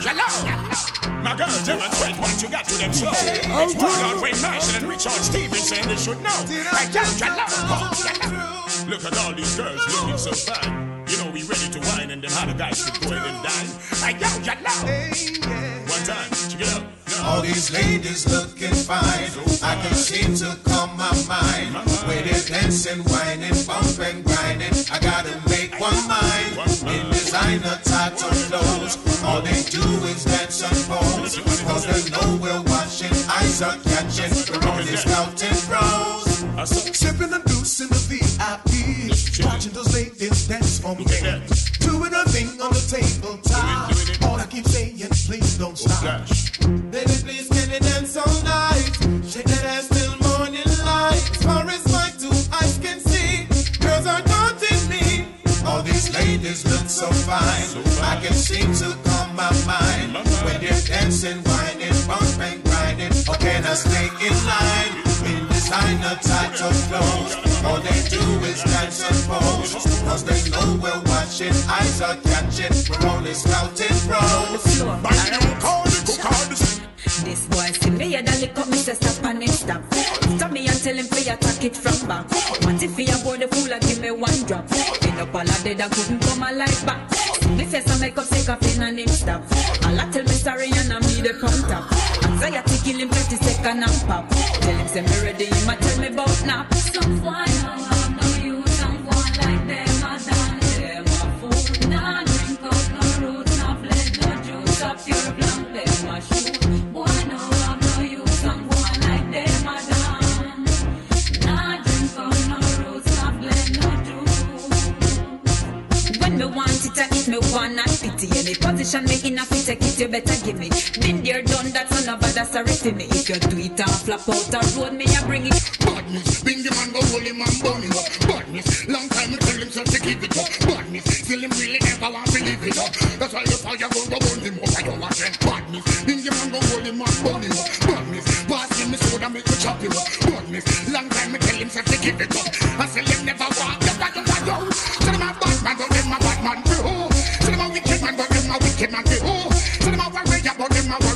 My girl, demonstrate what you got to them slow. It's Warlord Wayne Marshall and Richard Stevenson, they should know. Like, you know. Look at all these girls looking so fine. You know we ready to wine and them other guys should go ahead and dine. Like, yo, know. One time, check it out. All these ladies looking fine. I can seem to calm my mind. Where they're dancing, whining, bumping, grinding. I gotta make one mind. In designer of clothes. All they do is dance and pose. Cause they know we're watching. Eyes are catching. We're only scouting pros. Sipping and deuce in the VIP. Watching those ladies dance for me. Doing a thing on the tabletop. All I keep saying, please don't stop. Baby, please can you dance all night? Shake that ass till morning light. As far as my two eyes can see, girls are daunting me. All these ladies look so fine. I can seem to calm my mind. When they're dancing, whining, bumping, grinding. Or can I stay in line? In designer types of clothes. All they do is dance and pose. Cause they know we're watching. Eyes are catching. We're only scouting pros. This boy see me and lick up me say stop and it stop. Stop me and tell him fi attack it from back. What if he a boy the fool and give me one drop? End up all a dead and couldn't come alive back. Me face and make up sick of in and him stop. All I tell me sorry and I me the pump top. Anxiety kill him 30 second and pop. Tell him say me ready, him tell me about nap. Position me in a fit take it you better give me Been there done that son of a that's sorry to me If you do it and flap out a road me a bring it Badness, bring the man go hold him and burn him up. Badness, long time me tell him so to keep it up. Badness, still him really never want to live it up. That's why the fire go go burn him up. I don't want them. Badness, bring the man go hold him and burn him up. Badness, pass him the soda make me chop him up. Badness, long time me tell him so to give it up. I say him never walk back of my door. Tell him a bad man, but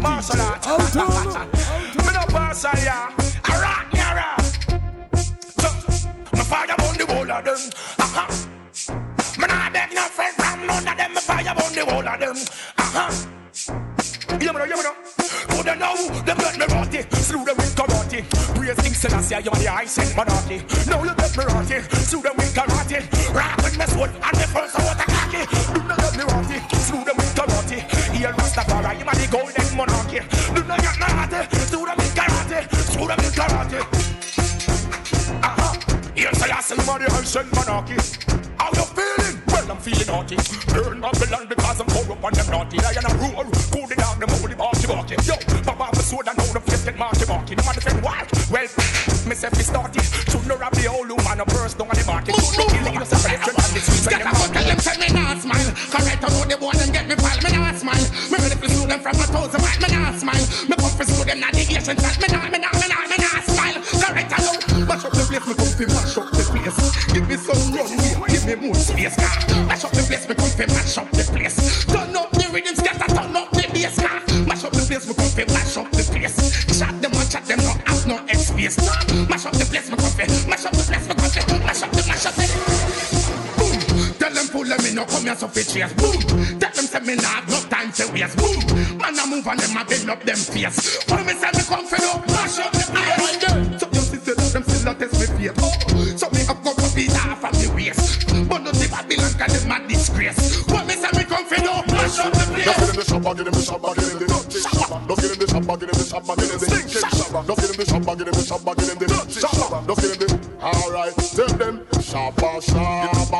martial art. Me no partial, ya. A rock, ya, rock. So, My fire on the wall of them. Uh-huh. Me nah beg no friend from none of them. My fire on the wall of them. Uh-huh. you know, you know. Who they know? Them get me rotty. Slew them with karate. Praise King Selassie, you're the high sent monarchy. Now you get me rotty. Slew them with karate. Rock with me sword and the first of cocky. Do not get me rotty. Slew them with karate. Here Rastafari, you're the golden monarchy. Do not get me rotty. Screw them with karate. Screw them with karate. Uh-huh. Here Selassie, you're the high monarchy. How you feeling? Well, I'm feeling naughty. Burn Babylon because I'm corrupt and I'm naughty. Lion and roar, cool it down, them holy barky barky. Yo, off the sword and now the face get marky marky. No man defend wild. Well, myself is started. Should not have the old woman a burst down on the market. Should not kill the innocent pedestrian on the streets Get out, tell them say me not smile. Correct, I know the boy them get me pal. Me not smile. Me ready them from a thousand miles. Me not smile. Me for sue them not the Asian chat. Me not, me not, me not, me not smile. Correct, I know. Mash up the place, me come mash up the place. Give me some runway, give me more space. Nah. Mash up the place, me come mash up the place. Turn up the rhythm, scatter, turn up the bass. Nah. Mash up the place, me come mash up the place. Chat them and chat them, no have no space. Mash up the place, me come mash up the place, me come mash up the mash up the. Boom. Tell them pull them in, no come here so fi chase. Boom. Tell them say me nah have no time to waste. Boom. Man a move and them a bend up them face. When me say me come fi no mash up the place. So you see say that them still a test me fate. Oh. So me have got to be half of the waist. But no the Babylon can them a disgrace. When me say me come fi no mash up the place. Just get in the shop and get in the shop and get in the dirty shop. Just get in the shop and get in the shop and get in the stinking shop. Just get in the shop and get in the shop and get in the dirty shop. Just get in the alright. Tell them shabba shabba if they are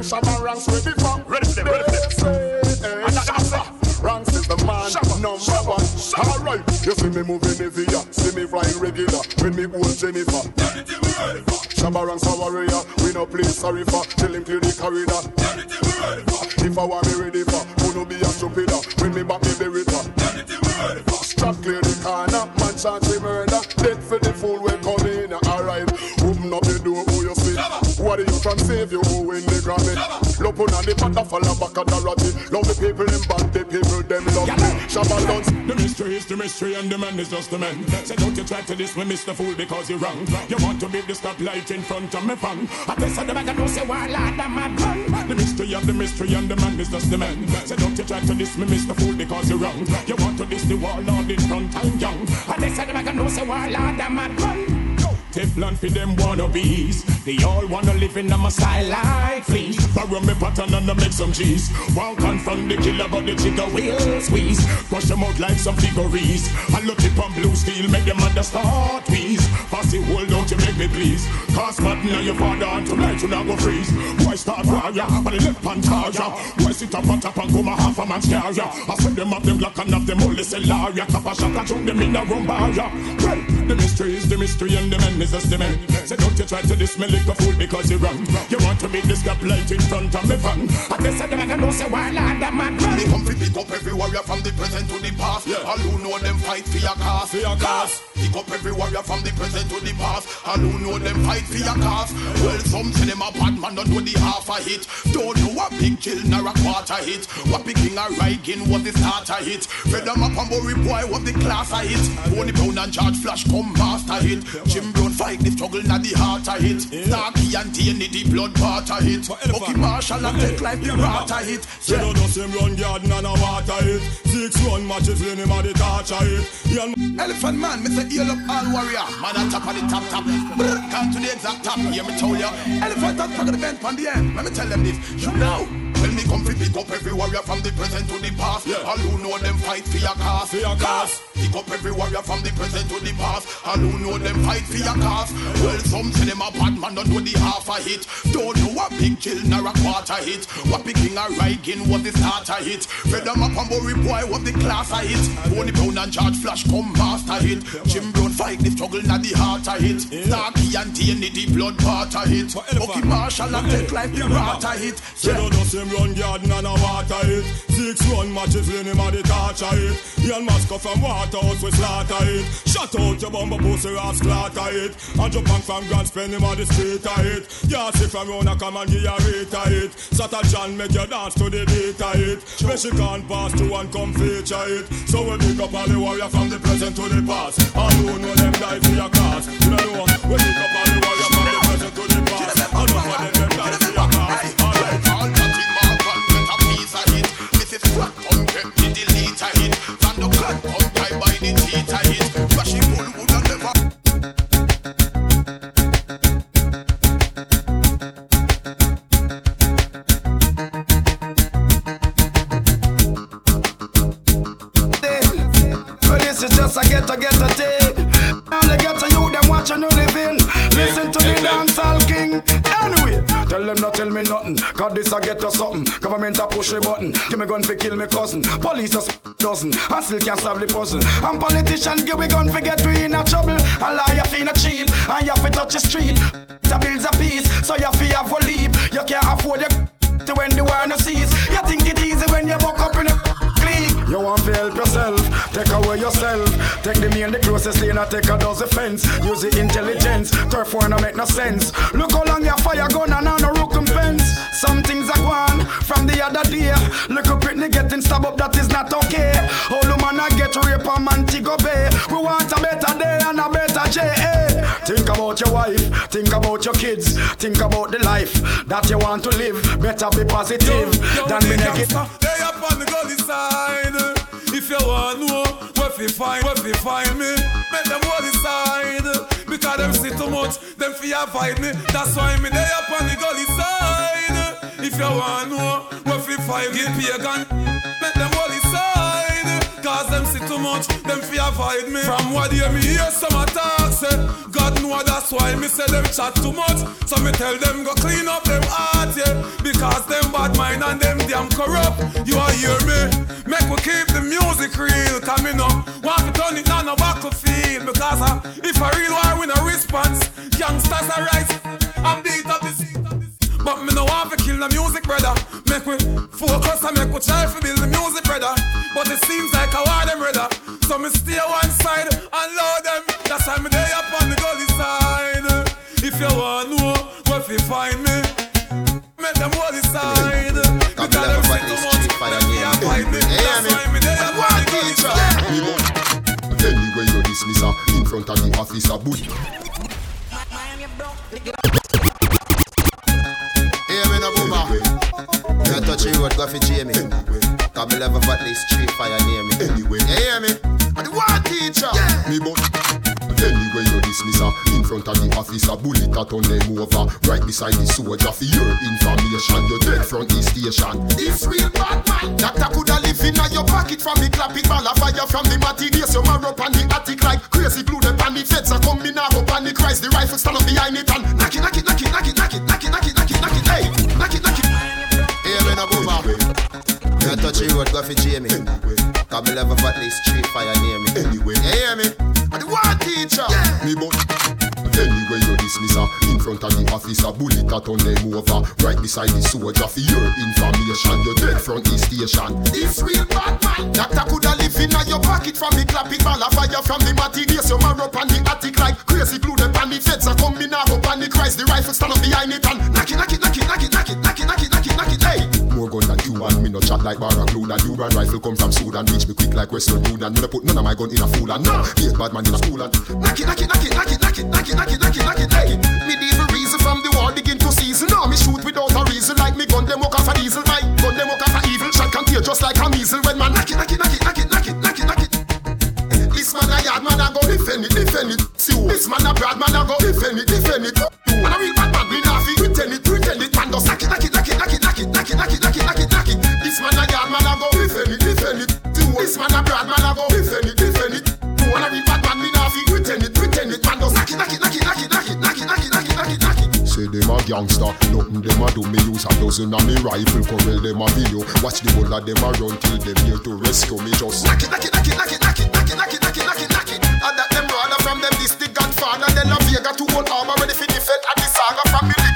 Anything they ranks ready for. Ready for them, ready for them. Say, Ranks is the man, Shabba, number Shabba, one. Shabba. Alright, you see me moving heavy, see me flying regular. When me hold Jennifer, Anything we ready for. Shabba ranks a warrior. We no play sorry for. Tell him clear the corridor. We ready for. If I want me ready for, who no be a stupid. When me back me berita. Anything we ready for. Strap clear Lop on the pata fall back at the ratty. Love the people them bad, the people them love me. Shabba dance. The mystery is the mystery and the man is just the man. Say don't you try to this with Mr. Fool because you're wrong. You want to be the stoplight in front of me fun. I guess I never know say lad I'm gun. The mystery of the mystery and the man is just the man. Say don't you try to this me Mr. Fool because you're wrong. You want to this the warlord in front I'm young. I guess I never know say lad I'm gun. Teflon for them wannabes. They all wanna live in a style like fleas. Borrow me pattern and I make some cheese. Won't confront the killer, but the chica will squeeze. Crush them out like some figurines. I look it on blue steel, make them understand wheeze. Pass the whole, don't you make me please. Cause bad now your father and tonight you not go freeze. Boy start warrior, but the left pan tarja. Boy sit up on top and come a half a man's carrier. I said them have them black and have them only cellaria. Cap a shot, I choke them in a room barrier. Well, the the mystery and the man is just the man. Say don't you try to diss me like a fool because you're wrong. You want to be this light in front of me fun. I guess I never know say why lad a man Me come fi pick up every warrior from the present to the past. All who know them fight for your cause. For your cause. Pick up every warrior from the present to the past. All who know them fight for your cause. Well, some say them a bad man, don't know the half a hit. Don't know a big chill nor a quarter hit. What picking a Reagan was the starter hit. Fred them up and boy what the class a hit. Tony Brown and George Flash come master hit. Jim Brown fight the struggle na the heart a hit. Starkey and Tierney the blood part a hit. Bucky Marshall and take life the rat a hit. Say don't just him run garden and a water it. Six run matches when him a the torture it. Young Elephant man, say heal up all warrior. Man on top of the top top. Brr, come to the exact top. Hear me tell ya. Elephant top of the vent on the end. Let me tell them this. You know. Come pick up every warrior from the present to the past. All who know them fight for your cause. For your cause. Pick up every warrior from the present to the past. All who know them fight for your cause. Well, some say them a bad man, don't know the half a hit. Don't know a big chill nor a quarter hit. What picking a Reagan was the starter hit. Fred them up and Bory boy was the class a hit. Tony Brown and George Flash come master hit. Jim Brown fight the struggle na the heart a hit. Starkey and the blood part a hit. Bucky Marshall and take life the rat a hit. Say don't just him run garden and a water it. Six run matches when him a the torture it. Young Moscow from Waterhouse we slaughter it. Shut out your bumper pussy ass clatter it. And jump back from Grand Spend him a the street a it. Yeah, see from round come and give a rate a it. Sata John make you dance to the beat a it. Where she can't pass to and come feature it. So we pick up all the warrior from the present to the past. And who know them die for your cause. You don't know. We pick up all Flat Pump, get the delete a hit. Van the Pump, I buy the teeth a hit. Tell not me nothing. God, this I get to something. Government a push the button. Give me gun for kill me cousin. Police a dozen. And still can't solve the puzzle. And politicians give we gun for get we in a trouble. And liar fi no cheap. And you fi touch the street. The bills a peace. So you fi have a leap. You can't afford to when the war no cease. You think it easy when take away yourself. Take the main, the closest lane, and take a dozen fence. Use the intelligence, turf one, no make no sense. Look how long your fire gun and on a recompense. Some things are gone from the other day. Look up Britney getting stabbed up, that is not okay. All the man a get rape and man go bay. We want a better day and a better J.A. Think about your wife, think about your kids, think about the life that you want to live. Better be positive than be negative. They up on the gully side. If you want know what fi find, what fi find me, make them hold the side. Because them see too much, them fi avoid me. That's why me they up on the gully side. If you want know what fi find, give pagan, Cause them see too much, them fear avoid me. From what you me hear some attack say, God know that's why me say them chat too much. So me tell them go clean up them heart, yeah. Because them bad mind and them damn corrupt. You are hear me? Make we keep the music real, coming up. Want to turn it on a battlefield because uh, if a real war win a response, youngsters are right. I'm beat up. But me no want to kill the music, brother. Make we focus and make we try to build the music, brother. But it seems like I want them, brother. So me stay one side and load them. That's why me day up on the gully side. If you want to know where you find me, make them holy side. Because them see too much, them can't find me. That's why me day up on the gully side. Anyway, you dismiss her in front of the officer, but You touch the road, go for Jamie. Cause me level at least three fire near me. Anyway. You hear me? I'm the one teacher. me but Anyway, you dismiss her uh, in front of the officer, bullet a turn them over. Right beside the soldier for your information. You're dead from the station. This real bad man. Doctor coulda live in your pocket from the clapping ball a fire from the days. You mark up on the attic like crazy glue. The pan the feds a come in now up on the Christ. The rifle stand up behind it and knock it, knock it, knock it, knock it, knock it, knock it, knock it, Me no boomer. You touch the road, go for Jamie. Cause me level at least three fire near me. Anyway. You hear me? I'm the one teacher. Me but Anyway, you dismiss her uh, in front of the officer, bullet a turn them over. Right beside the soldier for your information. You're dead from the station. This real bad man. Doctor coulda live in your pocket from the clap it ball a fire from the matty days. You mark up on the attic like crazy glue. The pan the feds a in now up on the Christ. The rifle stand up behind it and knock it, knock it, knock it, knock it, knock it, knock it, knock it, knock it, knock it, hey. More gun than you and me no chat like Barra glue And you run rifle come from Sudan Reach me quick like Western Union Me no put none of my gun in a fool and no Hate bad man in a school and Knock it, knock it, knock it, knock it, knock it, knock it, knock it, knock it, knock it, hey. Medieval reason from the war begin to season. Now me shoot without a reason like me gun them walk off a diesel. My gun them walk off a evil. Shot contagious like a measle when man knock it, knock it, knock it, knock it, knock it, knock it, knock it. This man a yard man a go defend it, defend it. See? This man a bad man a go defend it, defend it. Man a real bad man, me nah fi pretend it, pretend it. Man just knock it, knock it, knock it, knock it, knock it, knock it, knock it, knock it, knock it. This man a yard man a go defend it, defend it. This man a bad man a go defend it, defend it. You man a real bad man, me nah fi pretend it, pretend it. Man just knock it, knock it, knock it, knock it, knock it, knock it, knock it, knock it, knock it, knock it. Say them a gangster Nothing them a do me use a dozen of me rifle Corral them a video Watch the whole of them a run Till them here to rescue me just Knock it, knock it, knock it, knock it, knock it, knock it, knock it, knock it, knock it, knock it. And that them brother from them this the Godfather. Then La Vega to old armor ready for defend. And the saga from me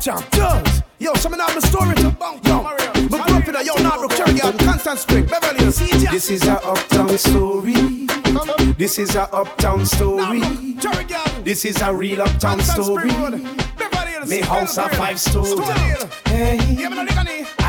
Uptown, Jones. Yo, some of story to bunk. Yo, me grew up in a yo, Narrow, Kerrigan, Constant Spring, Beverly. This is a uptown story. This is a uptown story. This is a real uptown story. Me house a five story. Hey.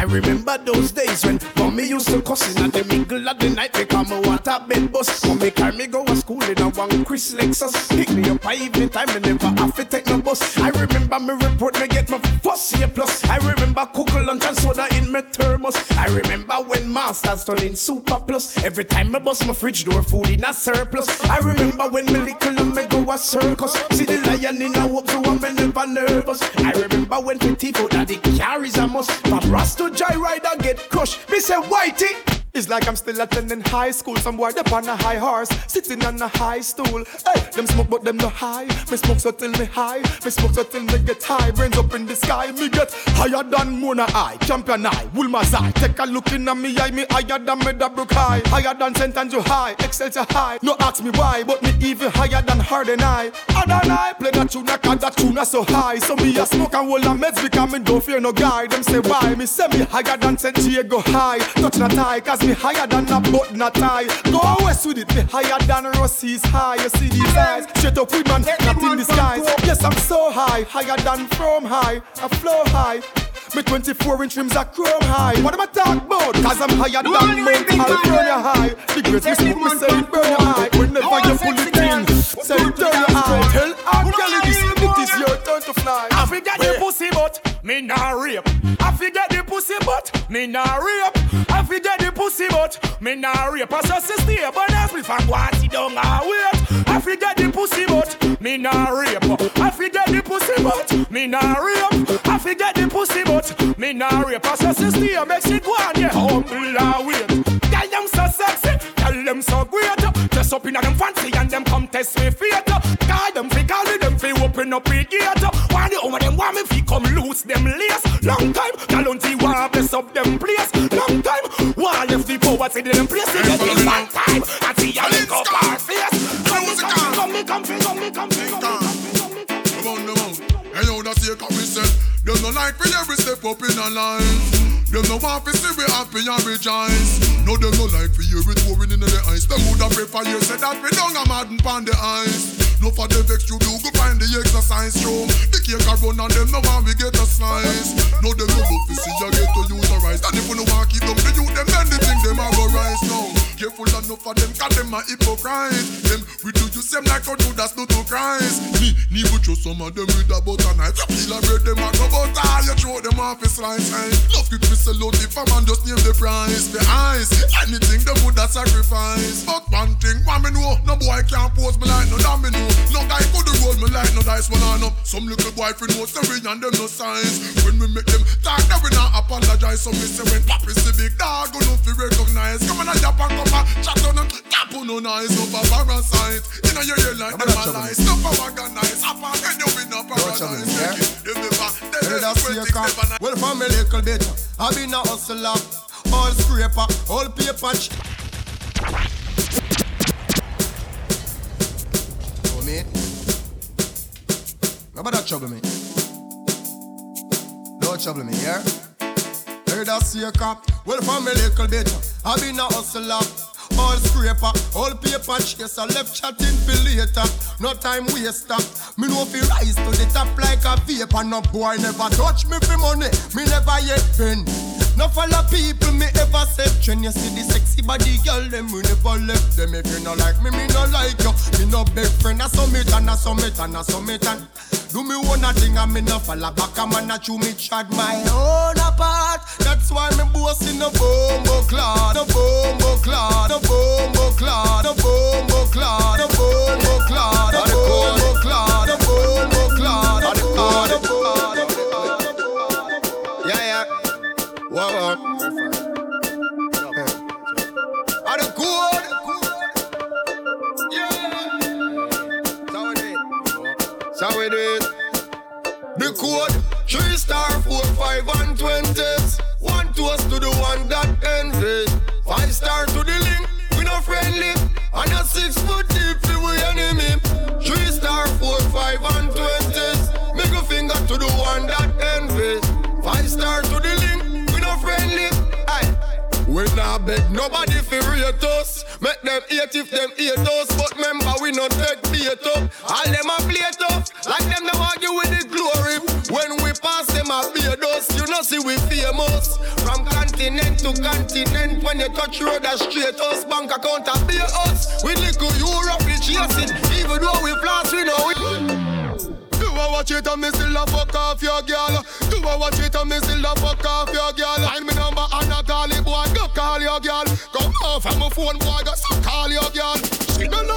I remember those days when mommy used to cuss in at the middle of the night because me want a bed bus. Mommy carry me go to school in a one Chris Lexus. Pick me up a evening time and never have to take no bus. I remember me report me get my first year plus. I remember cook lunch and soda in my thermos. I remember masters turn in super plus. Every time I bust my fridge door food in a surplus. I remember when me little me go a circus. See the lion in a through and me never nervous. I remember when petty food that the carries a must. From Rasta joyride get crushed. Me say whitey. It's like I'm still attending high school. Some boy up on a high horse, sitting on a high stool. Hey, them smoke but them no high. Me smoke so till me high. Me smoke so till me get high. Brains up in the sky. Me get higher than Mona Eye, Champion Eye, Wolmer's Eye. Take a look in at me eye. Me higher than Meadowbrook High. Higher than St. Andrew High. Excelsior High. No ask me why, but me even higher than Ardenne High. Ardenne High. Play that tune, cause that tune so high. So me a smoke and hold a meds because me don't fear no guy. Them say why? Me say me higher than St. Diego High. Touch not high, cause me higher than a button not tie. Go west with it, me higher than Rossi's high. You see these eyes, straight up with man, not in disguise. Yes, I'm so high, higher than from high. I flow high. Me 24 inch rims are chrome high. What am I talking about? Cause I'm higher than Mount California high. The great me say burn your eye. Whenever you pull it in, say turn your eye. Tell R. Kelly this, it is your turn to fly. I'm me nah rape. I forget the pussy, but me nah rape. I forget the pussy, but me nah rape. I just stay, but I split from Guati down I wait. I forget the pussy, but me nah rape. I forget the pussy, but me nah rape. I forget the pussy, but me nah rape. I just stay, makes it go on, yeah, humble I wait. Tell them so sexy, tell them so great. Dress up in them fancy and them come test me fate. Guide them fi call me, them fi open up the gate. Why the over them want me fi come loose them lace? Long time, until want bless up them place. Long time, why left the poverty them place? Get in one time, I see a look up our face. Come me, come me, come me, come me, come me, come me, Come me, say. Them no like me every step up in a line. Them no want to see we happy and rejoice. No, them no like for you with pouring in the ice. Them woulda prefer you say that we don't a madden pon the ice. No for the vex you do go find the exercise room. The cake a run and them no want we get a slice. No, them no love to see you get to use a rise. And if you no want keep them to you, them then the thing them a go rise now. Careful enough for them, cause them a hypocrite. Them we do you same like how that's not to Christ. Me, me would show some of them with a butter knife. You peel a bread, them a go butter. You throw them off a slice. Hey. Love quick sell out if a man just name the price. The eyes, anything them would a sacrifice. But one thing, one me know, no boy can't pose me like no damn me. No guy could roll me like no dice when I know. Some little boy friend know sorry and them no size. When we make them talk, now we not apologize. So me say when Papi see big dog, go no fi recognize. Come on a jump and come a chat on them, tap on no nice over parasite. You know you hear like them a lies, no for organize. Up and you win paradise. Them never, never, Well, from a little bit, I been a hustler, all scraper, all paper. Oh, mate. Nobody trouble me. Don't trouble me, yeah? See a cop. Well, from a little bit, I been a hustler. All scraper, all paper chaser, left chatting for later. No time waster. Me know fi rise to the top like a vapor. No boy never touch me for money. Me never yet been. No follow people me ever said When you see the sexy body girl them we never left them If you no like me, me no like you Me no big friend, I summit and I summit and I summit and Do me one a thing and me no follow back A man a chew me chad my own apart. That's why me boasting no bombo clot No bombo clot, no bombo clot No bombo clot, no bombo clot No bombo clot, no bombo clot No bombo clot three star four five and twenties. One toast to the one that envy. Five star to the link. We no friendly. And a six foot deep fi we enemy. Three star four five and twenties. Middle finger to the one that envy. Five star to the link. We no friendly. Aye. We not beg nobody fi rate us. Make them hate if them hate us. But remember we no take bait up. All them a play tough. Like them no argue with the glory. Us. You know see we famous. From continent to continent. When you touch road a straight us. Bank account a pay us. We little Europe we chasing. Even though we floss we know it. Do I watch it and me still a fuck off your girl? Do I watch it and me still a fuck off your girl? Find me number and I call it boy, go call your girl. Come off of my phone boy, go so call your girl. She don't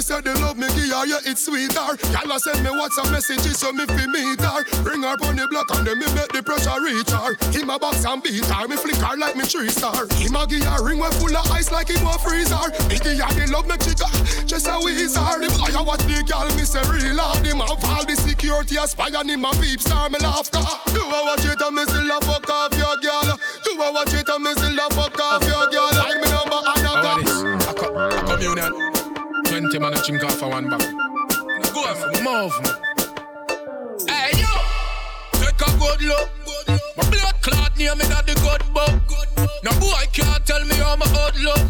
me say they love me, give her, yeah, it's sweeter. Y'all send me WhatsApp messages so me fi meet her. Bring her on the block and then me make the pressure reach her. Him a box and beat her, me flick her like me three star. Him a give her ring we full of ice like him a freezer. Me give her the love me chica, just a. The boy a watch the girl, me say real hard. Him have all the security a spy and him a peep star. Me laugh car. Do I watch it and me still a fuck off your girl? Do I watch it and me still a fuck off your girl? Like me number and a How this? A, co- communion. Twenty man a chink off for one back. Go off, move. Hey yo, take a good look. My blood clot near me that the good book. No boy can't tell me how my hood look.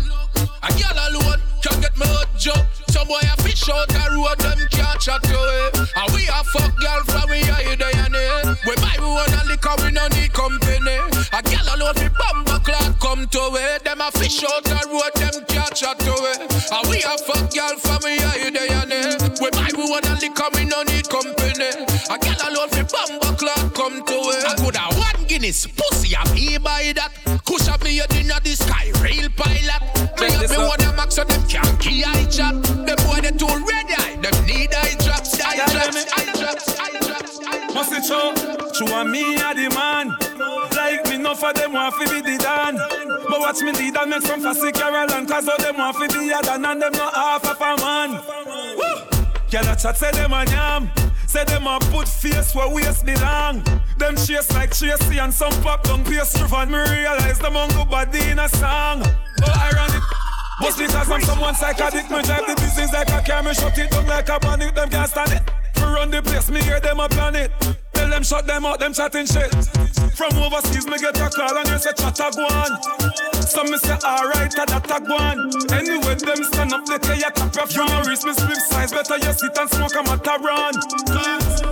A girl alone can get me hot joke. Some boy a fish out the road, them can't chat away. And we a fuck girl from we are day and. We buy we one a liquor, we no need company. A girl alone fi bumper clot come to it. Them a fish out the road, them can't a chat to it. And we a fuck girl for me, I day and day. We buy we wanna liquor, we no need company. A girl alone fi bamba clock come to it. I could have one Guinness pussy, I me buy that. Kush up me head inna the sky, real pilot. Me have me one of max so them can't key eye chat. Them boy they too ready, them need eye drops, eye drops, eye drops, eye drops. Must it show? True and me a the man. Me, no for them want fi be the dan. But watch me lead and make some fussy Caroline Cause all them want fi be a dan and them not half of a man. Girl a chat say them a yam. Say them a put face where waist belong. Them chase like Tracy and some pop down pastry and me realize them on go body in a song. Oh ironic. But because I'm someone psychotic, me drive the business like a car, me shut it down like a bandit, them can't stand it. We run the place, me hear them a plan it. Tell them shut them out, them chatting shit. From overseas, me get a call and they say chat a go on. Some me say alright, a that a go on. Anyway, them stand up, they tell you cap your from your wrist, me split size. Better you sit and smoke a mataran.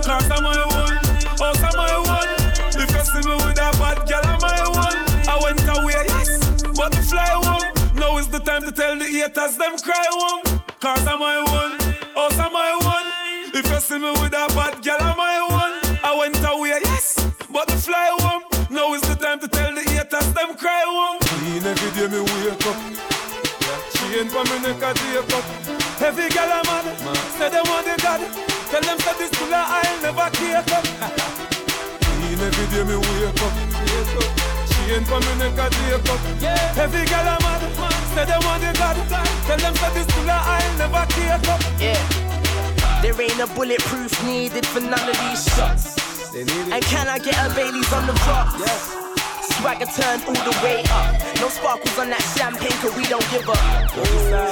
Cause I'm my one, oh, I'm my one. If you see me with a bad girl, I'm my one. I went away, yes, but the fly one. Now is the time to tell the haters them cry one. Cause I'm my one, oh, I'm my one. If you see me with a bad girl, I'm my one. Fly home. Now is the time to tell the haters them cry home. Clean every day me wake up. Chain for me neck a take up. Every girl I'm mad, say they want the God. Tell them that this puller I'll never cake up. Clean every day me wake up. Chain for me neck a take up. Every girl I'm mad, say they want the God. Tell them that this puller I'll never cake up. Yeah. There ain't a bulletproof needed for none of these shots. And can I get a Bailey's on the rocks? Swagger turned all the way up. No sparkles on that champagne, cause we don't give up.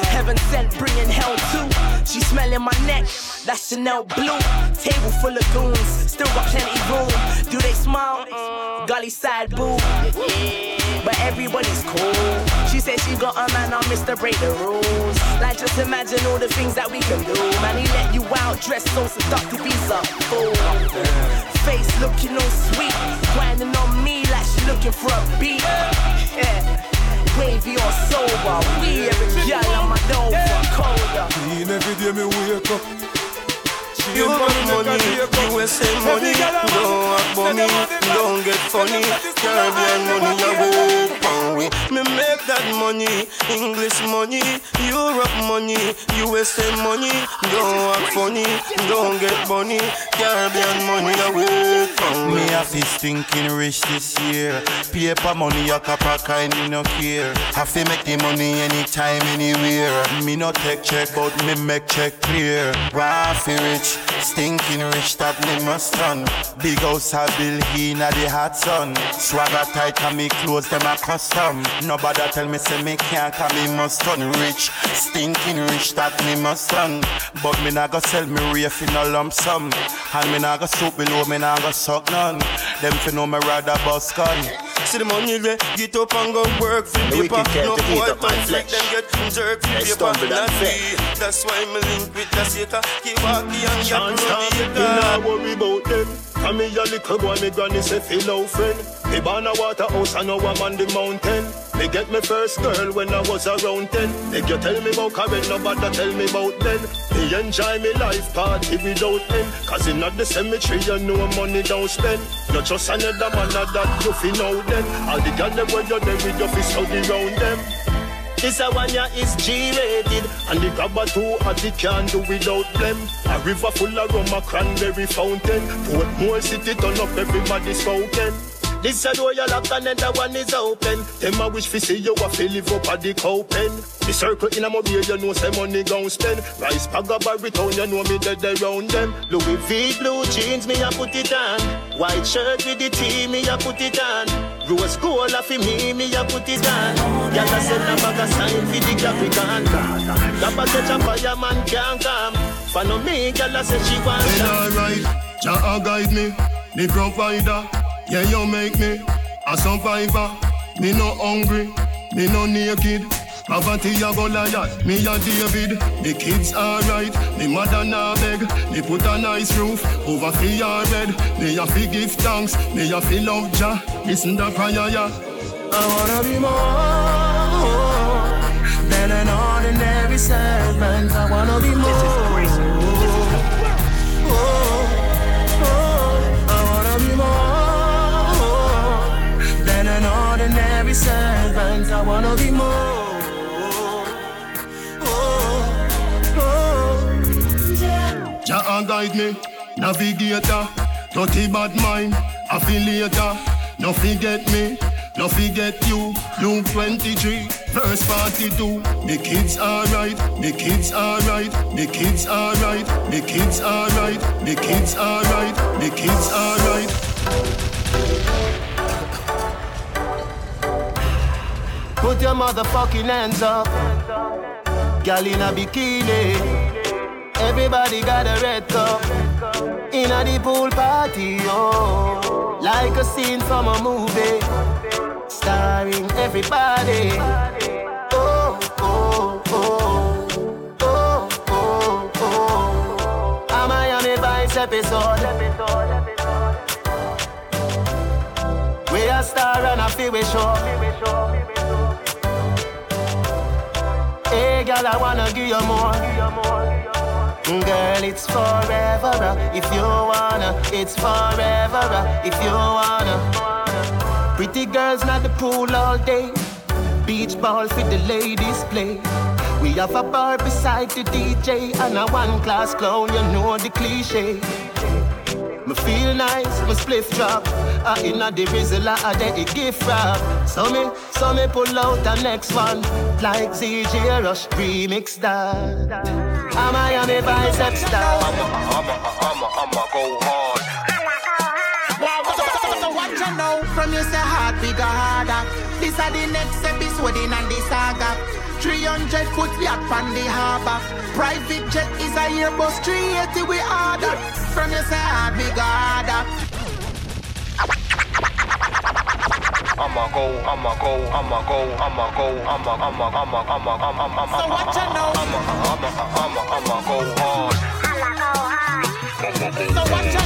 Heaven sent, bringing hell too. She smelling my neck, that's Chanel blue. Table full of goons, still got plenty room. Do they smile? Mm, Gully side boo. But everybody's cool. She said she got a man on Mr. Break the rules. Like just imagine all the things that we can do. Man, he let you out, dressed so seductive, he's a fool. Face looking all sweet, grinding on me like she looking for a beat. Yeah. Wavy or sober, we every girl on my Nova, colder. Clean every day me wake up. You got money, USA money, don't have money, don't get funny. Caribbean money, I wait for we. Me make that money, English money, Europe money, USA money, don't have funny, don't get money. Caribbean money, I wait for Me a fi stinking rich this year. Paper money a copper kind me no care. Have to make the money anytime, anywhere. Me no take check, but me make check clear. Why fi rich, stinking rich that me must run. Big house a bill inna the hot sun. Swagger tight and me clothes them a custom. Nobody tell me say me can't come me must run rich. Stinking rich that me must run. But me nah go sell me reef in a lump sum. And me nah go soup below, me nah go suck none. Them fi know me rather bust gun. See the money there, get up and go work for paper. No boy up my man flick flesh. them get jerk for paper. stumble and me. That's why me link with the Sika. Keep walking and Can't stop, me nah worry about them. And me a little boy, me granny say feel fellow friend. Me born a waterhouse and now I'm on the mountain. Me get me first girl when I was around ten. Make you tell me about Karen, nobody tell me about then. Me enjoy me life party without end. Cause in the cemetery you know money don't spend. Not just another man that you fi know them. All the girl them when you're there with your fi study round them. This a one ya is G-rated And the grabber too hot it can't do without them A river full of rum, a cranberry fountain. Portmore city turn up, everybody spoken this a door you lock and then the one is open. Them a wish fi see you a fi live up at the cow pen. The circle in a mobile, you know say money gon' spend. Rice bag a Barrytown, you know me dead around them. Louis V blue jeans, me a put it on. White shirt with the T, me a put it on. Rose gold a fi me, me a put it on. Y'all a send a bag a sign fi the Capricorn. Gabba say a fireman can't come. Follow me, y'all a say she want Then alright, Jah guide me, the provider. Yeah, you make me a survivor. Me no hungry, me no naked. Poverty a Goliath, me a David. The kids alright, me mother nah beg. Me put a nice roof over fi your bed. Me a fi give thanks, me a fi love Jah. Listen the prayer, yeah. I wanna be more than an ordinary servant. I wanna be more. Wanna be more. Jah guide me, navigator, dirty bad mind, affiliator. No forget me, no forget you. Luke 23, verse 42. The kids alright, the kids alright, the kids alright, the kids alright, the kids alright, the kids alright. Put your motherfucking hands up. Girl in a bikini. Everybody got a red cup. In a the pool party, oh. Like a scene from a movie. Starring everybody. Oh, oh, oh. Oh, oh, oh. A Miami episode. We a star and a feel we show. Hey, girl, I wanna give you more. Girl, it's forever uh, if you wanna. It's forever uh, if you wanna. Pretty girls not the pool all day. Beach ball for the ladies play. We have a bar beside the DJ and a one class clown, you know the cliche. Me feel nice, me spliff drop. I inna the rizzle, I de it gift wrap. So me, so me pull out the next one, like ZJ Rush remix that. I'm a Miami bicep star. I'ma, I'ma, I'ma, I'ma go hard. So what you know from you say hard bigger harder. This are the next episode in the saga. 300 foot yacht on the harbor. Private jet is a Airbus 380 we order. From you say hard bigger harder. I'ma go, I'ma go, I'ma go, I'ma go, I'ma, I'ma, I'ma, I'ma, I'ma, I'ma, So what you know? I'ma, I'ma, I'ma, I'ma go hard. I'ma go hard. So what you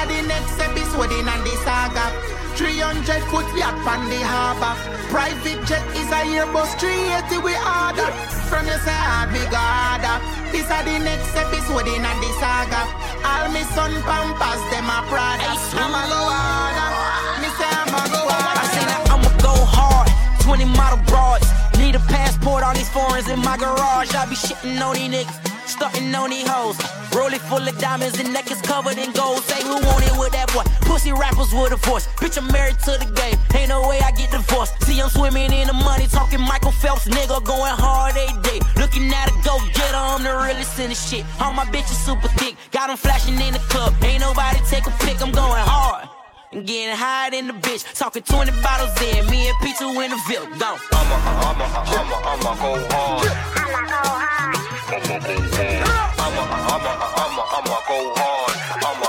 This are the next episode in the saga. 300 foot yacht on the harbor. Private jet is a Airbus 380 we order. From your side, bigger harder. This are the next episode in the saga. All me son pampas them a Prada. I'ma go harder. Uh. Me say I'ma go harder. I say that I'ma go hard. 20 model broads. Need a passport, all these foreigns in my garage. I be shitting on these niggas. Starting on these hoes. Roll it full of diamonds and neck is covered in gold. Say who want it with that boy? Pussy rappers with a voice. Bitch, I'm married to the game. Ain't no way I get divorced. See, I'm swimming in the money, talking Michael Phelps, nigga, going hard a day. Looking at a go getter, I'm the realest in the shit. All my bitches super thick, got them flashing in the club. Ain't nobody take a pic, I'm going hard. And getting high in the bitch, talking 20 bottles in, me and P2 in the Ville, go. I'ma, I'ma, I'ma, I'ma go hard. I'ma go hard. I'ma go hard. I'ma, I'ma, I'ma, I'ma go hard. I'ma,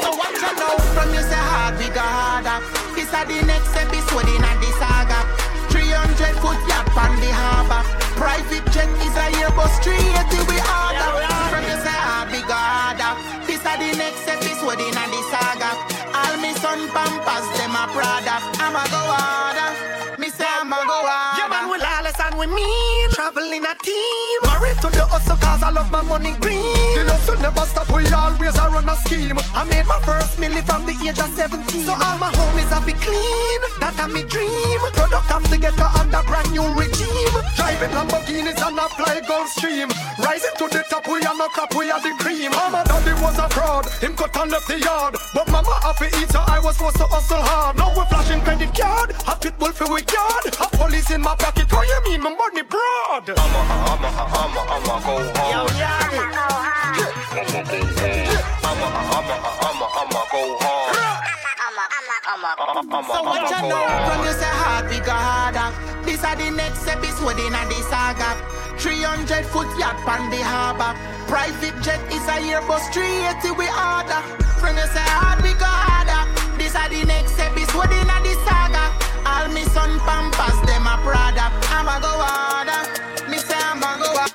So what you know from you say hard bigger harder. This are the next episode in the saga. 300 foot yacht on the harbor. Private jet is a Airbus 380 we lawless and we mean. Traveling a team. Married to the hustle cause I love my money green. The hustle never stop, we always a run a scheme. I made my first milli from the age of 17. So all my homies have be clean. That a me dream. Product come together under brand new regime. Driving Lamborghinis and a fly Gulfstream. Rising to the top, we are no crap, we are the cream. Mama daddy was a fraud. Him cut and left the yard. But mama happy eat, so I was forced to hustle hard. Now we flashing credit card. A pit bull for we yard. A police in my pocket. What you mean, my money broad? I'ma, I'ma, I'ma, I'ma go hard. I'ma go hard. I'ma, I'ma, I'ma, I'ma go hard. Uh, so what you know from you say hard bigger harder. This are the next episode in the saga. 300 foot yacht on the harbor. Private jet is a Airbus 380 we order. From you say hard bigger harder. This are the next episode in the saga. All me son pampas them a Prada. I'ma go harder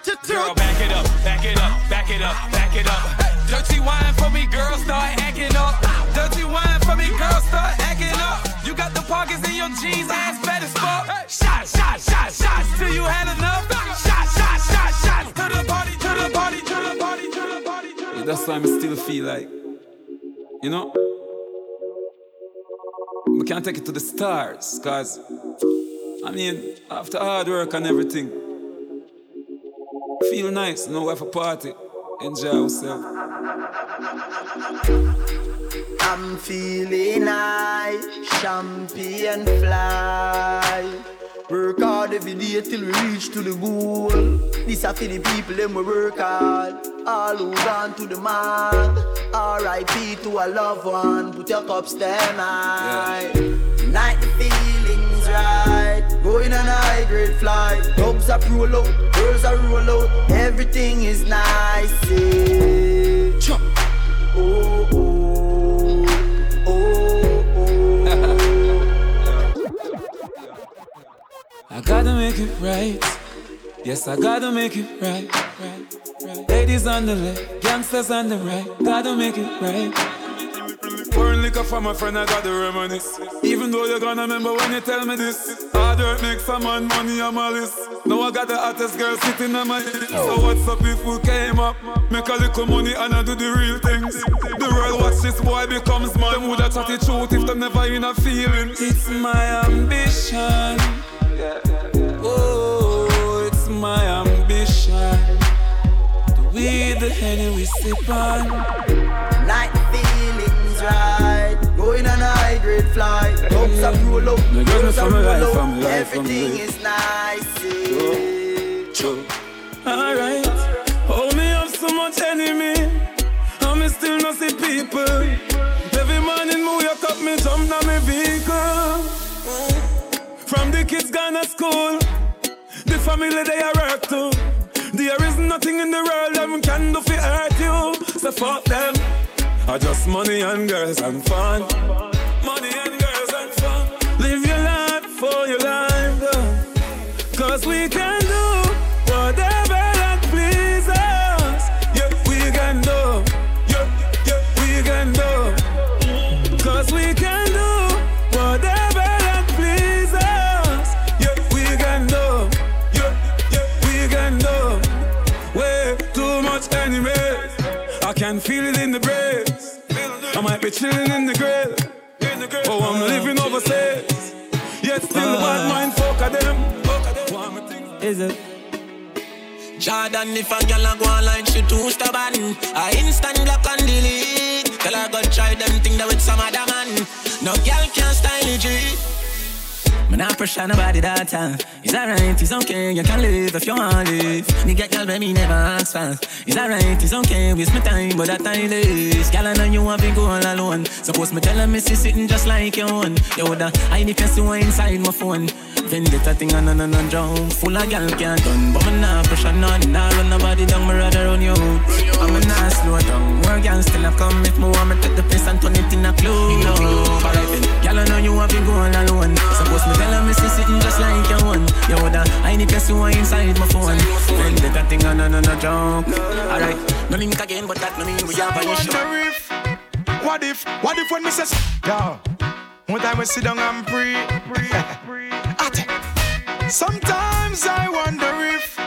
to do. Girl, back it up, back it up, back it up, back it up. Dirty wine for me, girl, start acting up. Dirty wine for me, girl, start acting up. You got the pockets in your jeans, ass fat as fuck. Shot, shot, shot, shots till you had enough. Shot, shot, shot, shots to the party, to the party, to the party, to the party. To the party. That's why I'm still feel like, you know. We can't take it to the stars, cause I mean, after hard work and everything feel nice, know we have a party, enjoy ourselves. I'm feeling high, champion fly. Work hard every day till we reach to the goal. This are for the people them we work hard. All who gone to the mark. R.I.P. to a loved one. Put your cups them high. Night the feelings right. Going on a high grade flight. Dogs are roll out, girls are roll out. Everything is nice. Yeah. Oh, oh, oh, oh, I gotta make it right. Yes, I gotta make it right. right, right. Ladies on the left, gangsters on the right. Gotta make it right. Pouring liquor for my friend, I got the reminisce. Even though you're gonna remember when you tell me this. Hard work makes some man money on my list. Now I got the hottest girl sitting on my list. So oh. what's up if we came up? Make a little money and I do the real things. The world watch this boy becomes man. Them woulda chat the truth if them never in a feeling. It's my ambition. Oh, it's my ambition. The weed, the henny we sip on. Night feelings right. Going on a high grade flight. Dogs are roll The girls from roll life, from life, from my Everything is nice. yeah. True. Alright. Oh, me have so much enemy. And me still not see people. Every morning, me wake up, me jump down my vehicle. From the kids gone to school, the family they are work to. There is nothing in the world them can do for hurt you. So fuck them. I just money and girls and fun. Money and girls and fun. Live your life for your life. Cause we can I might be chilling in the grave. Oh, I'm living overseas. Yet still the bad mind fuck of them. Is it? Jordan, if a girl a go online, she too stubborn. I instant block and delete. Tell her go try them thing that with some other man. No girl can style it, Me not pressure nobody that time. It's alright, it's okay, you can live if you want to live. Nigga, girl me never ask for. It's alright, it's okay, waste my time, but that time is. Girl, I know you want to go all alone. Suppose me tell her me see sitting just like your own. You woulda hide if you see one inside my phone. Vendetta thing and none and drown. Full of girl can't done, but me not pressure none. Nah run nobody down, me rather run you. I'm a not slow down. More girls still a come if me want me take the place and turn it in a club. Alright then, girl, I know you want to go all alone. Suppose me tell her me see sitting just like your one. You woulda hide if you see inside my phone. Vendetta thing and none and joke. Alright, no link again, but that no mean we have a issue. if, what if, what if when me says, yo, one time we sit down and pray, Sometimes I wonder if,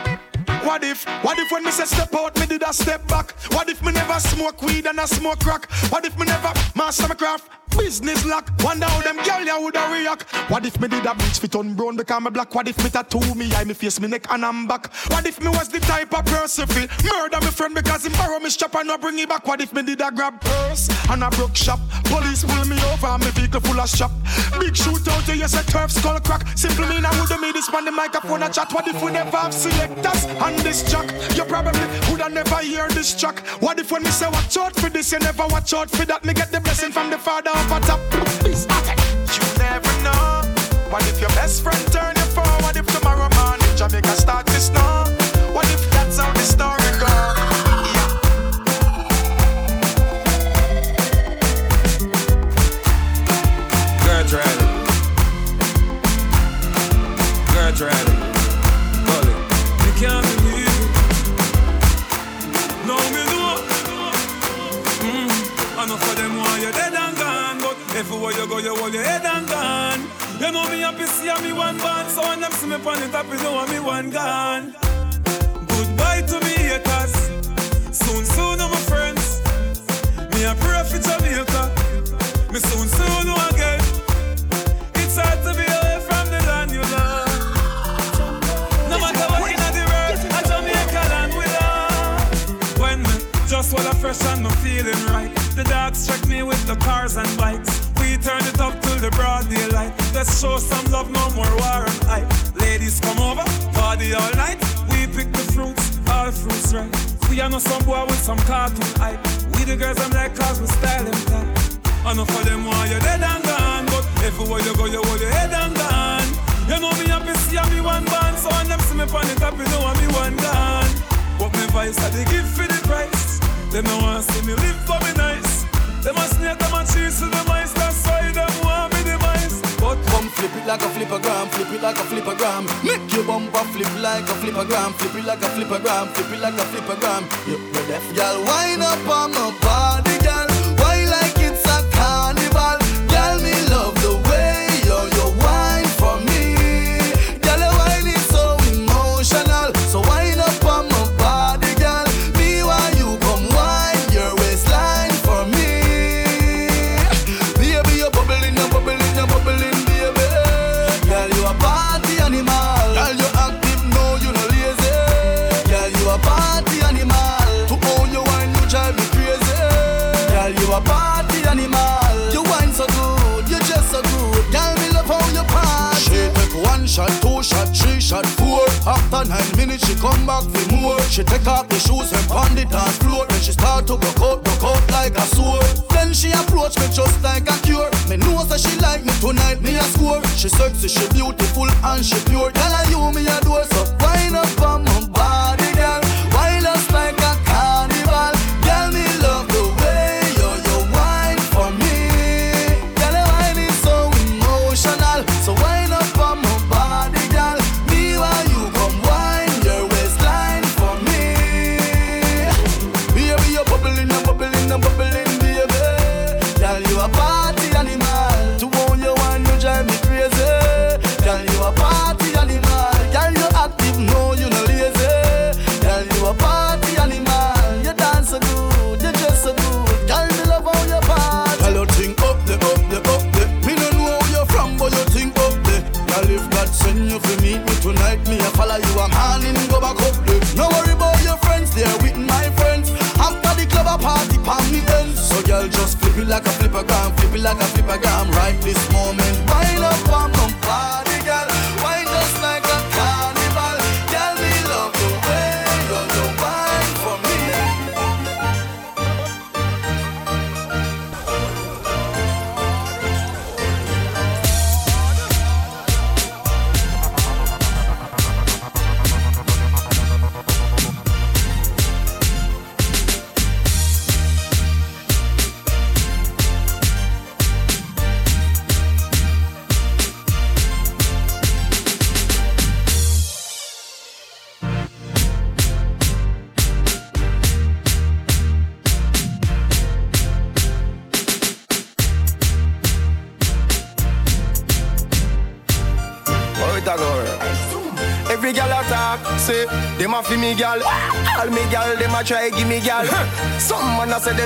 what if, what if when me say step out, me did a step back? What if me never smoke weed and I smoke crack? What if me never master my craft? Business lock, wonder how them girl ya woulda react. What if me did a bleach fit on brown because me black? What if me tattoo me eye, me face, me neck and I'm back? What if me was the type of person fi murder me friend because him borrow me strap and not bring it back? What if me did a grab purse and a broke shop? Police pull me over and me vehicle full of shop. Big shootout, you say turf skull crack. Simple mean I woulda made this man the microphone a chat. What if we never have selectors on this track? You probably woulda never hear this track. What if when me say watch out for this, you never watch out for that? Me get the blessing from the father a top. You never know. What if your best friend turn you for? What if tomorrow morning Jamaica start to snow? So when them see me on the top, you know me one gone. Goodbye to me haters. Soon, soon, my friends. Me a pray for Jamaica. Me soon, soon, again. It's hard to be away from the land you love. No matter what in the world, I'm a Jamaica land we love. When me just while I fresh and me feeling right, the dogs check me with the cars and bikes. We turn it up till the broad daylight. Let's show some love, no more war and. Ladies come over, party all night. We pick the fruits, all fruits right. We are not some boy with some cartoon hype. We the girls I'm like cause we style them tight. Enough for them why you dead and gone, but everywhere you go you hold your head and gone. You know me happy see me one band, so when them see me on the top, you know me one gone. But me vice I they give for the price. Them no want see me live for me nice. Them a snake, them a cheese to the mice, that's why them want. Come flip it like a flippergram, flip it like a flippergram. Make your bumper flip like a flippergram, flip it like a flippergram, flip it like a flippergram. You, you deaf, girl, wind up on my body, She sexy,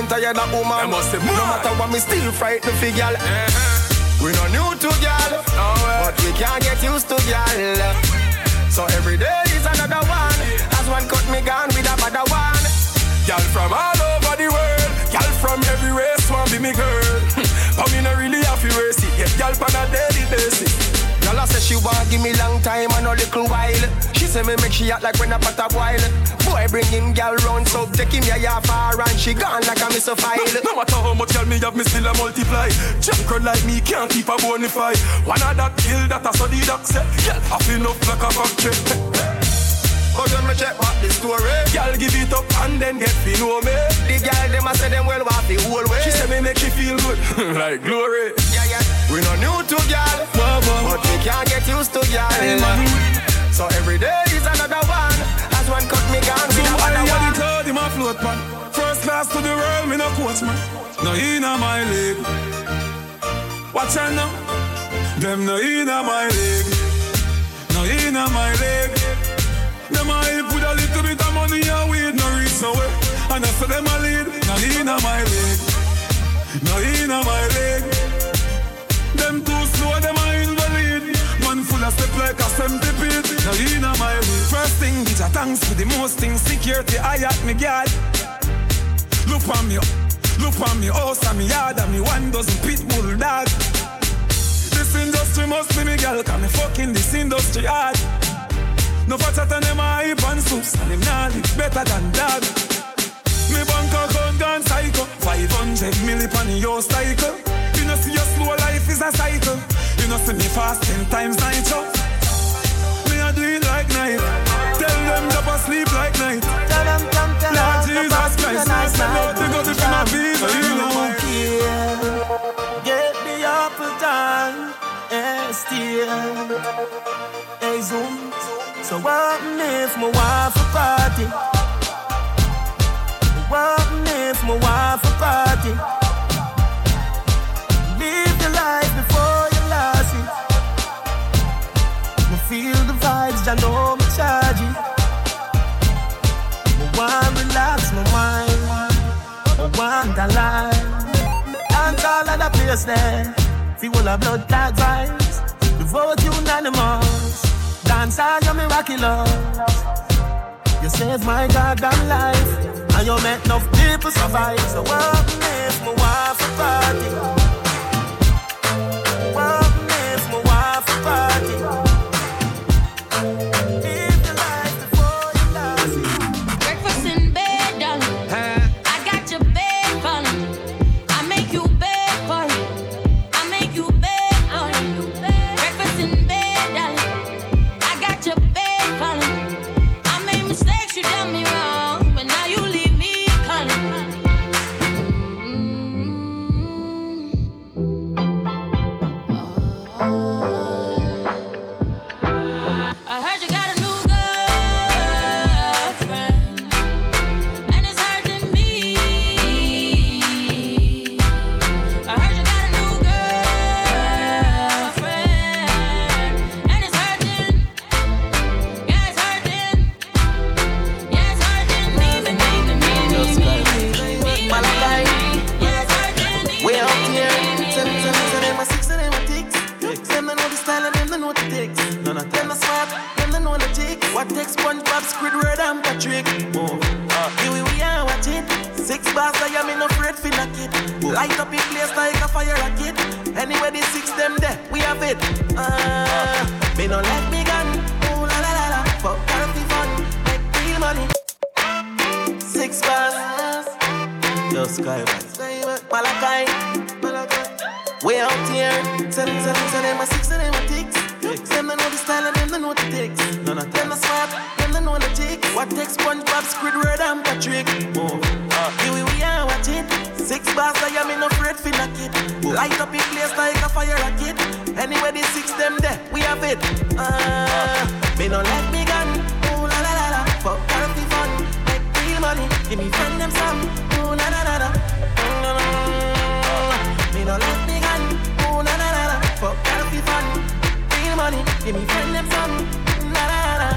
man a say them tired of woman. No matter what, me still frightened fi gal. Uh-huh. We no new to gal, but we can't get used to gal. So every day is another one. As one cut me gone with a better one. Girl from all over the world, girl from every race want be me girl. but me no really have to race it. Get girl on a daily basis. I say she want give me long time and a little while. She say me make she act like when a pot a boil. Boy, bring him girl round, so take him yeah yeah far and she gone like a miss a file. No matter how much girl me have, me still a multiply. Junk run like me can't keep a bonify. One of that kill that I saw the doc say. Girl, I feel enough like a factory. But when me check back the story Girl give it up and then get fi know me The girl them a say them well want the whole way She say me make she feel good Like glory Yeah yeah We no new to girl But we can't get used to girl So every day is another one. As one cut me gone So I one. it hard in my float pan First class to the world, me no coach man. No in my league Watch out now. Them no inna my leg, no inna my leg. Them help with a little bit of money and weed, no reach nowhere. And I say them a lead, no inna my leg, no inna my leg. Of step like a centipede, no inna my leg. First thing, bitch, a thanks for the most things. Security, I at me guard. Look on me, look on me oh, house and me yard and me one dozen pit bull dog. This industry must be me girl, cause me fucking this industry hard. No fatter than them a hype and soups, and them nah live better than dog. Me bank account gone psycho, 500 milli pan your cycle. You know see your slow life is a cycle. You know see me fast ten times night, nitro. Me a do it like night. Tell them to sleep like night. Lord Jesus Christ, I say no to go to my people. You know Get the apple time, and still. Hey, zoom. So what if my wife a party? What if my wife a party? Vibes, I know me charge it. Me want relax my mind. Me want a life. Dance all of the place there. Feel all the blood clot vibes. The vote unanimous. Dance all your miraculous. You saved my goddamn life. And you make enough people survive. So what if my wife a party? Light up in place like a fire rocket. Anyway, the six them there, we have it. Uh, me no let me gun. Ooh la la la la, fuck fun, make real money. Six bars. Yo, Skyway. Malachi. Way out here. Tell, tell, tell them a six and them a ticks. Them they know the style and them they know the ticks. None of them are smart, them they know the ticks. What takes SpongeBob, Squidward and Patrick? Oh, uh, here we, we are watching. Six bars, I am in afraid for knock it. Light up in place like a fire rocket. Anyway, the six them there, we have it. Uh, me no let me gun. Ooh la la la la, fuck therapy fun, make real money. Give me friend them some. Ooh la la la la. Mm, Me no let me gun. Ooh la la la la, fuck therapy fun, real money. Give me friend them some. La la la.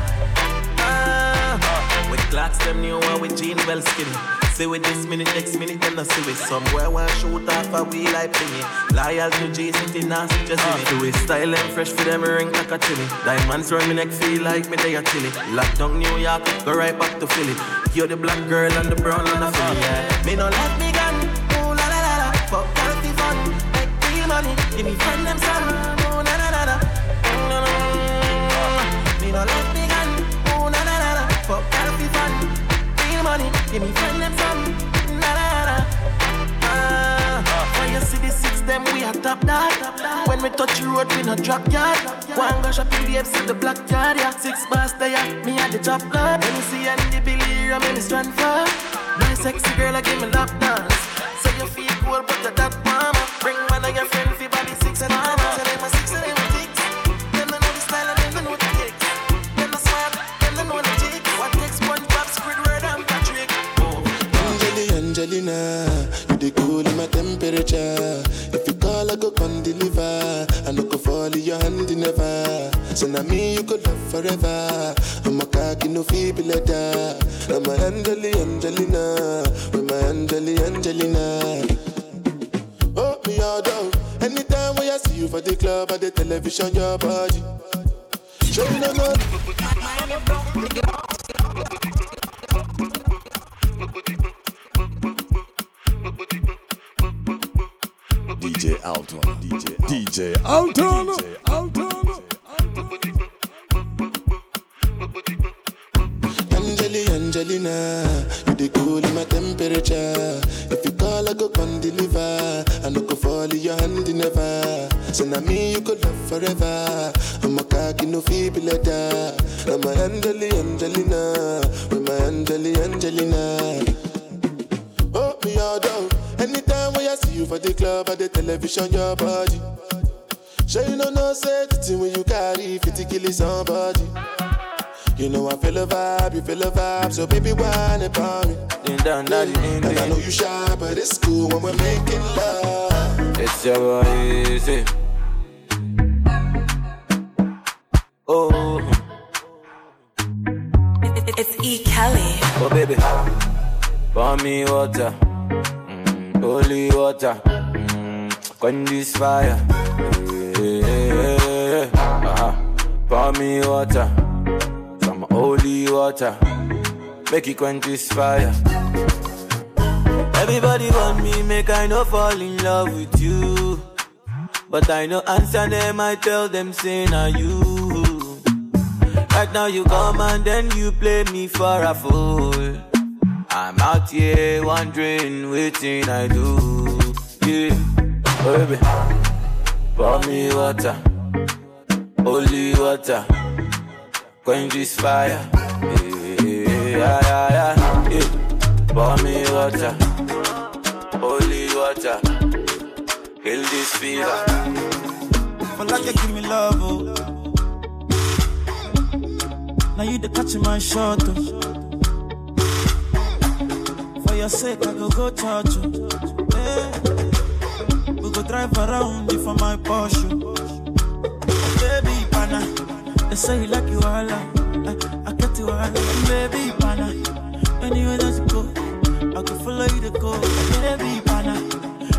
Ah, with clocks them new one with jean well skinny. See with this minute, next minute, then I see with somewhere want shoot off a wheel like thingy. Loyal to J City, nasty just in it. Do it style and fresh for them ring like a chili. Diamonds run me neck, feel like me they a chili. Lock down New York, go right back to Philly. You're the black girl and the brown and the Philly. Yeah. Me no let me gun, ooh la la la la. Fuck healthy fun, make real money. Give me friend them son, Give me friend them some, na na na. Ah, when you see the six them, we are top dog. When we touch the road, we no drop yard. One go shopping the see the black yard, yeah. Six bars there, me at the top club. When you see Andy Billy, I'm in the strand for. My sexy girl, I give me lap dance. Say you feel cool, but you're that mama. Bring one of your friends, You the cool in my temperature. If you call, I go come deliver. I no go fall in your hand never. So now me you could love forever. I'm a cocky no feeble letter. I'm a Angeli Angelina, with my Angeli Angelina. Oh me all down. Anytime when I see you for the club or the television, your body. Show you no DJ Alton, DJ, DJ Alton, Alton. Angeli, Angelina, you the cool in my temperature. If you call, I go come deliver. I no go fall in your hand never. So now me you could love forever. I'm a cocky no feeble letter. I'm a Angeli, Angelina, with my Angeli, Angelina. Oh me all down. Anytime I see you for the club or the television, your body. Sure you know no say the thing when you carry 50 kill somebody. You know I feel a vibe, you feel a vibe, so baby whine about me. Ding dong, daddy, ding And I know you shy, but it's cool when we're making love. It's your boy easy. Oh, It's E. Kelly. oh baby, pour me water, holy water, mm, quench this fire. Yeah. Uh-huh. Pour me water, some holy water, make it quench this fire. Everybody want me, make I no fall in love with you. But I no answer them, I tell them, say na you. Right now you come and then you play me for a fool. I'm out here wondering waiting I do. Yeah, oh, baby, pour me water, holy water, quench this fire. Yeah, yeah, yeah, yeah. Pour me water, holy water, kill this fever. For like you give me love, oh. Now you the catch my shot, oh. Your sake, I go go church, oh. Hey. We go drive around you for my Porsche. Baby, pana, they say you like you all, I, eh, I get you all, baby, pana. Anywhere that you go, I can follow you to go, baby, pana.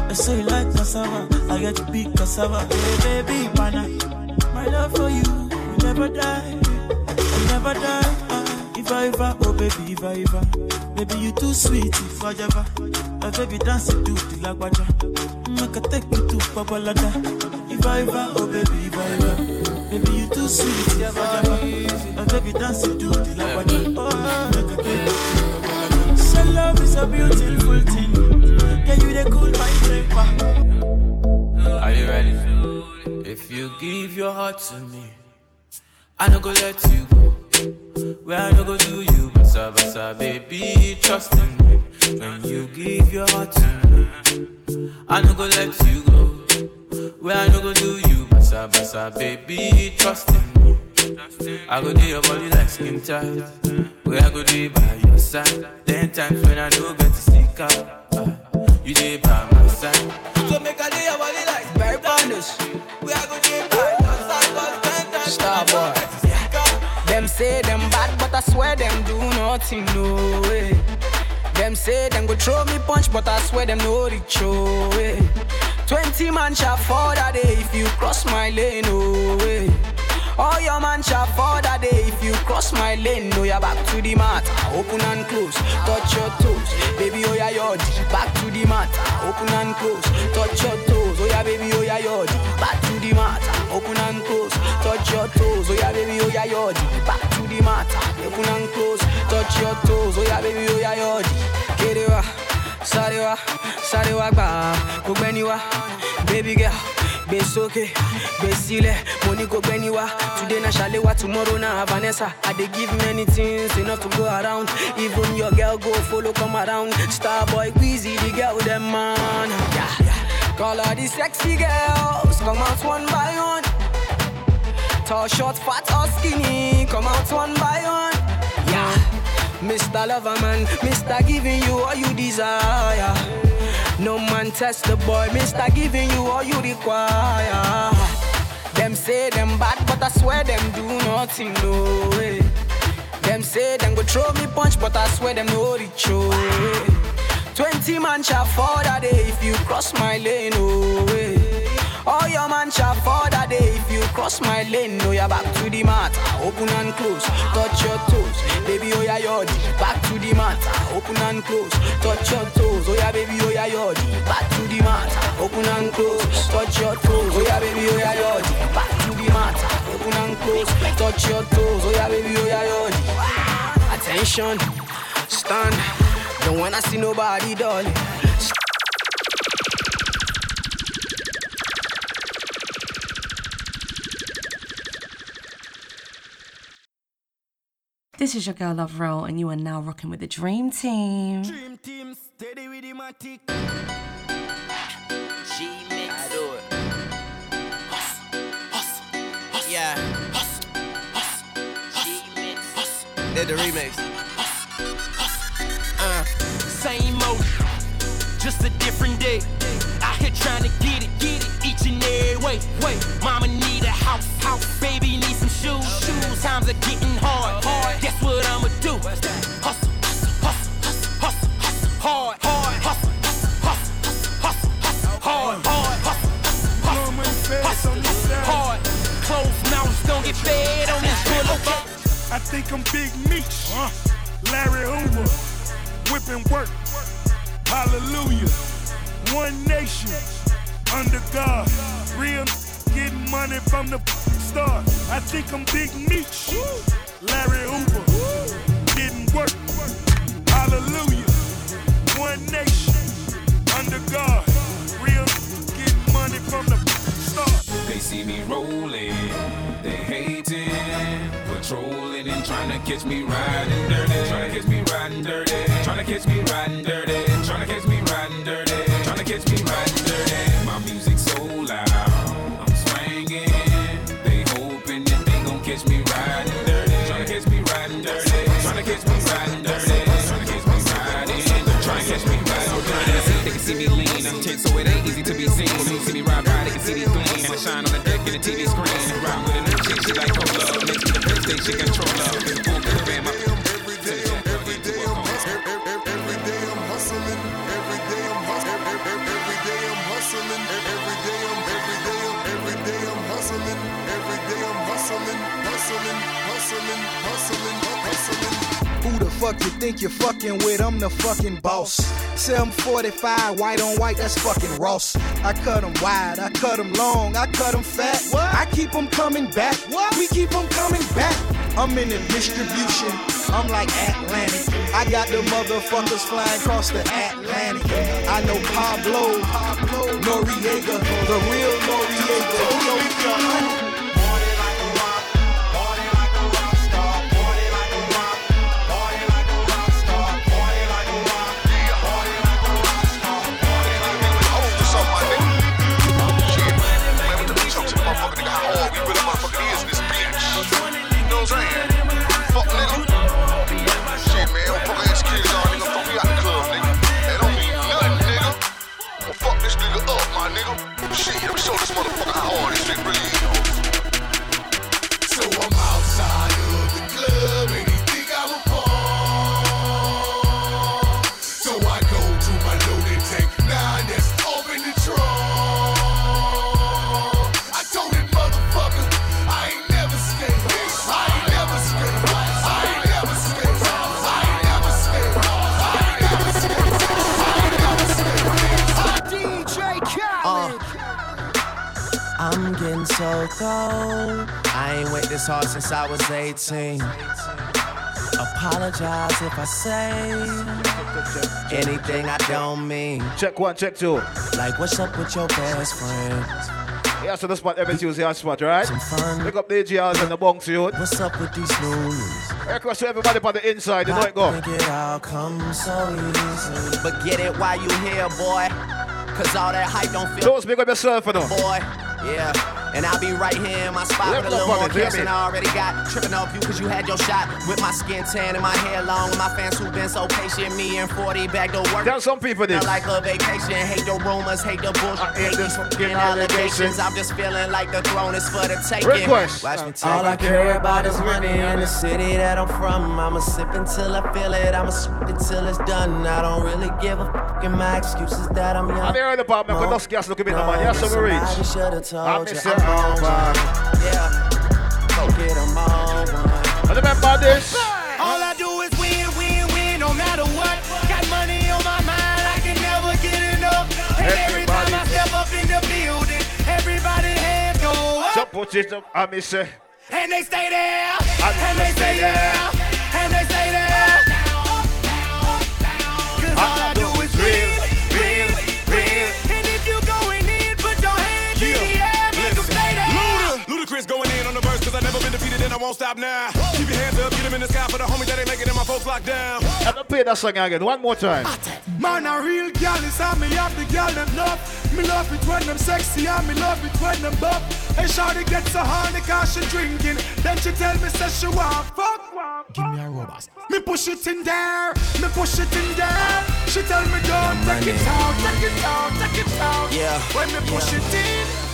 They say you like cassava, I get you big cassava, hey, baby, pana. My love for you, will never die, will never die. If I ever, oh baby, if I ever, baby you too sweet, if I ever, my baby dance to the lagwaja, make I take you to Babalada. If I ever, oh baby, if I ever, baby you too sweet, if I ever, my baby dance to the lagwaja, oh make I take you to Babalada. Love is a beautiful thing, yeah you the cool my temper. Are you ready? If you give your heart to me, I no go let you go. Where I no go do you, basa basa, baby, trust in me. When you give your heart to me, I no go let you go. Where I no go do you, basa basa, baby, trust in me. I go do your body like skin tight. Where I go do it by your side. Ten times when I don't get to stick out, uh, you dey by my side. So make I do your body like Barry Bonus. Where I go do it by your side, cause say them bad, but I swear them do nothing, no way. Them say them go throw me punch, but I swear them no reach, oh way. Twenty man shall fall that day if you cross my lane, oh way. All your man shall fall that day if you cross my lane. No, you're back to the mat, open and close, touch your toes, baby. Oh yeah, your Back to the mat, open and close, touch your toes. Oh yeah, baby. Oh yeah, your Back to the mat, open and close, touch your toes. Oh yeah, baby. Oh yeah, D. Back to the mat, open and close, touch your toes. Oh yeah, baby. Oh yeah, your D. Get it wa, sorry wa, sorry wa, gba, gbogbo ẹni wa, baby girl. gbé sókè gbé sílẹ̀ mo ní today na ṣàléwá tomorrow na vanessa i dey give many things enough to go around even your girl go follow come around starboy queasy the girl dem man. Yeah. call all the sexy girls come out one by one tall short fat or skinny come out one by one. Yeah. Mr. Loverman, Mr. Giving you all you desire. No man test the boy, Mr. Giving you all you require. Them say them bad, but I swear them do nothing, no way. Them say them go throw me punch, but I swear them no reach. Twenty man shall fall that day if you cross my lane, oh way. All your man shall fall that day if you cross my lane. No, you're back to the mat, open and close, touch your toes, baby. Oh yeah, yodi, back to the mat, open and close, touch your toes. Oh yeah, baby. Oh yeah, yodi, back to the mat, open and close, touch your toes. Oh yeah, baby. Oh yeah, yodi, back to the mat, open and close, touch your toes. Oh yeah, baby. Oh yeah, yodi. Attention, stand. Don't wanna see nobody, darling. This is your girl Love Roll, and you are now rocking with the Dream Team. Dream Team, steady with the matic. G-Mix. I do it. Yeah. Did the remix. Uh, same old, just a different day. Out here trying to get it, get it each and every way. Wait, mama need a house, house. Baby need some shoes, shoes. Times are getting hard, hard. Guess what I'ma do? Hustle, hustle, hustle, hustle, hustle, hard, hard. Hustle, hustle, hustle, hustle, hard, hard. Hustle, hustle, hustle, hustle, hard. Closed mouths don't get fed on this boulevard. I think I'm Big Meech, uh-huh. Larry Hoover, whipping work. Hallelujah. One nation, under God. Real getting money from the start. I think I'm Big Meech, Larry getting work. Hallelujah. One nation, under God. Real getting money from the. They see me rolling, they hating, patrolling and trying to catch me riding dirty. Trying to catch me riding dirty. Trying to catch me riding dirty. So it ain't easy to be seen. When they see me ride by, they can see these gleam. And I shine on the deck in the TV screen. Ride with a new chick, she like cola. Next to the pimp station controller. Boom, boom, bam, fuck you think you're fucking with? I'm the fucking boss. 745, white on white, that's fucking Ross. I cut them wide, I cut them long, I cut them fat. What? I keep them coming back. what? We keep them coming back. I'm in the distribution, I'm like Atlantic. I got the motherfuckers flying across the Atlantic. I know Pablo, Noriega, the real Noriega. So cold. I ain't wait this hard since I was 18. Apologize if I say anything I don't mean. Check one, check two. Like, what's up with your best friend? Yeah, so the spot every Tuesday on spot, right? Pick up the AGRs and the bunks, you. What's up with these movies? Request to everybody by the inside, you know it go. It all comes so easy. But get it while you here, boy. Cause all that hype don't feel. Don't speak up yourself, you know. Boy, yeah. And I'll be right here in my spot Lift with a little more it, hear cash than I already got. Tripping off you cause you had your shot. With my skin tan and my hair long. With my fans who've been so patient. Me and 40 back to work. Tell some people this. Like a vacation. Hate the rumors, hate the bullshit. Hate these fucking allegations. I'm just feeling like the throne is for the taking. Request. Watch me take All I it. care about is money and the city that I'm from. I'ma sip until I feel it. I'ma sip until it's done. I don't really give a fuck. And my excuses that I'm young. I'm here in the apartment, but those gas look a bit no money. Yes, so we Somebody reach. shoulda told I'm you Mr. I'm on Alpha. Yeah, go get 'em on one. And remember this. All I do is win, win, win, no matter what. Got money on my mind, I can never get enough. And every time I step up in the building, everybody hands go up. So put it up, I miss it. And they stay there, And and they stay there, and they stay there. Cause all I do won't stop now. Keep your hands up, get them in the sky for the homies that ain't making it, my folks locked down. I'm gonna play that song again one more time. Man, a real gal is how me have the gal them love. Me love it when them sexy and me love it when them buff. And shawty gets so horny cause she drinking. Then she tell me say she want fuck. Give me a robust. Me push it in there, me push it in there. She tell me don't take it out, take it out, take it out. Yeah, When me push it in, in, in.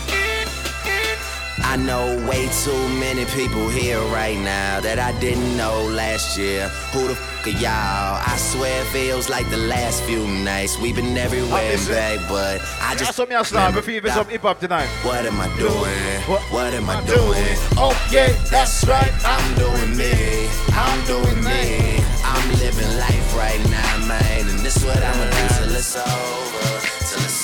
I know way too many people here right now that I didn't know last year. Who the fuck are y'all? I swear it feels like the last few nights. We've been everywhere and back, but I That's just. what me a start before you some hip hop tonight. What am I doing? What, what am I doing? Oh yeah, that's right. I'm doing me. I'm doing me. I'm living life right now, man. And this is what I'ma do till it's over.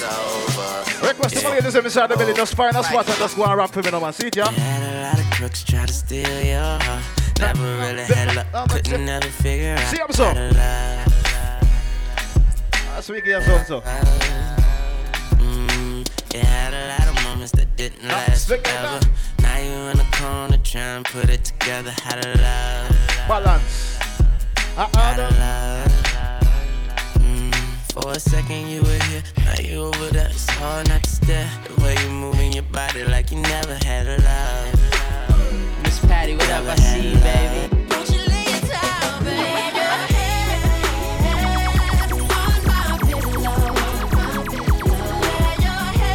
Till it's over. Request to my ladies inside the building, just find a spot and just go and rap for me now, man. See it, yeah? Had a lot of crooks try to steal your heart. Never really had luck, couldn't never figure out See, I'm so. how to love. That's what we get some so. Mm, you had a lot of moments that didn't last forever. Now you in the corner trying to put it together. How to love. Balance. How to love. For a second you were here, now you over there. It's hard not to stare. The way you moving your body like you never had a love. Miss Patty, what up? I see you, baby.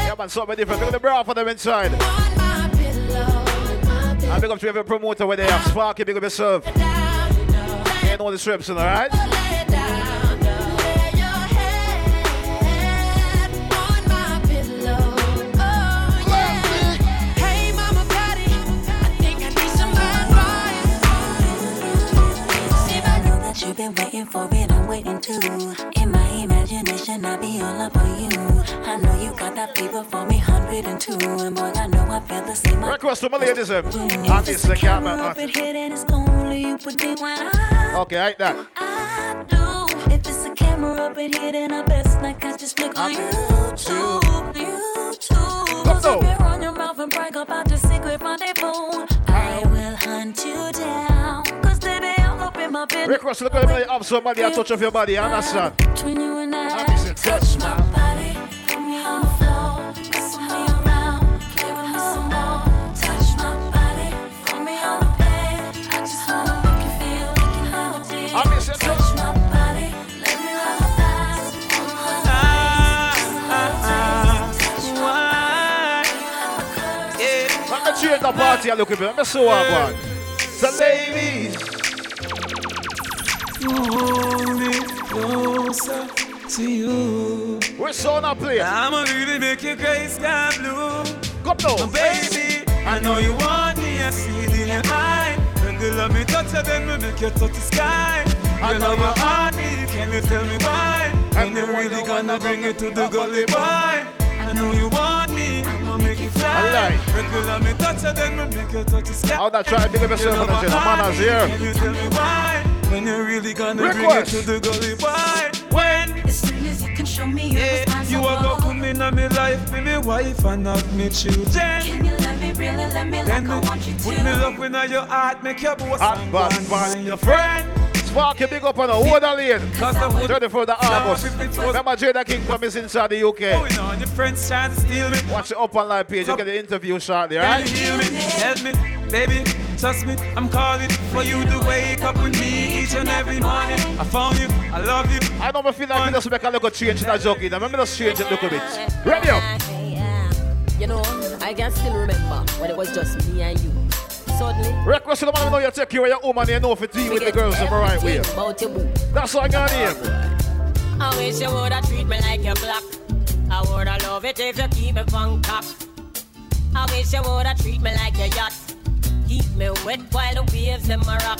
Yeah, man, something different. Look at the bra for them inside. And big up to every promoter where they have Sparky, big up yourself. You know the strips, alright? Been waiting for it, I'm waiting too. In my imagination, I be all up on you. I know you got that fever for me, 102. And boy, I know I feel the same. Request to my ladies, um, and this the camera. Up it here, then it's only you put me when I Okay, like that. do. If it's a camera up in here, then I best like I just click on YouTube. YouTube. If you run your mouth and brag about your secret rendezvous, my bed. Request look at me have somebody a touch of your body, you understand? Between you and I, touch my body, put me on the floor, wrestle me around, play with me some more. Touch my body, put me on the bed. I just wanna make you feel like you know what it I is. Touch my body, let me rub my thighs. Let me change the party a little bit. Let me see what I want. So ladies. Hold me closer to you. We're so not playing. I'ma really make your gray sky blue. Go Oh, baby, I know you want me, I see it in your eye. When the love me touch you, then we make you touch the sky. You love your heart, can you tell me why? When you really gonna bring it to the gully boy? I know you want me, I'ma make you fly. Alright. When the love me touch you, then we make you touch the sky. How that try to big up yourself on the channel. Manners here. Can you tell me why? When you really gonna Request. bring it to the gully boy? When As soon as you can show me you're yeah, you are gonna come in on me life, be me wife and have me children. Can you let me really let me like Then I want you put to? me up in your heart, make your boss Hot and bad one bad. and your friend. Sparky, big up on the Water Lane. 34th of August. Remember Jada King is inside oh, the UK. Going on, your friends trying to steal me. Watch the up on live page. You get the interview shortly, Can right? you hear me? Help me, baby. Trust me, I'm calling for you to wake up with me each and every morning. I found you, I love you. I don't feel like we just make a little change in that jockey. Remember, just change it a little bit. Ready up. You know, I can still remember when it was just me and you. Suddenly, Request to the man know you take care of your woman and you know if it's deal with the girls in the right way. about your boo. That's what I got here. I wish you woulda treat me like a block. I woulda love it if you keep me from cock. I wish you woulda treat me like a yacht. Keep me wet while the waves in my rock.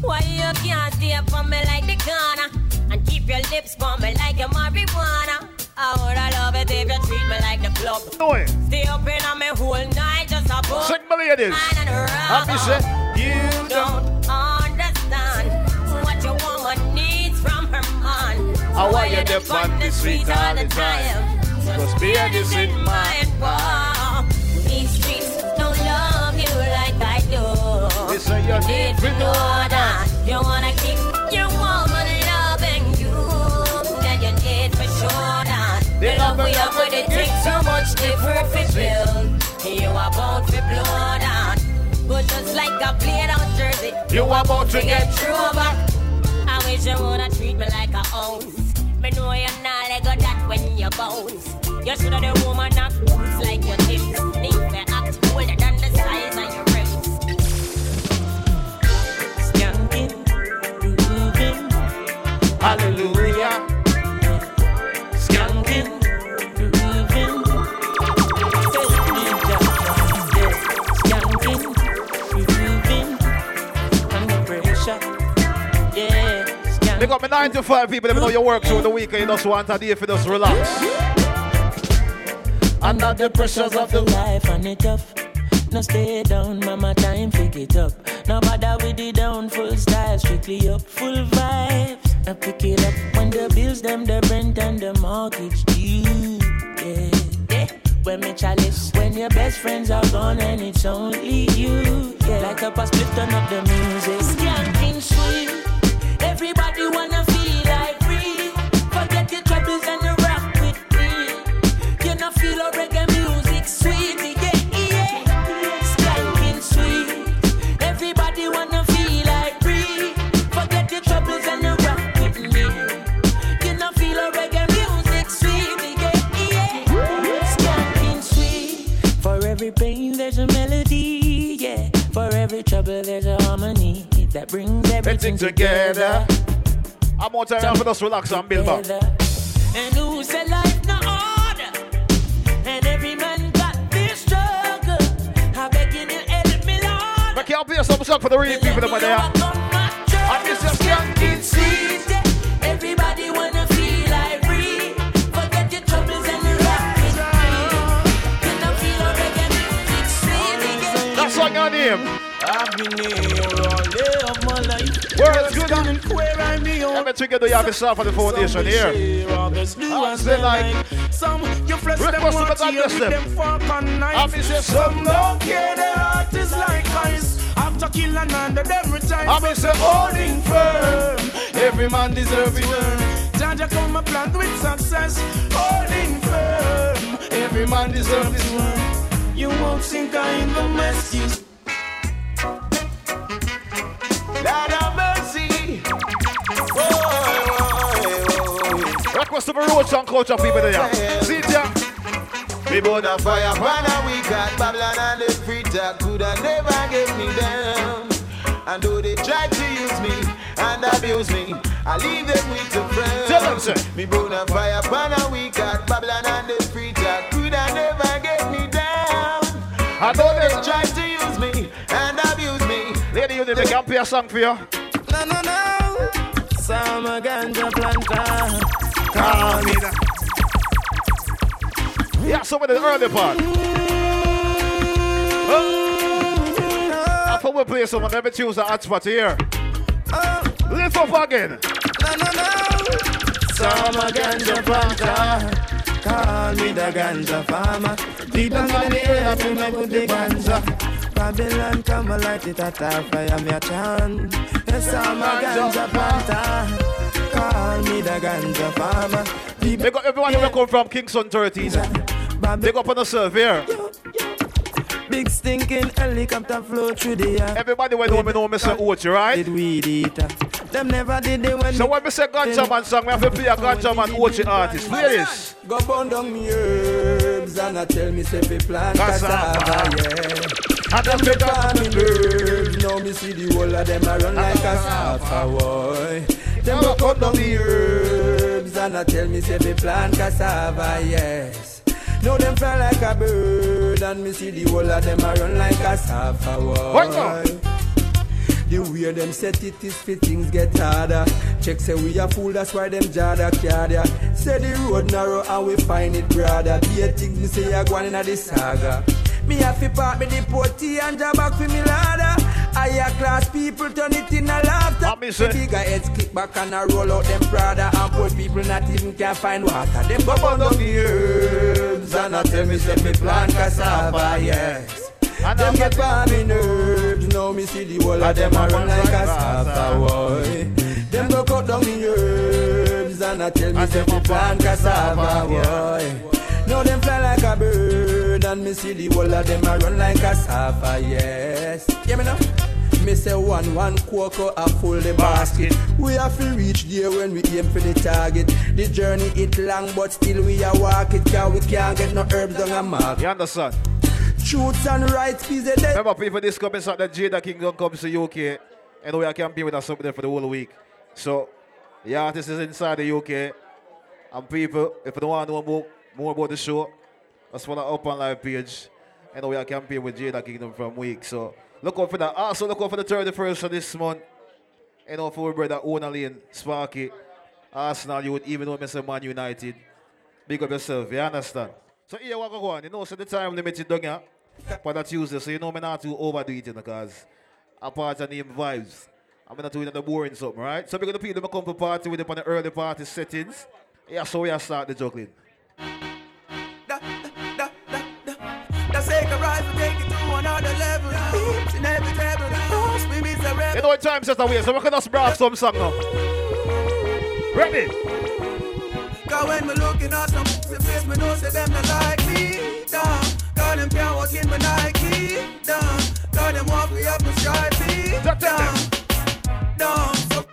Why you can't stay from me like the corner and keep your lips on me like your marijuana? I woulda love it if you treat me like the club. No way. Stay up in on me whole night just a book. Check my ladies. Happy say, you don't understand what your woman needs from her man. I want you to on the street all the time. Cause being is in my Wow. Listen, you need to know that you wanna keep your woman loving you. Then you need for sure that the love we have with it takes so much different build. You are about to blow down. But just like a played out jersey, You are about to get through. I wish you woulda treat me like a ounce. Me know you're not like a that when you bounce. You shoulda the woman that boots like your tips. Hallelujah. Skanking, grooving, Skanking, grooving, under pressure. Yeah, They got me 9 to 5 people. They know your work through the week and you just want a day for just relax. Under the pressures of the life and it tough. No stay down, mama, time pick it up. No bother with the down, full style, strictly up, full vibes. I pick it up when the bills, them, the rent and the mortgage due. Yeah, yeah. When me chalice, when your best friends are gone and it's only you. Yeah, like a split, turn up the music. Skanking sweet. Everybody wanna everything together. I'm more time for us relax and build back. And who said life no order? And every man got their struggle. I beg you to help me, Lord. But can't play some song for the real people over there. And this is skanking sweet. Everybody wanna feel like free. Forget your troubles and the rock with me. You know feel a reggae music sweet. That's what I name. I've been here life. World's good and where I be on. Every together you have yourself for the foundation here. Say like, Some you flesh them request to want to goddess with them. fork and knife. Some don't care, their heart is like ice. After killing under them retire. I be say holding firm. Every man deserves his worm. Jaja come a plant with success. Holding firm. Every man deserves his worm. You won't sink in the mess. You Lord have mercy. Request to the roads and culture people there. See here. Me burn a fire when a week at Babylon and the free talk coulda never get me down. And though they try to use me and abuse me, I leave them with the friends. Tell them, sir. Me burn a fire when a week at Babylon and the free talk coulda never get me down. I And know though they Need to can play a song for you. No, no, no. Some ganja planter. Call me that. Yeah, some of the early part. I thought we play some and never choose a hot spot here. Lift up again. No, no, no. Some ganja planter. Call me the ganja farmer. People in the air to me put the ganja. Babylon come and light it at our fire, me a chant. Yes, I'm a ganja planter. Call me the ganja farmer. Big up everyone who come from Kingston 13. Big up on the surveyor. Big stinking helicopter flow through the air. Everybody when know me know Mr. Ochi, right? Did weed eater. Them never did they when So when we say Ganja Man song, we have to play a Ganja Man Ochi artist. Play this. Go burn down me herbs and I tell me say fi plant cassava, yeah. And them be farming herbs. Now me see the whole of them a run like cassava, boy. Them go cut down the herbs and I tell me say fi plant cassava, yes. Now them fly like a bird and me see the whole of them a run like Right boy. The way them set it is fit things get harder. Check say we a fool, that's why them jada cardia. Say the road narrow and we find it broader. Be a thing me say I go on inna the saga. Me have to park me the potty and jab back for me ladder. Higher class people turn it in a laughter. The bigger heads kick back and a roll out them Prada. And poor people not even can find water. Them go down the herbs and I tell me say me plant cassava, yes. And them get farming herbs. Now me see the whole of them a run like a cassava, boy. Them go cut down the herbs and I tell me say me plant cassava, boy. Now them fly like a bird and me see the whole of them a run like a cassava, yes. Hear me now? Me say one one cocoa a full the basket. We have to reach there when we aim for the target. The journey it long, but still we a walk it. Cause we can't get no herbs on a mark. You understand? Truths and rights, peace the day. Remember, people, this coming that Jada Kingdom comes to UK, and we are campaigning with us there for the whole week. So, the artist is inside the UK, and people, if you don't want to know more, more about the show, just follow up on live page, and we are campaigning with Jada Kingdom from week. So, look out for that. Also, look out for the 31st of this month. And know, for brother Ona Lane, Sparky, Arsenal, you would even know Mr. Man United. Big up yourself, you understand? So here we go on. You know, so the time limited down here for that Tuesday, so you know me not to overdo it, because apart of name vibes, I'm not doing the boring something, right? So because the people that come for party with them on the early party settings, yeah, so we are start the juggling. You know what time says that way, so we can just brag some song now. Ready? Cause when me looking at some pussy face, me know say them not like me. Down. Cause them can't walk in my Nike. Down. Cause them walk me up my stripey. Down. Down. So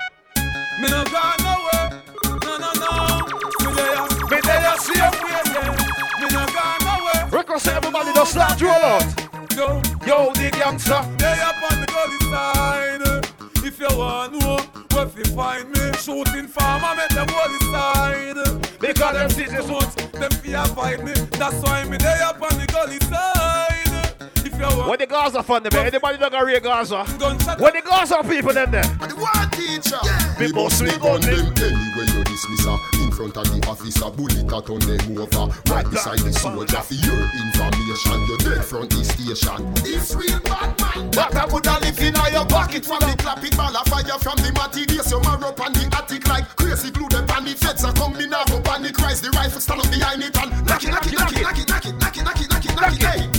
Me no gone nowhere. No, no, no. Me there, me there, way, yeah. Me no gone nowhere. Record everybody just start roll out. Yo, yo, the gangster. They up on the gully side. If you want know where fi find me, shooting farmer make them gully side. Because them the much, them fear fight me. That's why me they up on the gully side. If you When the Gaza fund them, eh? anybody that got real Gaza? When the Gaza people them there? And the war teacher. Me boss me gun gun them. them anyway you dismiss her. In front of the officer, bullet a turn them over. Right beside the soldier for your information. You're dead front the station. It's real bad man. But I would have live in your pocket from the clapping ball of fire from the materials. You marrow up on the attic like crazy glue. Them pan the feds are coming now. Go panic rise the rifle stand up behind it and knock it, knock it, knock it, knock it, knock it, knock it, knock it, knock it, knock it. Hey.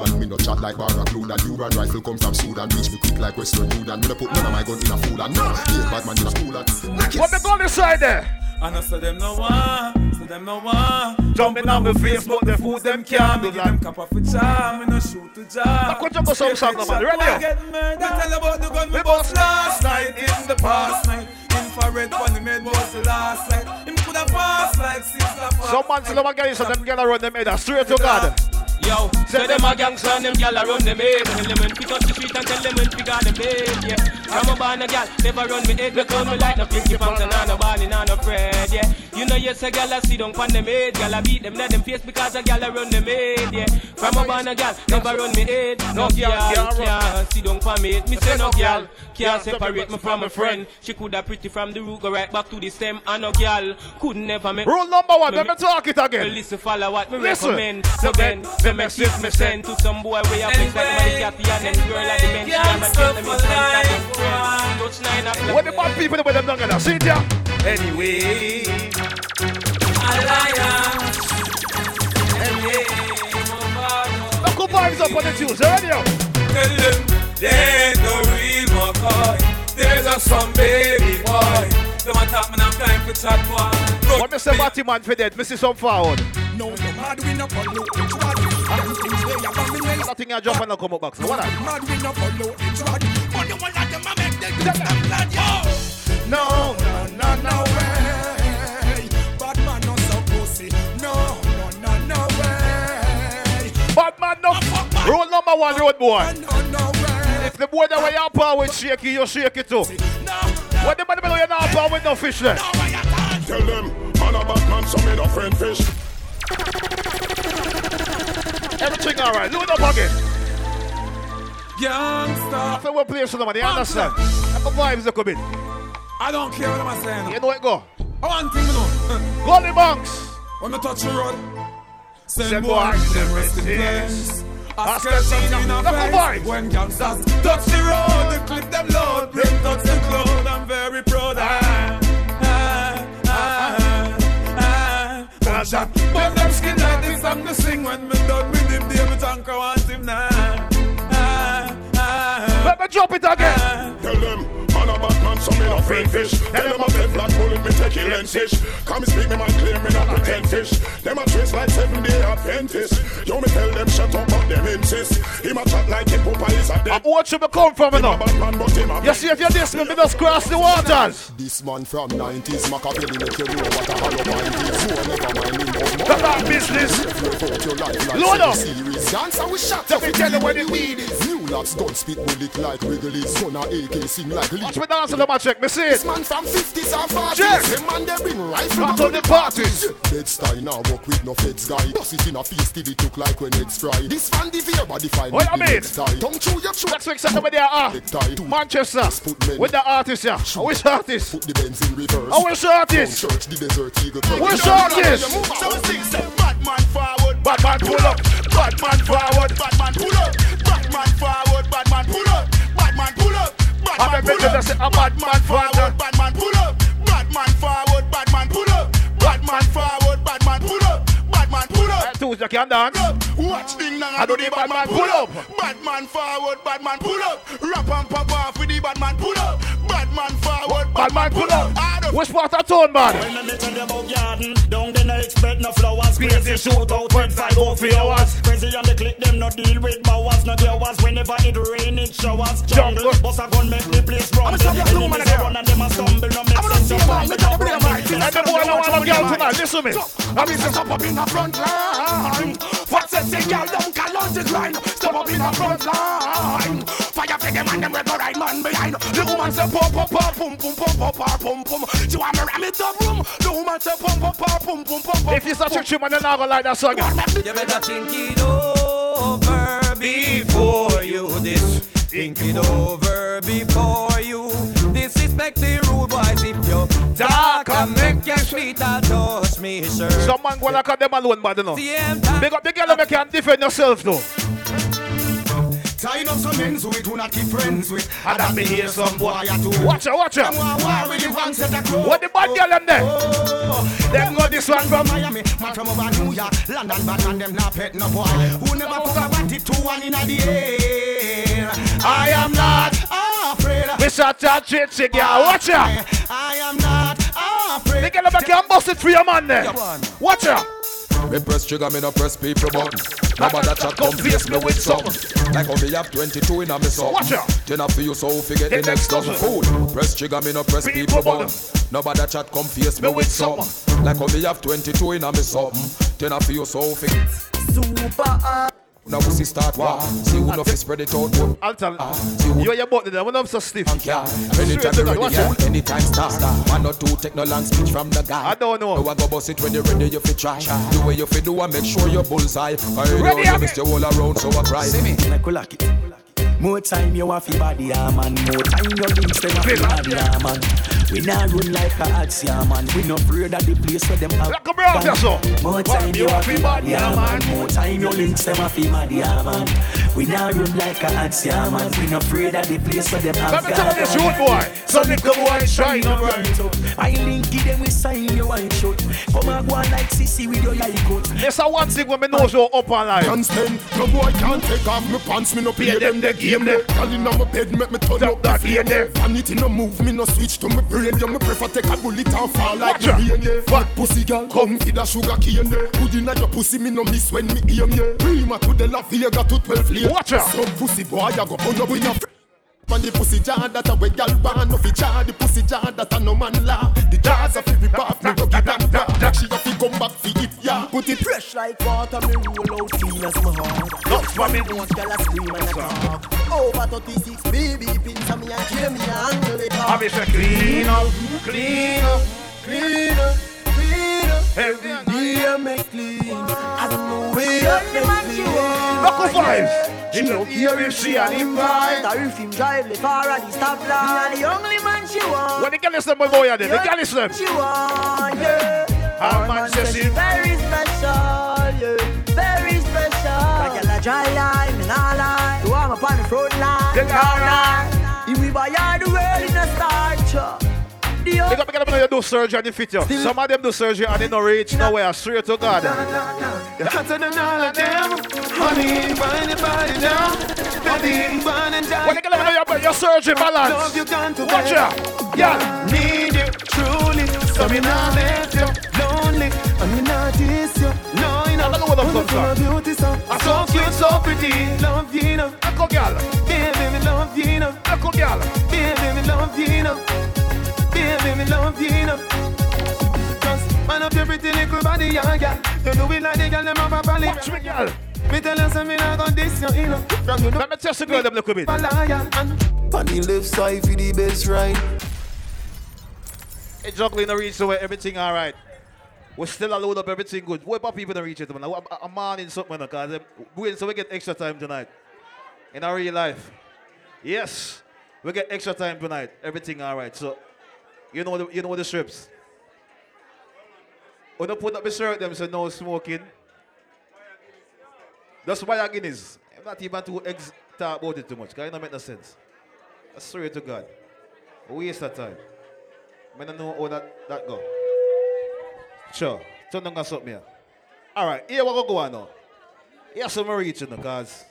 More gun than you and me no chat like Barracuda. You and rifle come from Sudan. Reach me quick like Western Sudan. Me no put none of my gun in a fool and no. Yeah, bad man in a school and. What the gun inside there? And I say them no one, say them no one. Jumping on my face, but the food them can't do Give them cap off a charm, me no shoot to jar. Look what you go some song, no man. Ready? Boy. Me tell about the gun we bust last night in the past night. Infrared one he made was the last night. Him coulda passed like sister. Some man still have a so them gyal run them head straight to God. Yo, say them a gangster and them gyal a run them head. Tell them when we touch the street and tell them when we got them dead. Yeah, I'm a born a gyal, never run me head. Because me like no pinky pants and I no ball and I no afraid. Yeah, you know yes a gyal a sit down pon them head. Gyal a beat them let them face because a gyal a run them head. Yeah, from a born a gyal, never run me head. No gyal can't sit down pon me head. Me say no gyal can't separate me from a friend. She coulda pretty from the root go right back to the stem. And no gyal could never make. Rule number one, let me talk it again. Listen, follow what me recommend. So then, the make shift me send to some boy way up like my catty and then girl at the bench. I'm a gentleman, friend, and them friend. Touch nine o'clock. What the bad people with them together? See it ya? Anyway. Alliance. Local vibes up on the Tuesday, eh, ready? Tell them they ain't no real McCoy. There's a some baby boy. Them a talk, man, I'm time for chat boy. What Mr. Batty man for that? Mrs. Some forward. No, no, mad we no follow each one. Them things where you want me waste. Nothing I jump and I come up back. So what? that? Mad we no follow each one. But the one that them a make them just a blood, yo. No, no, no, no way. Bad man no so pussy. No, no, no, no way. Bad man no. Rule number one, road boy. No, no way. If the boy that way you power with shaky, you shake it too. What the man below you not power with no fish there? Tell them, man a bad man, so me no friend fish. Everything alright. Load up again. Youngster. I feel we're playing something, you understand? That's the vibes come in. I don't care what I'm saying. You know it go. I want thing, you know. Golden Banks. When I touch the road, send Send boy, them rest in peace. Something in a when gangsters touch the road, they clip them load, bring touch the cloud. I'm very proud. Ah, ah, ah, ah. Up, burn them skin like this. I'm the sing when me done with him. David Anchor want him now. Ah, ah, Let me drop it again. So me no friend fish. Tell them a bed black bullet, me take it and fish. Come speak me, man, clear me not pretend fish. Them a trace like seven day Adventist. Yo, me tell them shut up, but them insist. Him a chat like him papa is a dead. I'm watching me come from you now. Man, but him a You see if you're this me, me just cross the waters. This man from 90s, Machiavelli make you know what a hollow mind is. You never mind me no more. That's our business. Live your life like Load up. series. Dance and we shot Let me tell you deal what what with the weed is. New lads gun spit bullet like Wrigley's. Son a AK sing like Lee. Watch me dance on the check, me see This it. man from 50s and 40s. Check. Them man they bring rifle Not to the parties. Dead style now work with no feds guy. Bust it in a feast till it look like when it's fry. This fan the fear body fine. What with you mean? next tie. Tongue chew your throat. Next week, Saturday, where they are. Ah? Necktie. Two Manchester. With the artist, yeah. I wish artist. Put the Benz in reverse. I wish artist. Church the desert eagle. Wish artist. So we sing say bad forward. Bad man pull up. Bad man forward. Bad man pull up. Bad man forward. Bad man pull up. I you just say a bad man forward. Bad man pull up. Bad man forward. Bad man pull up. Bad man forward. Bad man pull up. Bad man pull up. Two Tuesday can dance. Watch thing now. I do the bad man pull up. Bad man forward. Bad man pull up. Rap and pop off with the bad man pull up. Bad man forward. Bad man pull up. Which part of town, man? When I tell them about garden, down then I expect no flowers. Crazy shoot out with five or three hours. Crazy and they click them, no deal with bowers, no hours. Whenever it rain, it showers. Jungle, bust a gun, make the place rumble. Enemies a run and them a stumble, no make sense to fumble. no rumble. And the boy now want a girl tonight. Listen to me. I mean, step up in the front line. What's that say, girl? Don't call on the grind. Step up in the front line. Fire for them and them with the right man behind. The woman say, pop, pop, pop, pum, pum, pum, pum, pum, pum, pum. She want me ram it up room. The woman say, pum, pum, pum, pum, pum, pum, pum. If you start to man, then I go like that song. You better think it over before you this. Think it over before you disrespect the rude boys. If you talk and make your sweet, I'll me shirt. Some man gonna cut them alone, but you know. Big up the girl that can defend yourself, though. Tying up some men who not keep friends with. And that me hear some boy or two. Watch out, watch out. Them want war with the wrong set of crew. What the bad girl them there? Oh. Them got this one from Miami, man from over New York, London, but man them not pet no boy. Who never put a batty two one in the air. I am not afraid. Mr. Chachichi, girl, watch out. I am not afraid. The girl that can bust it for your man there. Watch out. Me press trigger, me no press people button. Nobody chat come face me with something. Like how me have 22 in a me something. Watch out. Then I feel you so forget the next dozen food. Press trigger, me no press people button. Nobody chat come face me with something. Like how me have 22 in a me something. Then I feel you so forget. Super. Now we see start war. See who no fi spread it out. Boy. I'll tell ah, you. You are your button there. When I'm so stiff. Yeah. Straight Anytime to you the- ready, watch yeah. out. Anytime start. One or two take no long speech from the guy. I don't know. No, I go bust it when you're ready, you fi try. The way you fi do, I make sure you're bullseye. I Ready, know you okay. missed your all around, so I cry. See me. Like we like it. More time you have fi body, yeah, man. More time your links them have fi body, yeah, man. We not run like a ads, yeah, man. We not afraid of the place where them have. Come here, gun. so. More time you have fi body, yeah, man. More time your links them have fi body, yeah, man. We not run like a ads, yeah, man. We not afraid of the place where them have. Let me tell you this, youth boy. So little boy shine on right up. I link give them we sign your white shirt. Come and go on like sissy with your like coat. There's a one thing when me know you up on live. Can't stand, no boy can't take off my pants, me no pay them the game there. Girl inna my bed, make me turn up that lane there. Vanity no move, me no switch to my brain. Yeah, me prefer take a bullet and fall like the rain yeah. Fat pussy girl, come feed a sugar cane there. Good inna your pussy, me no miss when me aim yeah. Prima to the La Vega to 12 lane. Watch out. Some pussy boy, I go pull up in your on the pussy jar that a way gal born no fi jar the pussy jar that a no man law the jars a fi rip off me rugged and raw she a fi come back fi it yeah Put it fresh like water, me roll out clean as my heart. That's for me. Don't girl a scream and a talk. Over 36, baby, pins on me and kill me and handle it I off. be say clean up, clean up, clean up, clean up. Every day I make clean. I don't know where I make clean. Local vibes. Him no hear him see and him vibe. Or if him drive the car at the stoplight. Me are the only man she want. When the girl is them, my boy, are there? The girl is them. She want, yeah. Our man says she very special, yeah. Very special. Like a dry line, me nah lie. You want me on the front line. Take Nah, her. If we buy all the world in a starch. Uh. The They got me get them you do surgery and they fit you. Some of them do surgery and they no reach nowhere. Straight to God. Hotter than all of them. Honey, find your body down. Honey, burn and die. When they get them you your, your surgery Love balance. you gone to Watch out. Yeah. Need you truly. So me not let you lonely. And me not diss you. No, you know. I don't know what I'm Look talking at my beauty so. I So cute, so pretty. Love you, know. Echo girl. Baby, me love you, know. Echo girl. Baby, me love you, know. Baby, me love you, know. Just man up your pretty little body, yeah, yeah. You do it like the girl them have a valley. Watch me, girl. Me tell you, say me not gon' diss you, you know. From you know, Let me test the girl them little bit. a liar. And On the left side for the best ride. Hey, juggling the reach so everything all right. We still a load up everything good. What about people to reach it, man? I'm, I'm man in something, because I'm so we get extra time tonight. In our real life. Yes. We get extra time tonight. Everything all right. So, you know the, you know the strips. When I put up the shirt, them say no smoking. That's why I Guinness. I'm not even too ex- talk about it too much, because it don't make no sense. I swear to God. Waste of time. I don't know how that, that go. Sure. Turn down something here. All right, here we go go on now. Here some reaching because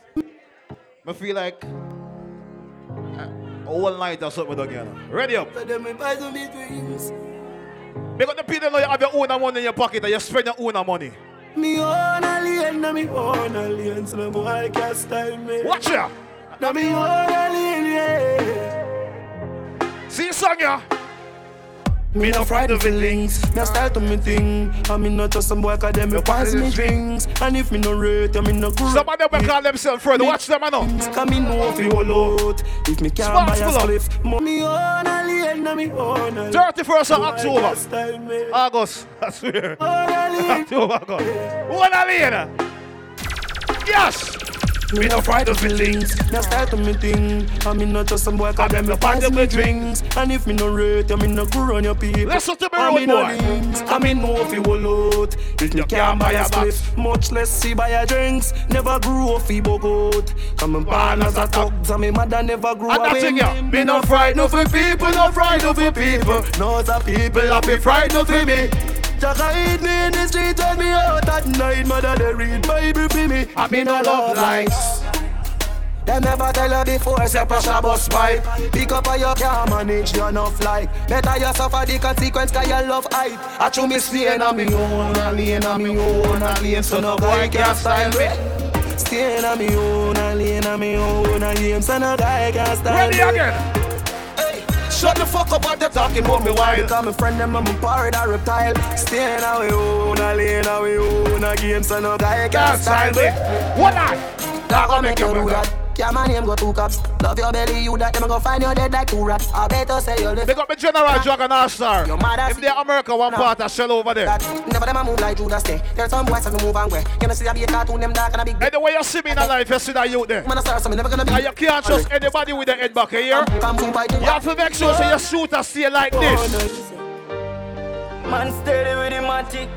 I feel like uh, a whole night or something here. Ready up. So them me buy some big drinks. Because the people know you have your own money in your pocket and you spend your own money. Me own a lane, na me own a lane, so no boy can style me. Watch ya. Na me own a lane, yeah. See you song ya. Me no frightened of feelings, me style to me thing. I me not just some boy 'cause them me pass me drinks. And if me no rate, I me no grow. Some of them will call themselves friends. Watch them I know. Cause me know if you hold out. If me can't buy a spliff, me own a lane, na me own a lane. 31st of October. can style me. August. I swear. Own a lane. October, August. One a lane. Yes. Me no frightened of feelings, me style to me thing. I me not just some boy 'cause them me pass me drinks. And if me no rate, I me no go run your people. Listen to me, I road no boy. I me know if you will out. If you can't buy a spliff, much less see buy a drinks. Never grew up fi bogot. Come and born as a thug, and me mother never grew up it, yeah. Me no frightened of people, no frightened of people. No the people happy frightened of me. Jaga hit me in the street, turn me out at night. Mother they read Bible for me. I me no love likes. Them never tell you before, say pressure bust pipe Pick up and you can't manage you enough like Better you suffer the consequence cause you love hype I chew me staying on me own, a lane on me own, a lane So no boy can style me Staying on me own, a lane on me own, a lane So no guy can style Ready me again. Shut the fuck up what you talking about me while Because my friend them and my pirate a reptile. Staying we own, a lane we own, a game So no guy can't style me. What on? Dog, I make you do that Yeah, my name go two cops. Love your belly, you that them go find you dead like two rat. I better say you live. Big up the General Dragon All Star. If they're America, one part, I shell over there. Never them a move like Judas eh. stay. There's some boys that move and way. You know see a be a cartoon them dark and a big. Anyway, you see me in a life, you see that youth there. Man, I start something never gonna be. And you can't trust anybody with the head back here. You have to make sure so your shooter stay like oh, this. Man steady with the matic.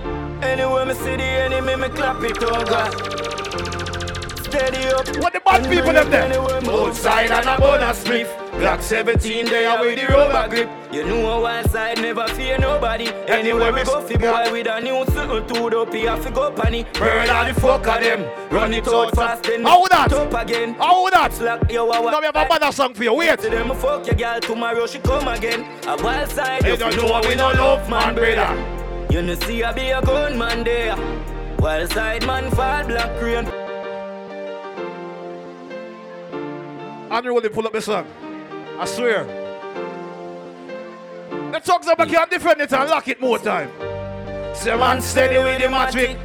Anywhere me see the enemy, me clap it, oh God. Steady up. What the bad people them there? Outside and a bonus spliff. Glock 17 they are with the rubber grip. You know one side never fear nobody. Anywhere we go, fi boy with a new circle to the P, I fi go panny. Burn all the fuck of them. Run it out fast then. How that? Up again. How that? Slack yo, Now we have a better song for you. Wait. To them fuck your girl tomorrow she come again. A wild side, Hey, you don't know know we no love man, brother. You know see I be a gunman there. Wild side man fall black rain. Andrew will pull up the song. I swear. The talks up, I can't defend it and lock it more time. Say man steady with the magic.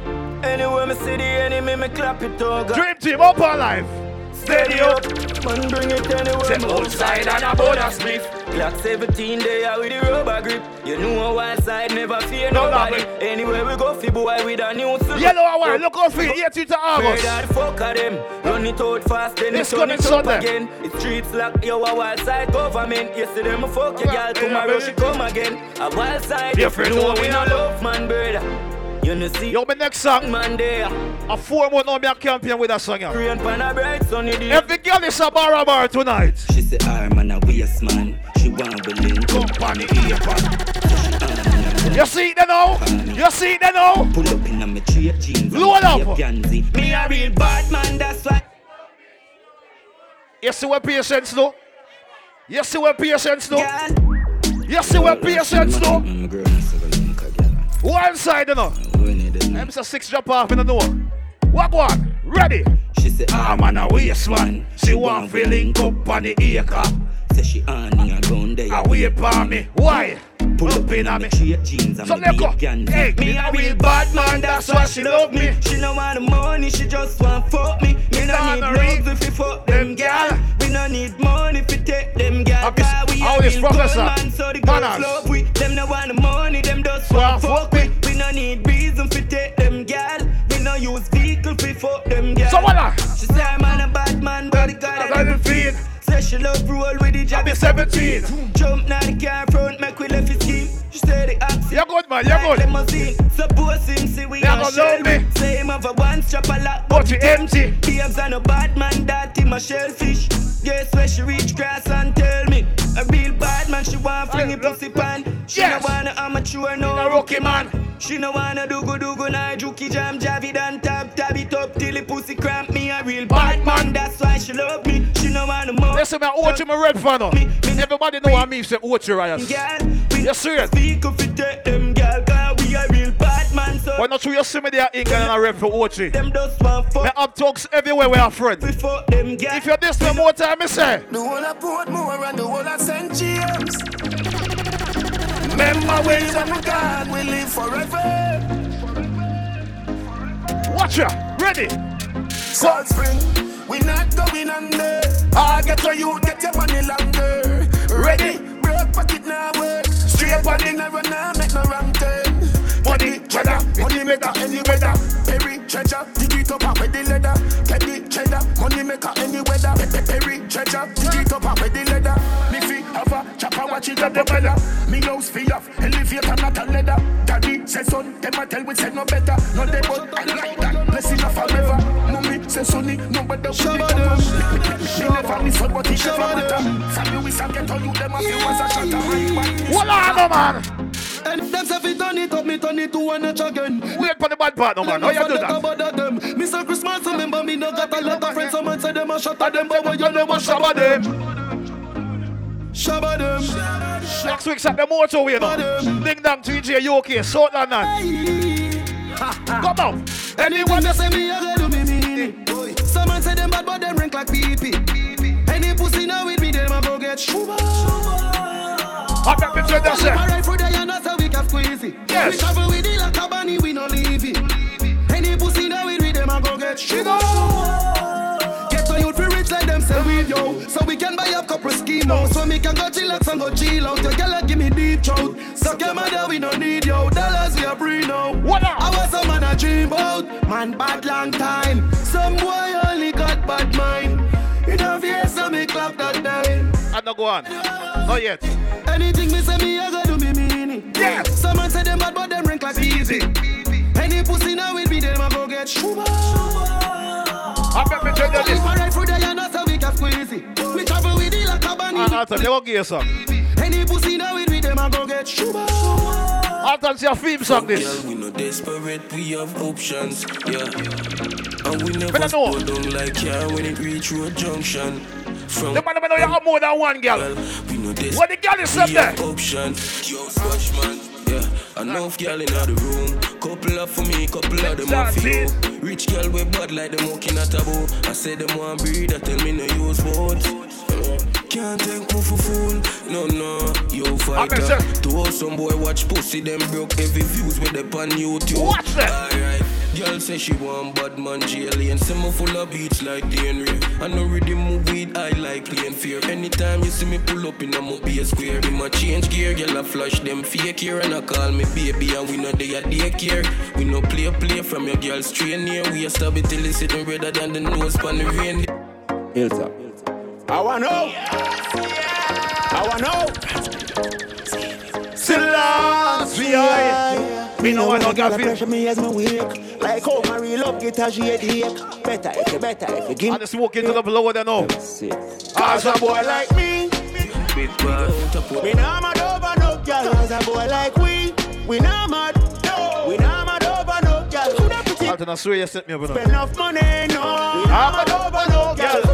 Anywhere me see the enemy, me clap it God. Dream team up alive. Steady up, man bring it anywhere. Outside and a bonus spliff. Glock 17 there with the rubber grip. You know a wild side never fear No, nobody. no, Anywhere we go, fi boy with a new suit. Yellow hour, look how free, 8 to August. Murder the fuck of them. Run it out fast, then This it turn it up Sunday. again. It's streets like yo, a wild side government. Yesterday, me fuck your girl, tomorrow she come again. A wild side, Different you know one. we no love man, brother. You know see Yo, my next song. man there. A four month me a campaign with a song. yeah. Rain pan a bright sunny day. Every girl is a bar bar tonight. She say, I'm man a waste man. She want to link up on the. You see it now? You see it now? Pull up in a me straight jeans. Load up. Me a real bad man, that's why. You see what patience do? You see what patience do? You see what patience do? One side, you know. I'm a six drop off in the door. What one? Ready? She say, ah, I'm on a waste man. She want link up on the acre. Say she on me a gun there. I wait for me. Why? Pull up in a me straight jeans and So me go. deep Hey. Me a real bad man, that's why she love me. She no want the money, she just want fuck me. Me no need love if you fuck them gal. We no need money if you take them gal. this- Cause we how a this real professor? gunman, so the girls love we. Them no want the money, them just want fuck we. We no need reason fi take them gal. We no use vehicle fi fuck them gal. So what? She say I'm a bad man, but the God I never feel. Say she love roll with the job. be 17. Jump now the car front, make we left his scheme. She say the axe. You're good, man. You're good. Limousine. Suppose him see we gonna shell. me. Say him have a one strap a lot, But you empty. Babes and a bad man that him a shellfish. Guess where she reach grass and tell me. A real bad man, she want fling it pussy pan. She Yes. no wanna amateur, no a rookie man. She no wanna do go do go na juki jam javi dan tab tab it up till the pussy cramp me a real bad man. That's why she love me. She no wanna more. Listen, man, Ochi, my red fan. oh. Everybody know what I mean, say Ochi, Riot. Girl, we You see it? speak of it, them girl, cause we a real bad man. Why not you see me there, England, and I rep for Ochi? them just want fuck. Me have talks everywhere we are friends. We them girl. If you're this one more time, me say. The whole of Portmore and the whole of St. James. Remember ways of God we live forever. Watch ya. Ready? Salt Spring, we not going under. I get to you, get your money longer. Ready? Broke pocket now work. Straight on the narrow now, make no wrong turn. Money, cheddar, money maker, any weather. Perry, treasure, dig it up and with the leather. Petty, cheddar, money maker, any weather. Pe- pe- Perry, treasure, dig it up and with the leather. Me fi have a chopper, watch it up the weather. Me house fi off, elevator, not a leather. Daddy say son, them a tell we say no better. No they but I like that, blessing of forever. Mommy say sonny, no better. Me never miss out, but it never matter. Family we some get on you, them a few as a shatter. What on, no, man? And them say fi turn it up, me turn it to one notch again. Wait for the bad part, no, man. How you do that? About them. Mr. Christmas, remember me no got a lot of friends. Someone say them a shot at them, but when you never shabba them. Shabba them. Next week's at the motorway, you know. Ding dong, 3J, UK, South London. Come on. Anyone that say me, I go do me mean. Someone say them bad, but them rank like PP. Any pussy now with me, them a go get shuba. Me tell you, say. Alright, for the how we can squeeze it. Yes. We travel with it like a bunny, we no leave it. Any pussy now with me, them a go get shuba. Get to you for rich like them say know. So we can buy up couple schemo. So we can go chill chillax and go chill out. Your girl give me deep throat. Suck your mother, we don't need yo. Dollars we are free now. What up? I was a man a dream about. Man bad long time. Some boy only got bad mind. Time. I not go on. Not yet. Anything me say me, I go do me meaning. Yeah. Some man say them bad, but them rank like easy. Any pussy now with me, them a go get shuba. I bet me tell you this. If I ride through the yard, so we can squeeze it. We travel with it like a bunny. Ah, Alton, they won't give you some. Any pussy now with me, them a go get shuba. Alton, see a theme song this. Girl, we no desperate, we have options, yeah. And we never Better know. slow down like car when it reach road junction. From The man know you have more than one girl. we no desperate, What the girl is up there? Yo, scotch man, yeah. Enough girl in the room. Couple up for me, couple of them off you. Rich girl with bad like them walking at a bow. I said them want breed, I tell me no use words. Can't take me for fool, no no. Yo fighter, to all some boy watch pussy, them broke every views with them on YouTube. Watch that. Alright, girl say she want bad man jelly and some full of beats like the Henry. I know rhythm move weed, I like playing fear. Anytime you see me pull up in a mobile square, in my change gear, girl I flush them fake here and I call me baby and we know they are daycare. We no play a play from your girl straight near. We a stab it till it's sitting redder than the nose pan the rain. Hilltop. I wanna know. I wanna know. Selassie, I. Me no want no girl feel. pressure me as me wake. Like how my real love get a shade ache. Better if you better if you give And the smoke into the blower they know. As a boy like me, we not mad over no girl. As a boy like we, we not mad. We not mad over no girl. Alton, I swear you set me up. know. spend enough money, no. We not ah. mad over no girl.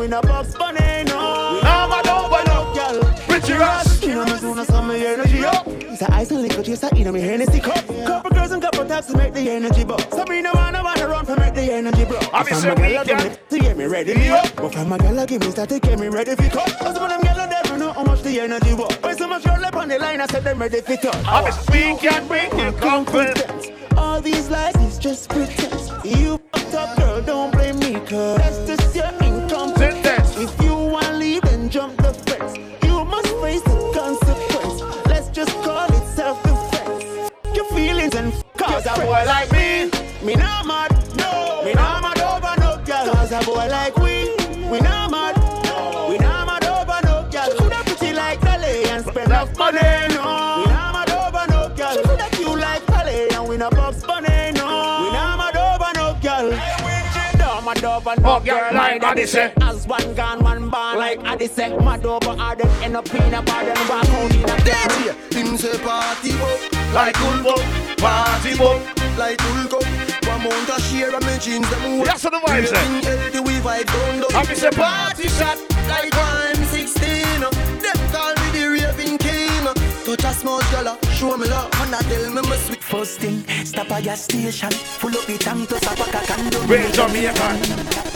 We not box bunny, no. We not mad over no girl. Richie Ross. You know me soon as some energy up. It's a ice and liquor chaser in me Hennessy cup. Couple girls and couple taps to make the energy bub. So me no wanna wanna run for make the energy blow. I be a girl, me to get me ready me up. But from a girl, give me start to get me ready for cut. Cause of them girls never know how much the energy was. When so much girl up on the line, I said them ready for cut. I be speak and break your confidence. All these lies is just pretense. You fucked up, girl, don't blame me, cause that's just your incompetence. If you wanna leave, then jump the fence. You must face the consequence. Let's just call it self-defense. Your feelings and cause a boy like me, me not mad, no. Me not mad over no girl. Cause a boy like we, we not mad, no. We not mad over no girl. She coulda pretty like Dolly and spend enough money, over no Oh, girl, like Odyssey. As one gone, one born like Odyssey. Mad over all them end up in a bar, then walk out in a DJ. Him say party up, Like Ulbo. Party book. like Hulk up. One mount a share of me jeans them work. That's what the vibes say. Eh? Everything healthy we vibe down down. I be say party shot. like one sixteen. Uh? Them call me the raving king. Uh? Touch a small girl, uh? Show me love, and I tell me my sweet. First thing, stop at gas station. Full up the tank plus a pack of condom. Real Jamaican.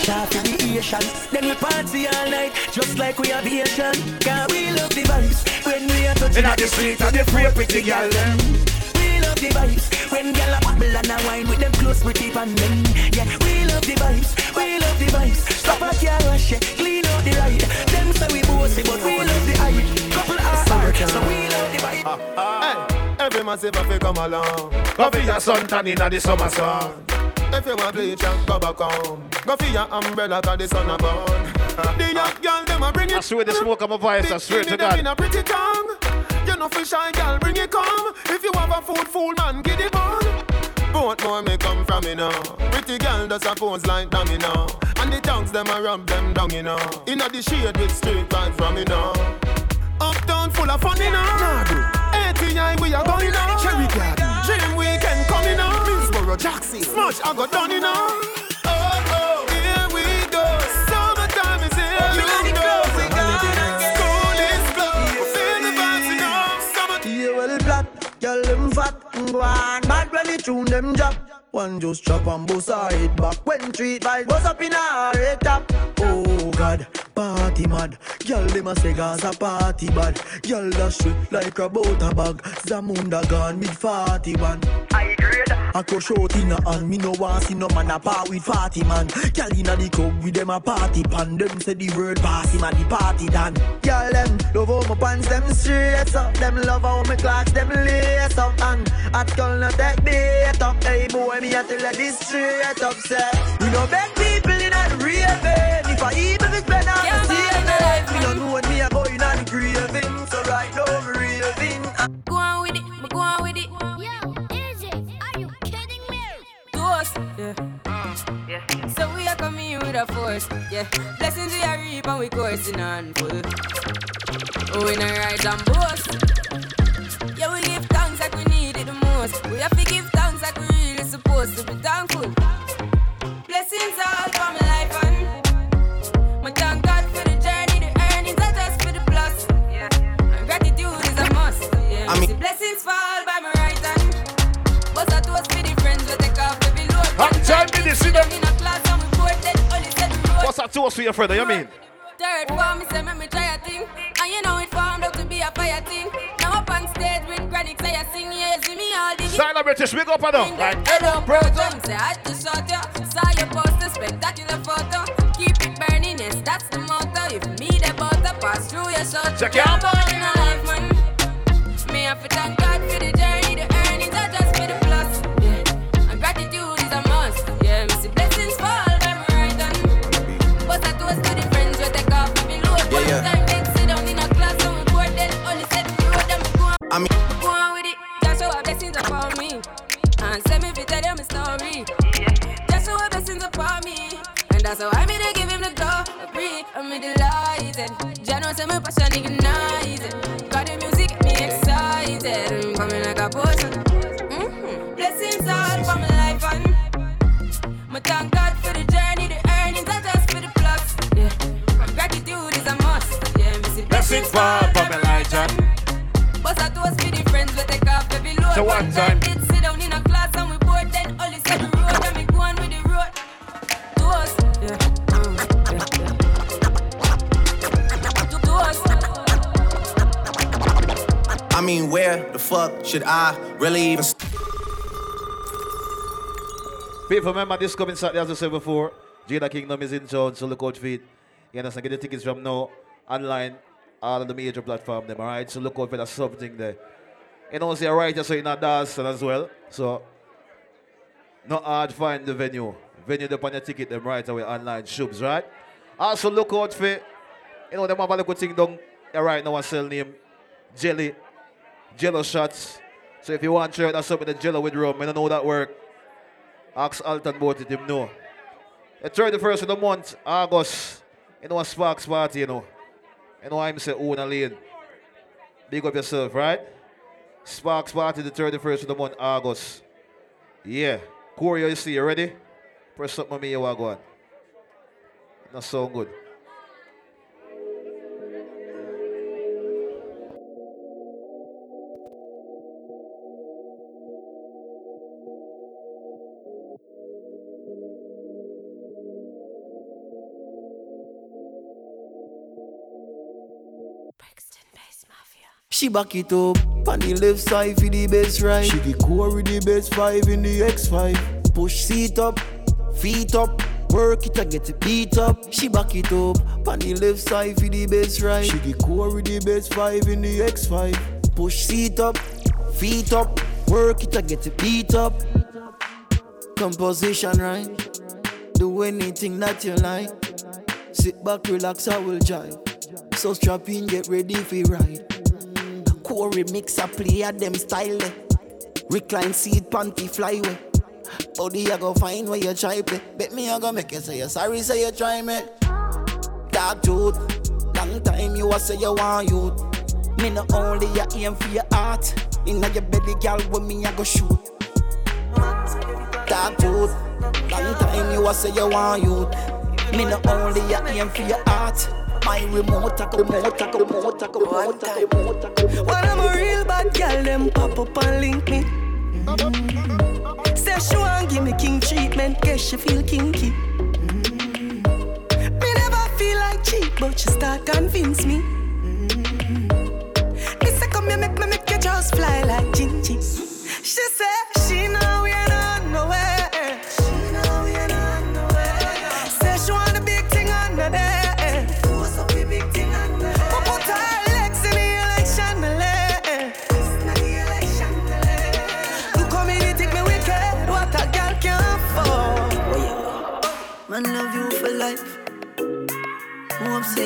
Shout for the Asian. Then we party all night, just like we have Asian. Cause we love the vibes when we are touching In the street, and the free pretty girl them. Eh? We love the vibes when gyal a bubble and a wine with them close pretty pan them. Yeah, we love the vibes, we love the vibes. Stop a car wash it, clean out the ride. Them say we bossy, but we love the hype. Couple hours, so we love the vibe. Hey, every man say if I come along. Go for your suntan in the summer sun. If you want bleach and go back home. Go for your umbrella cause the sun a burn. The young girl them a bring it. I swear the smoke on my voice, I swear to them in God. a pretty tongue. You know fi shy girl bring it come. If you have a food fool man get it on. Both more may come from me now. Pretty girl does a pose like dumb you know. And the tongues them a rub them down you know. Inna the shade with straight vibes from me now. Uptown full of fun you know. ATI we are going now. Cherry Garden. Dream weekend coming now. Middlesboro, Jackson. Smash I got done you know. Oh oh, here we go. Summertime is here. You know. School is closed. Feel the vibes you know. Summer. Yeah, well, black, girl, them fat, go on. Bad when they tune them drop. One just chop and bust her head back. When treat vibes bust up in her head top. Oh God, party mad. Girl, them a say Gaza party bad. Girl, that shit like a butter bag. Zamunda gone mid 41. I grade, I go short in a hand. Me no want see no man a part with party man. Girl inna the club with them a party pan. Them say the word pass him a the party done. Girl them love how my pants them straight up. Them love how my clocks them lace up. And at girl no take bait up. Hey boy me a tell you this straight up. Say you know beg people inna the raving. If eh? I even if spend all Yeah, the man, saving. my life, Me no know what me a go inna the craving. So right now me raving. Go on with it, me go on with it. Yo, easy. Are you kidding me? Toast, yeah. Mm, yeah. So we are coming in with a force, yeah. Blessings we are reap and we coursing on full. Oh, we not right and boast. Yeah, we give thanks like we need it the most. We have to give See blessings fall by my right hand. But I toast for the friends take off every load. Hot time in the city. In a class and we board that only said the road. What's toast for your friend? You mean? Third form, me say make me try a thing. And you know it formed out to be a fire thing. Now up on stage with chronic, say I sing, yeah, see me all the Style of British, wake up and down. Like Hello, say I just shot ya. Saw your poster, spectacular photo. Keep it burning, yes, that's the motto. If me the butter pass through your shot, Check it out. Me have to thank God for the journey, the earnings are just for the plus. Yeah, and gratitude is a must. Yeah, me see blessings fall my right hand. But I toast to the friends we take off every load. Yeah, One yeah. time then sit down in a class and we board then only set the road and we go on. I mean- go on with it. Show our blessings upon me. And send me to tell them a story. Show our blessings upon me. And that's how I made to give him the glory. I'm delighted. Jano say my passion ignited. Got excited. I'm coming like a potion. Mhm. Blessings all for my life and my thank God for the journey, the earnings are just for the plus. Yeah, gratitude is a must. Yeah, see blessings fall from Elijah. But I toast for the friends we take off every load. So one time. did mean, where the fuck should I really even People remember this coming Saturday, as I said before. Jada Kingdom is in town, so look out for it. You understand? Get the tickets from now online, all on the major platform them, alright? So look out for that something there. You know, see, right, so in a dance as well. So, not hard find the venue. Venue up on your ticket them right away online, shubs, right? Also look out for, you know, them have a little thing down right now, I sell name Jelly, Jello shots. So if you want to try that's something the Jello with rum, I don't know that work. Ask Alton about it, him know. The 31st of the month, August, you know, a Sparks party, you know. You know, I'm say own a lane. Big up yourself, right? Sparks party the 31st of the month, August. Yeah. Corey, you see, you ready? Press up on me, you want go on. Not so good. She back it up on the left side for the best right. She the core with the best five in the X5. Push seat up, feet up, work it and get it beat up. She back it up on the left side for the best right. She the core with the best five in the X5. Push seat up, feet up, work it and get it beat up. Composition right. Do anything that you like. Sit back, relax, I will jive. So strap in, get ready for ride. Corey mix a play at them style. eh. Recline seat, panty fly flyway. Body I go find where you try play. Bet me I go make you say you sorry, say you try me. Dark truth, long time you a say you want youth. Me no only a aim for your heart. Inna your belly, girl, with me I go shoot. Dark truth, long time you a say you want youth. Me no only a aim for your heart. My remote, go, remote, go, remote, go, remote, go, remote, go. When I'm a real bad girl, them pop up and link me. Mm. Say she want give me king treatment, guess she feel kinky. Mm. Me never feel like cheap, but she start convince me. Mm. Me say come here, make me make you just fly like Gingy. She say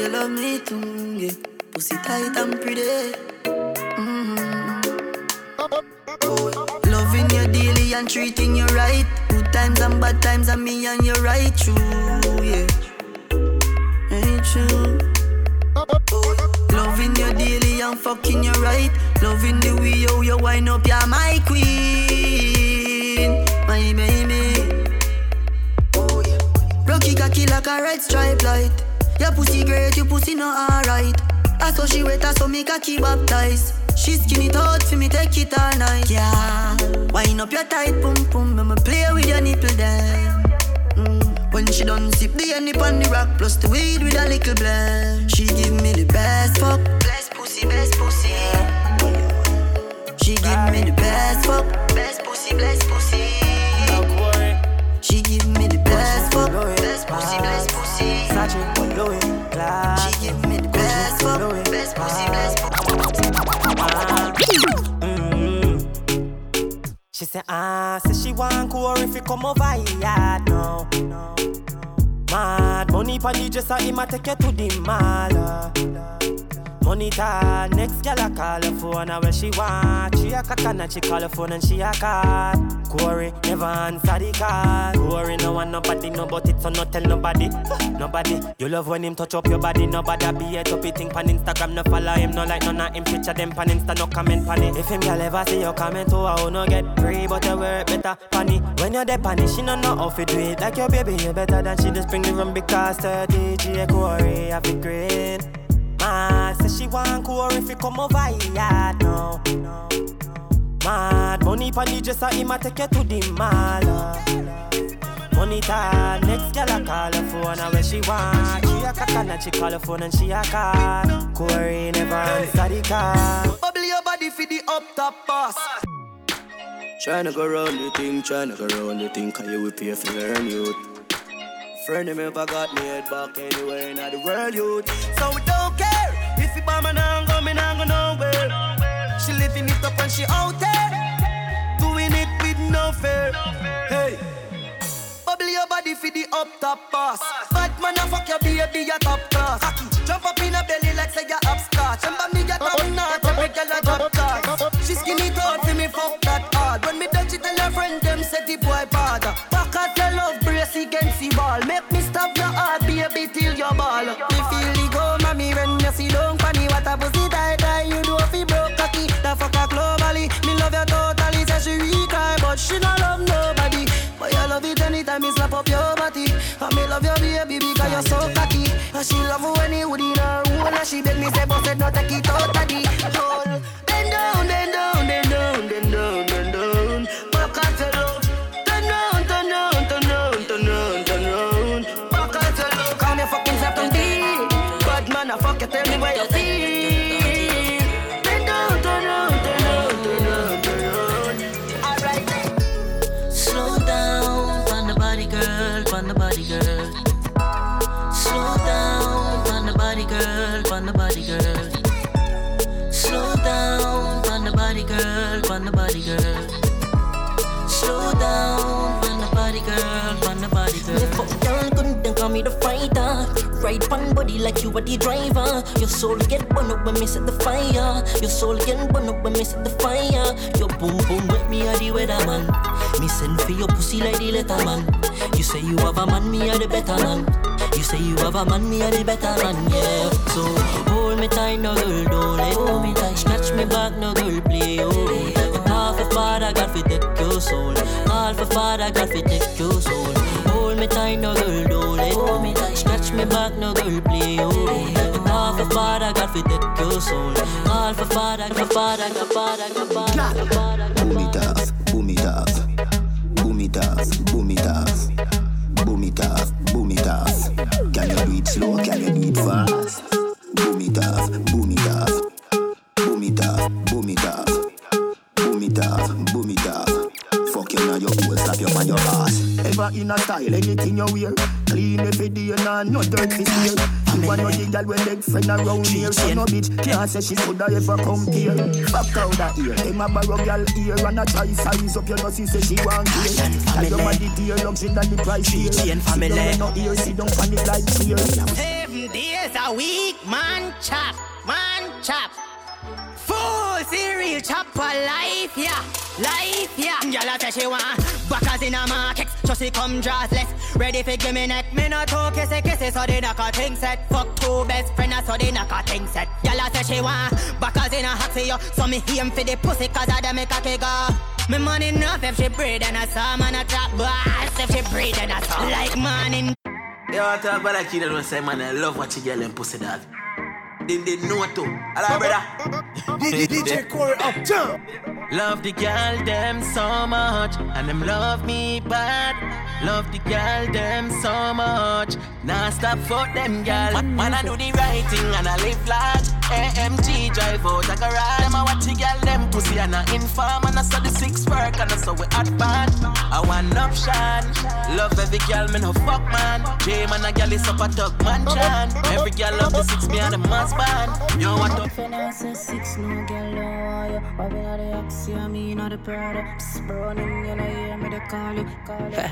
love me too, yeah. Pussy tight and pretty. Mm-hmm. Loving you daily and treating you right. Good times and bad times, and me and you right true, yeah. Ain't true. Loving you daily and fucking you right. Loving the way you, you wind up, you're my queen, my baby. Rocky cocky like a red stripe light. Your pussy great, your pussy not alright. I saw she wet, I saw me cocky baptized. She skin it out for me, take it all night. Yeah, wind up your tight pum pum, I'ma play with your nipple then. Mm. When she done sip the honey on the rock, plus the weed with a little blend. She give me the best fuck, best pussy, best pussy. She give me the best fuck, best pussy, best pussy. She give me the best fuck, pussy, best pussy. She give me the best fuck, best pussy, best She say, ah, say she want cool if you come over here, no. Mad. Money pon the dresser, him a take you to the mall. Uh. Tall, next gal a call her phone, and she want, she a cock and she call her phone and she a call. Corey never answer the call. Corey no want nobody, no but it so no tell nobody, nobody. You love when him touch up your body, nobody be a toppy thing pan Instagram, no follow him, no like none of him picture them pan Insta, no comment pan it. If him gal ever see your comment, oh I will no get free, but you work better pan it. When you're there pan it, she no know how to do it. Like your baby, you better than she just bring the rum because the DJ Corey have it green. Mad, say she want cool if you come over here, no. Mad, money pon the dresser, him a take you to the mall. uh. Money tall, next gal a call her phone, and when she want, she a cock and she call her phone and she a call. Corey never answer the call. Bubble your body for the up top boss. Tryna go round the thing, tryna go round the thing, cause you will pay for learn youth. Friend me ever got me head back anywhere in the world, youth. So we don't care if you buy me now, go me now, go nowhere. She living it up and she out there, doing it with no fear. Hey, bubble your body for the up top boss. Bad man, I fuck your baby, your top class. Jump up in a belly like say you're upscotch. Remember me, get on not every girl a top class. She skinny tall for me, fuck that hard. When me touch it, tell her friend them say the boy bad. Ball. Me feel the go, mommy, when you see don't funny. What a pussy tight, tight, you do fi broke cocky. The fuck her globally. Me love you totally, say she weak, but she not love nobody. But you love it anytime me slap up your body. And me love your baby because you're so cocky. And she love when you would in her hole. And she beg me say, said no take it out of the Ride pan body like you are the driver. Your soul get burned up when me set the fire. Your soul get burned up when me set the fire. Your boom boom with me are the weatherman. Me send for your pussy like the letterman. You say you have a man, me are the better man. You say you have a man, me are the better man, yeah. So hold me tight, no girl, don't let go. me tight. Scratch me back, no girl, play oh. Call for father, God fi take your soul. Call for father, God fi take your soul. Hold me tight, no girl, don't let go. me me back, no girl, play oh. Call for father, God fi take your soul. Call for father, God, father, God, father, father, God, father. Boom it off, boom it off, boom it off, boom it off, boom it off, boom it off. Can you do it slow? Can you do it fast? Boom it off, boom it off, boom it off, boom it off, boom it off, boom it off. You now, your hole, slap you on your ass. Ever in a style, anything you wear. Clean every day, nah, no dirt smear. You want no the girl when leg friend around here. So no bitch can't say she coulda ever compare. Back out that ear, them a borrow girl ear and a try size up. You know she say she want clear. And your body dear, luxury than the price here. Sit family. down, no ear, sit down on it like cheer. Every day, face a weak man chop, man chop. Full cereal chopper life, yeah, life, yeah. Gyal a say she want backers in a market, so she come draws less. Ready for give me neck, me no talk kissy kissy, so they knock a thing set. Fuck two best friends, so they knock a thing set. Gyal a say she want backers in a for you, so me aim for the pussy 'cause I dem make a go. Me money enough if she breathe and I saw man a drop bass if she breathe and I saw like man in. Yo, I talk about that kid that was say, man, I love watching girl and pussy dog. Then they know too. Hello, brother. DJ Corey Uptown. Love the girl them so much, and them love me bad. Love the girl them so much. Now stop for them girl. Man, man, I do the right thing and I live large. AMG drive out a garage. Them I watch the girl them pussy and I inform and I saw the six work and I saw we hot bad. I want option. Love every girl me no fuck man. J man a girl is up a talk man chan. Every girl love the six me and the mass band. You want to If you not say six, no girl don't want you. Why we not the Oxy, I mean not the Prada. Psst, Browning, you know, hear me they call you, call you.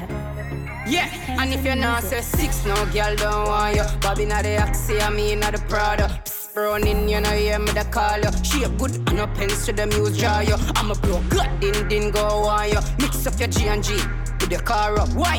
Yeah, and if you're not say six, no girl don't want you. Bobby not the Oxy, I mean not the Prada. Psst, Browning, you know, hear me they call you. She a good and no pens to the muse jar you. I'm a bro, good, din din go on you. Mix up your G and G with the car up. Why?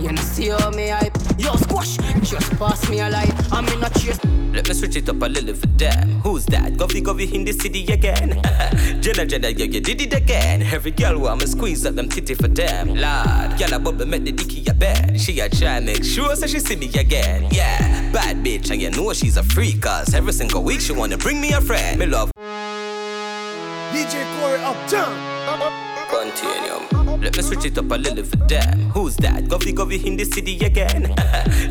You know see how me hype. Yo, squash, just pass me a light. I'm in a chase. Let me switch it up a little for them. Who's that? Govy Govy in the city again. Jenna Jenna, yeah, you did it again. Every girl want me squeeze up them titty for them. Lord, girl, I bubble make the dicky a bed. She a try make sure so she see me again. Yeah, bad bitch, and you know she's a freak. Cause every single week she wanna bring me a friend. Me love DJ Corey Uptown. Continuum. Let me switch it up a little for them. Who's that? Govy Govy in the city again.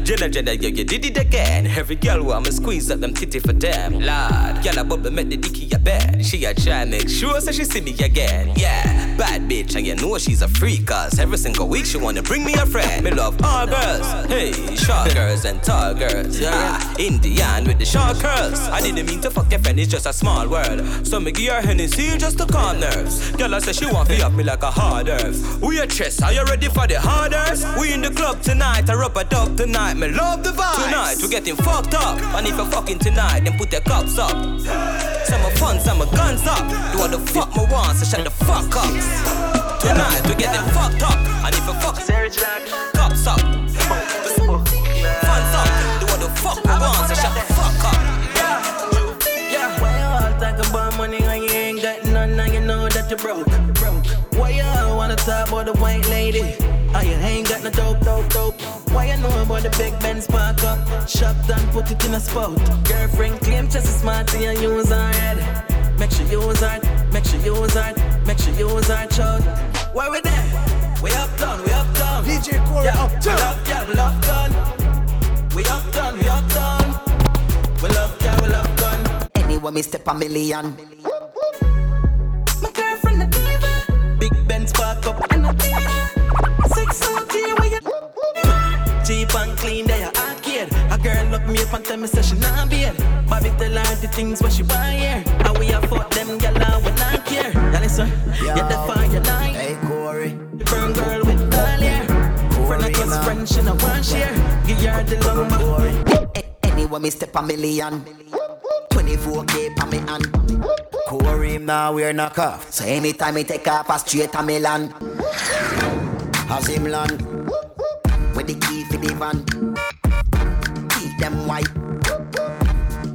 Jenna Jenna, yeah, you did it again. Every girl want me squeeze up them titty for them. Lord, girl, I bubble make the dicky a bed. She a try make sure so she see me again. Yeah, bad bitch, and you know she's a freak. Cause every single week she wanna bring me a friend. Me love all girls. Hey, short girls and tall girls. Yeah, Indian with the short curls. I didn't mean to fuck your friend, it's just a small world. So me give her Hennessy just to calm nerves. Girl, I say she want me up me like a hard earth. We a chess, are you ready for the harders? We in the club tonight, I rub a dub tonight. Me love the vibe. Tonight, we getting fucked up. And if you're fucking tonight, then put your cups up. Some of fun, some of guns up. Do what the fuck me want, so shut the fuck up. Tonight, we getting fucked up. And if you're fucking cups up. Funds up. Do what the fuck me want, so shut the fuck up. Yeah, why you all talk about money and you ain't got none and you know that you broke? Broke? Why you all wanna talk about the white lady? Oh, you ain't got no dope, dope, dope. Why you know about the big Benz park up? Shop done, put it in a spot. Girlfriend claim just as smart and you use her head. Make sure you use her, make sure you use her, make sure you use her child. Why we there? We uptown, we uptown. DJ Corey yeah, Uptown. We love, yeah, we love gun. We uptown, we uptown. We love, yeah, we love gun. Anyway, me step a million. My cheap and clean they are arcade. A girl look me up and tell me say she not beard. Bobby tell her the things what she want here. And we a fuck them gyal and we not care. Yeah, listen, you the fire night. Hey Corey, burn girl with all hair. Friend of close friend she no want share. Give her the lumber. Anyway, me step a million. 24k pa me hand. Corey him now wear knock off. So anytime me take off a straight a Milan. As him land. With the key for the van. Keep them white.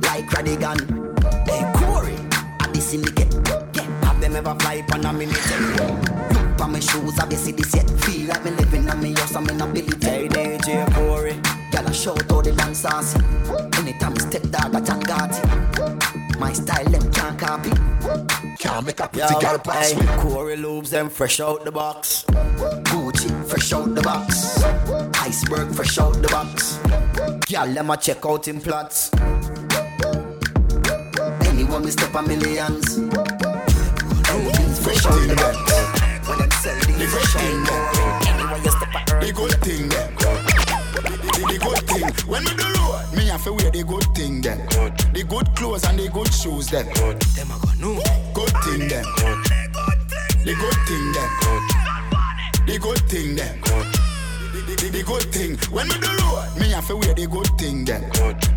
Like Radigan. Hey Corey, I the syndicate. Yeah, have them ever fly on a minute. Look on my shoes, you see this yet? Feel like me living on me house, I'm in ability. Hey DJ Corey. I shout all the dance saucy. Anytime I step dog, I chat My style, them can't copy. Can't make a Yo, pretty girl pass hey, me. Corey loops them fresh out the box. Gucci fresh out the box. Iceberg fresh out the box. Girl, let me check out in plots. Anyone we step a millions. Anything's fresh out the box. When them sell these fresh out the Anywhere you step a The good thing them. The, the good thing. When we do road, me have to wear the good thing them. The good clothes and the good shoes them. Them a go no. Good thing them. The good thing them. The good thing them. The, the, the, the, good thing. When me do road, me have to wear the good thing them.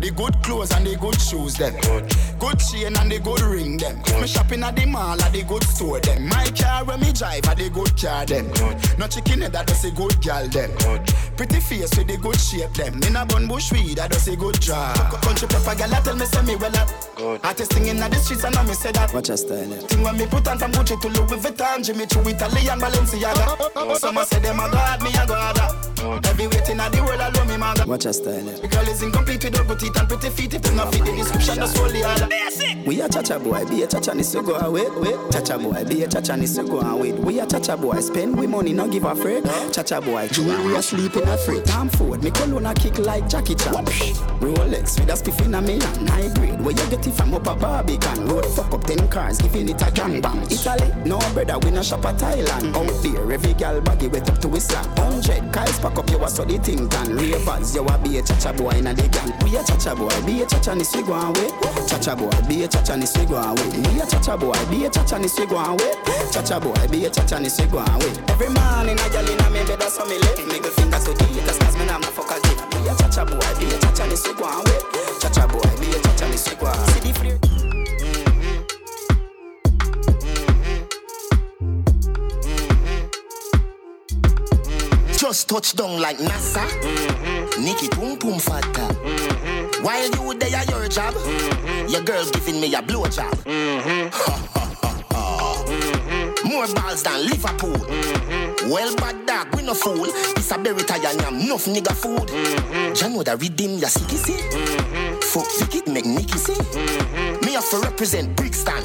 The good clothes and the good shoes them. Good chain and the good ring them. Me shopping at the mall at the good store them. My car when me drive at the good car them. No chicken head that does a good gal them. Pretty face with the good shape them. In a bun bush weed that does a good job. Country pepper gal that tell me say me well up. Artist singing at the streets and I me say that. Watch your style, yeah. Thing when me put on from Gucci to Louis Vuitton, Jimmy Choo, Italian Balenciaga. Some say them a god, me a god. Every waiting at the world alone me mother. Watch your style, yeah. The girl is incomplete without good teeth and pretty feet. If them not fit the description, that's all the other. We a cha-cha boy, be a cha-cha needs to go away. Wait, cha-cha boy, be a cha-cha needs to go away. We a cha-cha boy, spend we money, not give a freight. Cha-cha boy, jewelry a sleep in a freight. Time forward, me cologne a kick like Jackie Chan. Rolex with a spiff in a million, high grade. Where you get it from up a Barbican? Road fuck up ten cars, giving it a gang bang. Italy, no brother, we no shop at Thailand. Out there, every gal baggy wet up to his slack. Hundred guys pack up, you a so the thing done. Ravers, you a be a cha-cha boy in a the gang. We a cha-cha boy, be a cha-cha ni we go away. Cha-cha boy, be a cha-cha ni we go away. We a cha-cha boy, be a cha-cha ni we go away. Cha-cha boy, be a cha-cha ni we go away. Every morning a gal in me bed a so me left. Middle finger to the haters 'cause me nah ma fuck a dick. We a cha-cha boy, be a cha-cha ni we go away. Cha-cha boy, be a cha-cha ni go away. See the flare. Just touch down like NASA. Mm-hmm. Nikki pum pum fatta. Mm-hmm. While you there at your job, mm-hmm. your girl's giving me a blowjob. More balls than Liverpool. Well, bad dog, we no fool. This a berry tie and yam, enough nigga food. Jah know that redeem ya sicky see. Fuck Vicky make Nicky see. Me have to represent Brixton.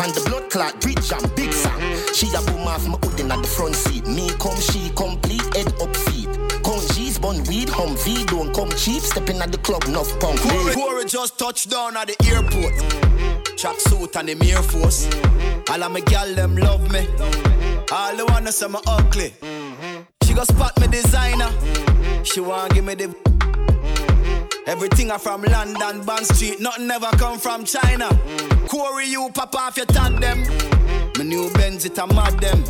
Pan the blood clot, bridge and big song. She a boom off my in at the front seat. Me come, she complete, head up feet. Come G's, bun weed, hum V, don't come cheap. Stepping at the club, enough punk. Corey, Corey just touched down at the airport. Track suit and the Air Force. All of my gal them love me. All the wanna say me ugly. She go spot me designer. She want give me the. Everything I from London, Bond Street. Nothing ever come from China. Corey, you pop off your tag them. My new Benz, it a mad them.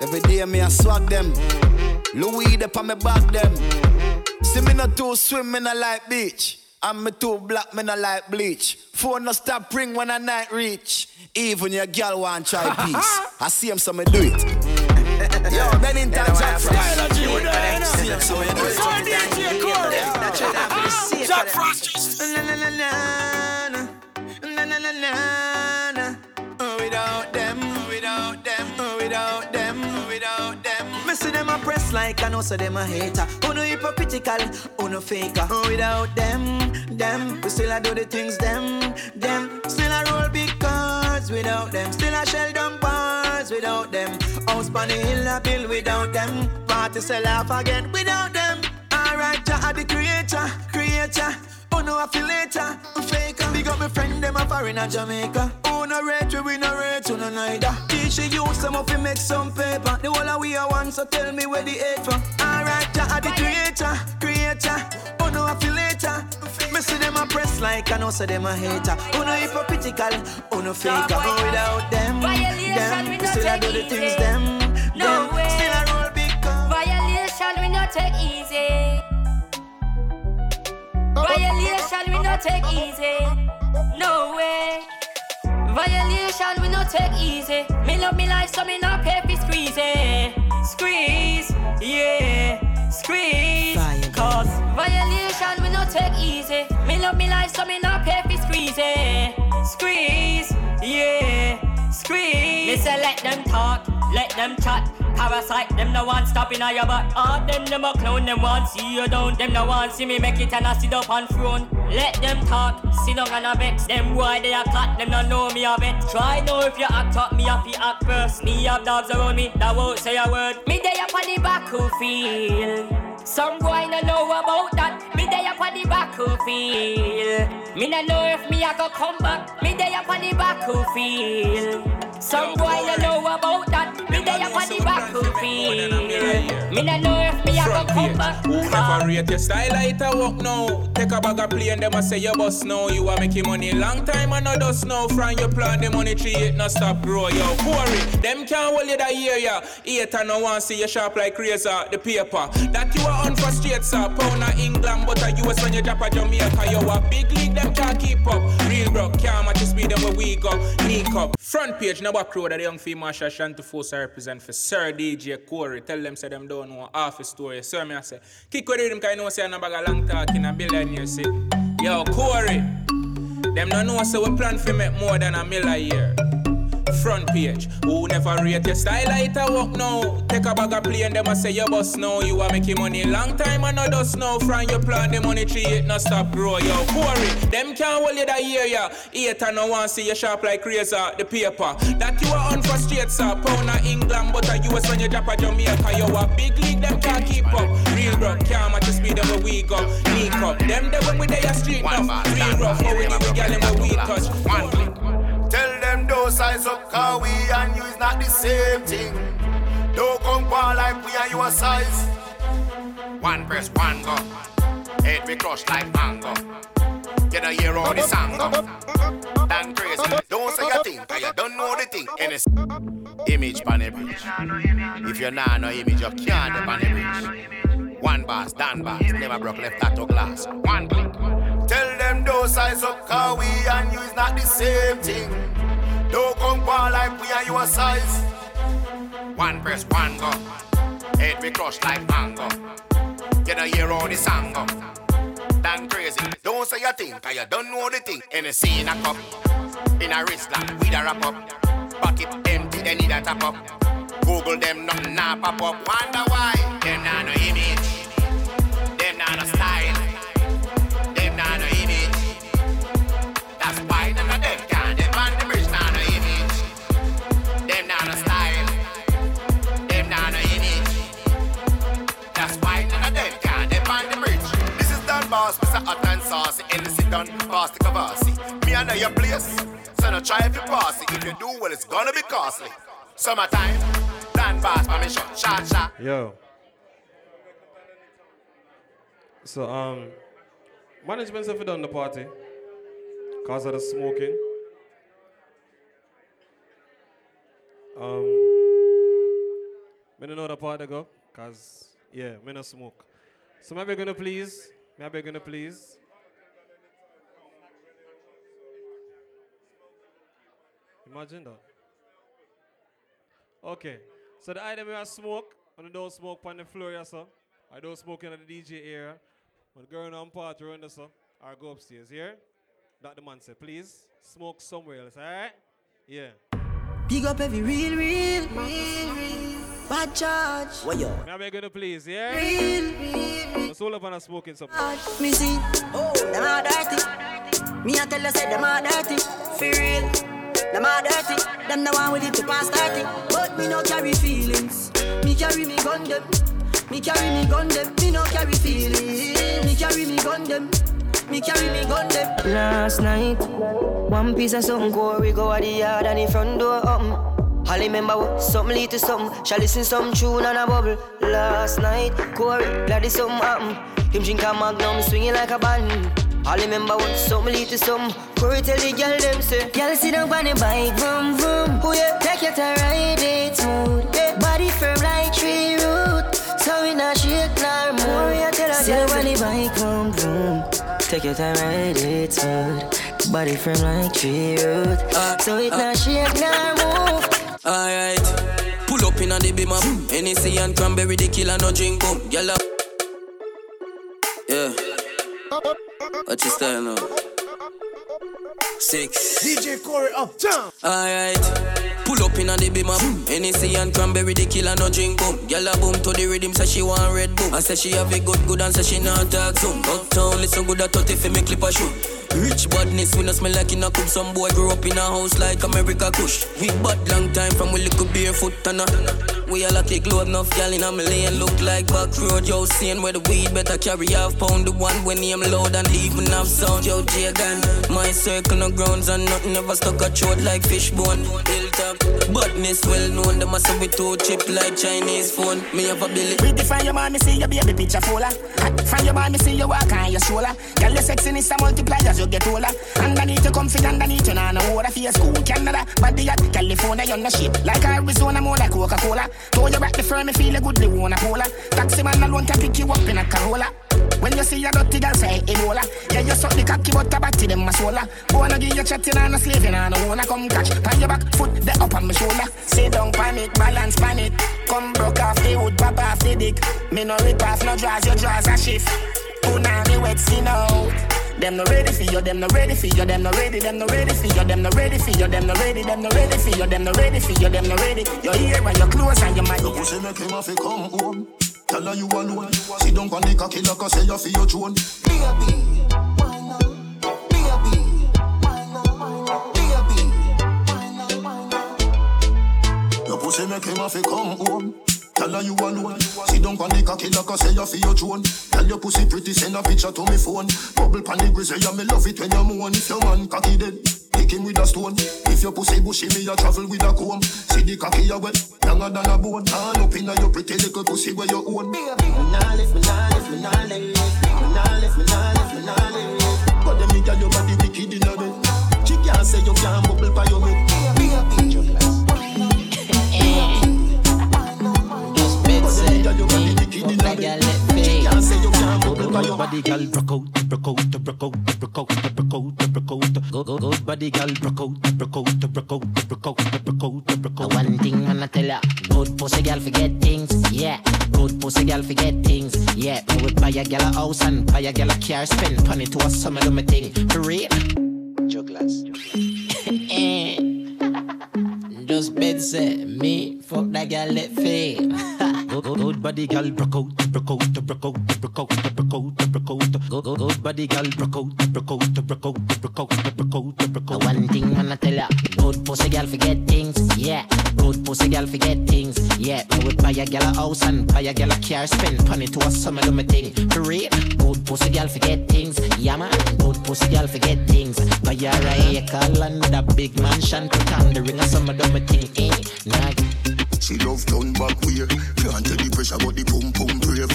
Every day me I swag them. Louis up on me back them. See me not too swim, me not like beach. And me too black, me not like bleach. Phone no stop ring when I night reach. Even your girl want try peace. I see him, so me do it. Yo, time, Jack. See him, so do it. Jack Frost. Na na na na na. Na na na na. Without them, without them, without them, without them. Me see them a press like I know so them a hater. Who no hypocritical, who no faker. Without them, them, we still a do the things them, them. Still a roll big cars without them. Still a shell down bars without them. House on the hill a build without them. Party sell off again without them. Alright, Jah the creator, creator. Oh no, I feel later, faker. Big up my friend, them a foreign in Jamaica. Oh no, rate we, we no rate, to no neither. Teach you use some up to make some paper. The whole of we are one, so tell me where the hate from. Alright, Jah the creator, creator. Oh no, I feel later. Me see them a press like I know, so them a hater. Oh no, hypocritical, oh no faker. Oh, without them, them, we still a do the things them, them. Still a roll big gun. Violation we not take easy. Violation we not take easy. No way. Violation we not take easy. Me love me life so me not pay for squeeze. Eh. Squeeze, yeah, squeeze. Cause violation we not take easy. Me love me life so me not pay for squeeze. Eh. Squeeze, yeah, Me say let them talk, let them chat. Parasite, them no one stopping on your butt. All them them a clown, them want see you down. Them no one see me make it and I sit up on throne. Let them talk, sit down and a vex. Them why they a cut, them no know me a vet. Try know if you act up, me a fi act first. Me have dogs around me that won't say a word. Me day up on the battlefield. Some boy no know about that. Me day up on the battlefield. Me no know if me a go come back. Me day up on the battlefield. Some boy no know about that. Me there on the battlefield. Me no know if me a go come back. Who never rate your style like a walk now? Take a bag of play and them a say you bust now. You are making money long time and not dust now. From your plan the money tree it not stop grow yo. Corey, them can't hold you that year ya. Eight and no one see you sharp like razor. The paper that you are on for straight sir. Pound of England but a US when you drop a Jamaica. A big league them can't keep up. Real broke can't match the speed them where we go. Sneak up. Front page now row that the young female Shashanti Force I represent for Sir DJ Corey. Tell them say them don't know half a story. Sir me I say kick with him cause you know say I'm a bag of long talking a billionaire see. Yo Corey. Them no know so we plan for make more than a mill a year. Front page, who never rate your style like a walk now. Take a bag of play and them a say you bust now. You are making money long time and not dust now. From your plan the money tree it not stop grow. Yo, Corey, them can't hold you that year ya. Eight and no one see you sharp like razor. The paper that you are on for straight sir. Pound of England but a US when you drop a Jamaica. You a big league them can't keep up. Real bro can't match the speed of where we go. Sneak up, them the when we day a street now. Real rough, how we give a gal in where we touch. One click. Those size up, cause we and you is not the same thing. Don't come on like we and you a size. One press, one go. Head we crush like mango. Get a hear all the song. Damn crazy. Don't say a thing, cause you don't know the thing. And it's image pan the bridge. If you're not no image, you can't the pan the bridge. One bars, done bars, never broke left out of glass. One click. Tell them those size up, cause we and you is not the same thing. Don't come on like we are your size. One press, one go. Head we crush like mango. Get a hear all the song go. Damn crazy. Don't say a thing, cause you don't know the thing. Any in a cup, in a wrist lock, with a wrap up. Pocket empty, they need a top up. Google them, nothing nah pop up. Wonder why? Them nah no image. Boss, Mr. Hot and Saucy. And this is Don Boss the Kavasi. Me know your place. So no try if you pass it. If you do well, it's gonna be costly. Summertime. Boss, for me shot, shot. Yo. So um, management said done the party cause of the smoking. Um, me don't know the party go cause yeah, me no smoke. So maybe gonna please, maybe gonna please. Imagine that. Okay. So the item we have smoke, and you don't smoke on the floor, yeah, so. I don't smoke in the DJ area. When the girl on party around the so, or go upstairs, here. That the man said, please smoke somewhere else, alright? Yeah. Big up every real, real, real, real. Bad charge. What yo? May I beg you to please, yeah? Real, real, Let's all up on a smoking something. Me see, oh, them are dirty. Me I tell you, say them are dirty. For real, them are dirty. Them the one with it to pass 30. But me no carry feelings. Me carry me gun them. Me carry me gun them. Me no carry feelings. Me carry me gun them. Me carry me gun them. Last night, one piece of something go we go at the yard and the front door open. I remember what something lead to something. Shall listen some tune and a bubble. Last night, Corey, glad it's something happen. Him drink a magnum, swinging like a band. I remember what something lead to something. Corey tell the girl them say, girl sit down on the bike, vroom vroom. Oh yeah, take your time, ride it smooth. Yeah, body firm like tree root. So we not shake nor move. Corey I tell her, sit down on the bike, vroom vroom. Take your time, ride it smooth. Body firm like tree root. Uh, so it uh. not shake nor move. Alright, pull up in a the beam up. Hennessy and cranberry, the killer no drink boom. Yellow. Yeah. What you style now? Six. DJ Corey up, jump. Alright. Pull up in a the beam up. Hennessy and cranberry, the killer no drink boom. Yellow boom to the rhythm, say she want red boom. I say she have it good, good and say she not talk soon. Uptown, listen good at 30 for me clip a shoe. Rich badness, we no smell like in a cup. Some boy grew up in a house like America Kush. We bad long time from we little barefoot and a. We all a take load enough gal in a lane. Look like back road, yo Seeing where the weed better carry half pound. The one when name loud and even have sound. Yo Jagan, my circle no grounds And nothing ever stuck a throat like fishbone Hilltop, badness well known. Them a say we too cheap like Chinese phone. Me have a billy. We define your man, me see your baby picture fuller. From your man, me see you walk on your shoulder Girl, your sexiness a multiply as you get older. Underneath you comfy, underneath you nah no water For your school, Canada, body at California, you're no shape Like Arizona, more like Coca-Cola. Throw you back the firm, me feel a good, they wanna polar. Taxi man alone can pick you up in a Corolla. When you see a dirty girl say Ebola. Yeah, you suck the cocky but a batty them a swola Wanna give you chatting and a slaving and I don't wanna come catch. Pan your back, foot the up on my shoulder. Sit down pan it, balance panic Come broke off the wood, pop off the dick. Me no rip off, no draws, your draws a shift. Punani wet skin out them no ready for you, them no ready for you, them no ready, them no ready for you, them no ready for you, them no ready, them no ready for you, them no ready for you, them no ready. Your ear and your clothes and your mind. Your pussy make him have to come home. Tell her you alone. Sit down on the cocky like I say you for your throne. Baby, why not? Baby, why not? Baby, why not? Why not? Your pussy make him have to come home. Tell her you alone. Sit down on the cocky like I say you for your throne. Tell your pussy pretty, send a picture to me phone. Bubble pan the grizzly, yeah, me love it when you moan. If your man cocky dead, kick him with a stone. If your pussy bushy, me a travel with a comb. See the cocky you wet, younger than a bone. All up inna your pretty little pussy where you own. Me nah lift, me nah lift, me nah lift, me nah lift, me nah lift, me nah lift. But them nigga your body wicked inna bed. She can't say you can't bubble by your head. Good body gal broke out, broke out, broke out, broke out, broke out, broke out. Good, good, good body gal broke out, broke out, broke out, broke out, broke out, broke out. One thing man I tell ya, good pussy gal forget things, yeah. Good pussy gal forget things, yeah. Me would buy a gal a house and buy a gal a car, spend money to a summer do me thing. For real, Jugglers. Just bed say me fuck that gal let fail. Good, body gal broke out, broke out, broke out, broke out, broke out, broke out. Good, body gal broke out, broke out, broke out, broke out, broke out, broke out. One thing man I tell ya, good pussy gal forget things, yeah. Good pussy gal forget things, yeah. Me would buy a gal a house and buy a gal a car, spend money to a summer do me thing. For real, good pussy gal forget things, yeah man. Good pussy gal forget things. Buy her a acre land a big mansion, put on the ring of summer do me eh? Nah. She love turn back way. Can't tell the pressure, but the pum pum brave.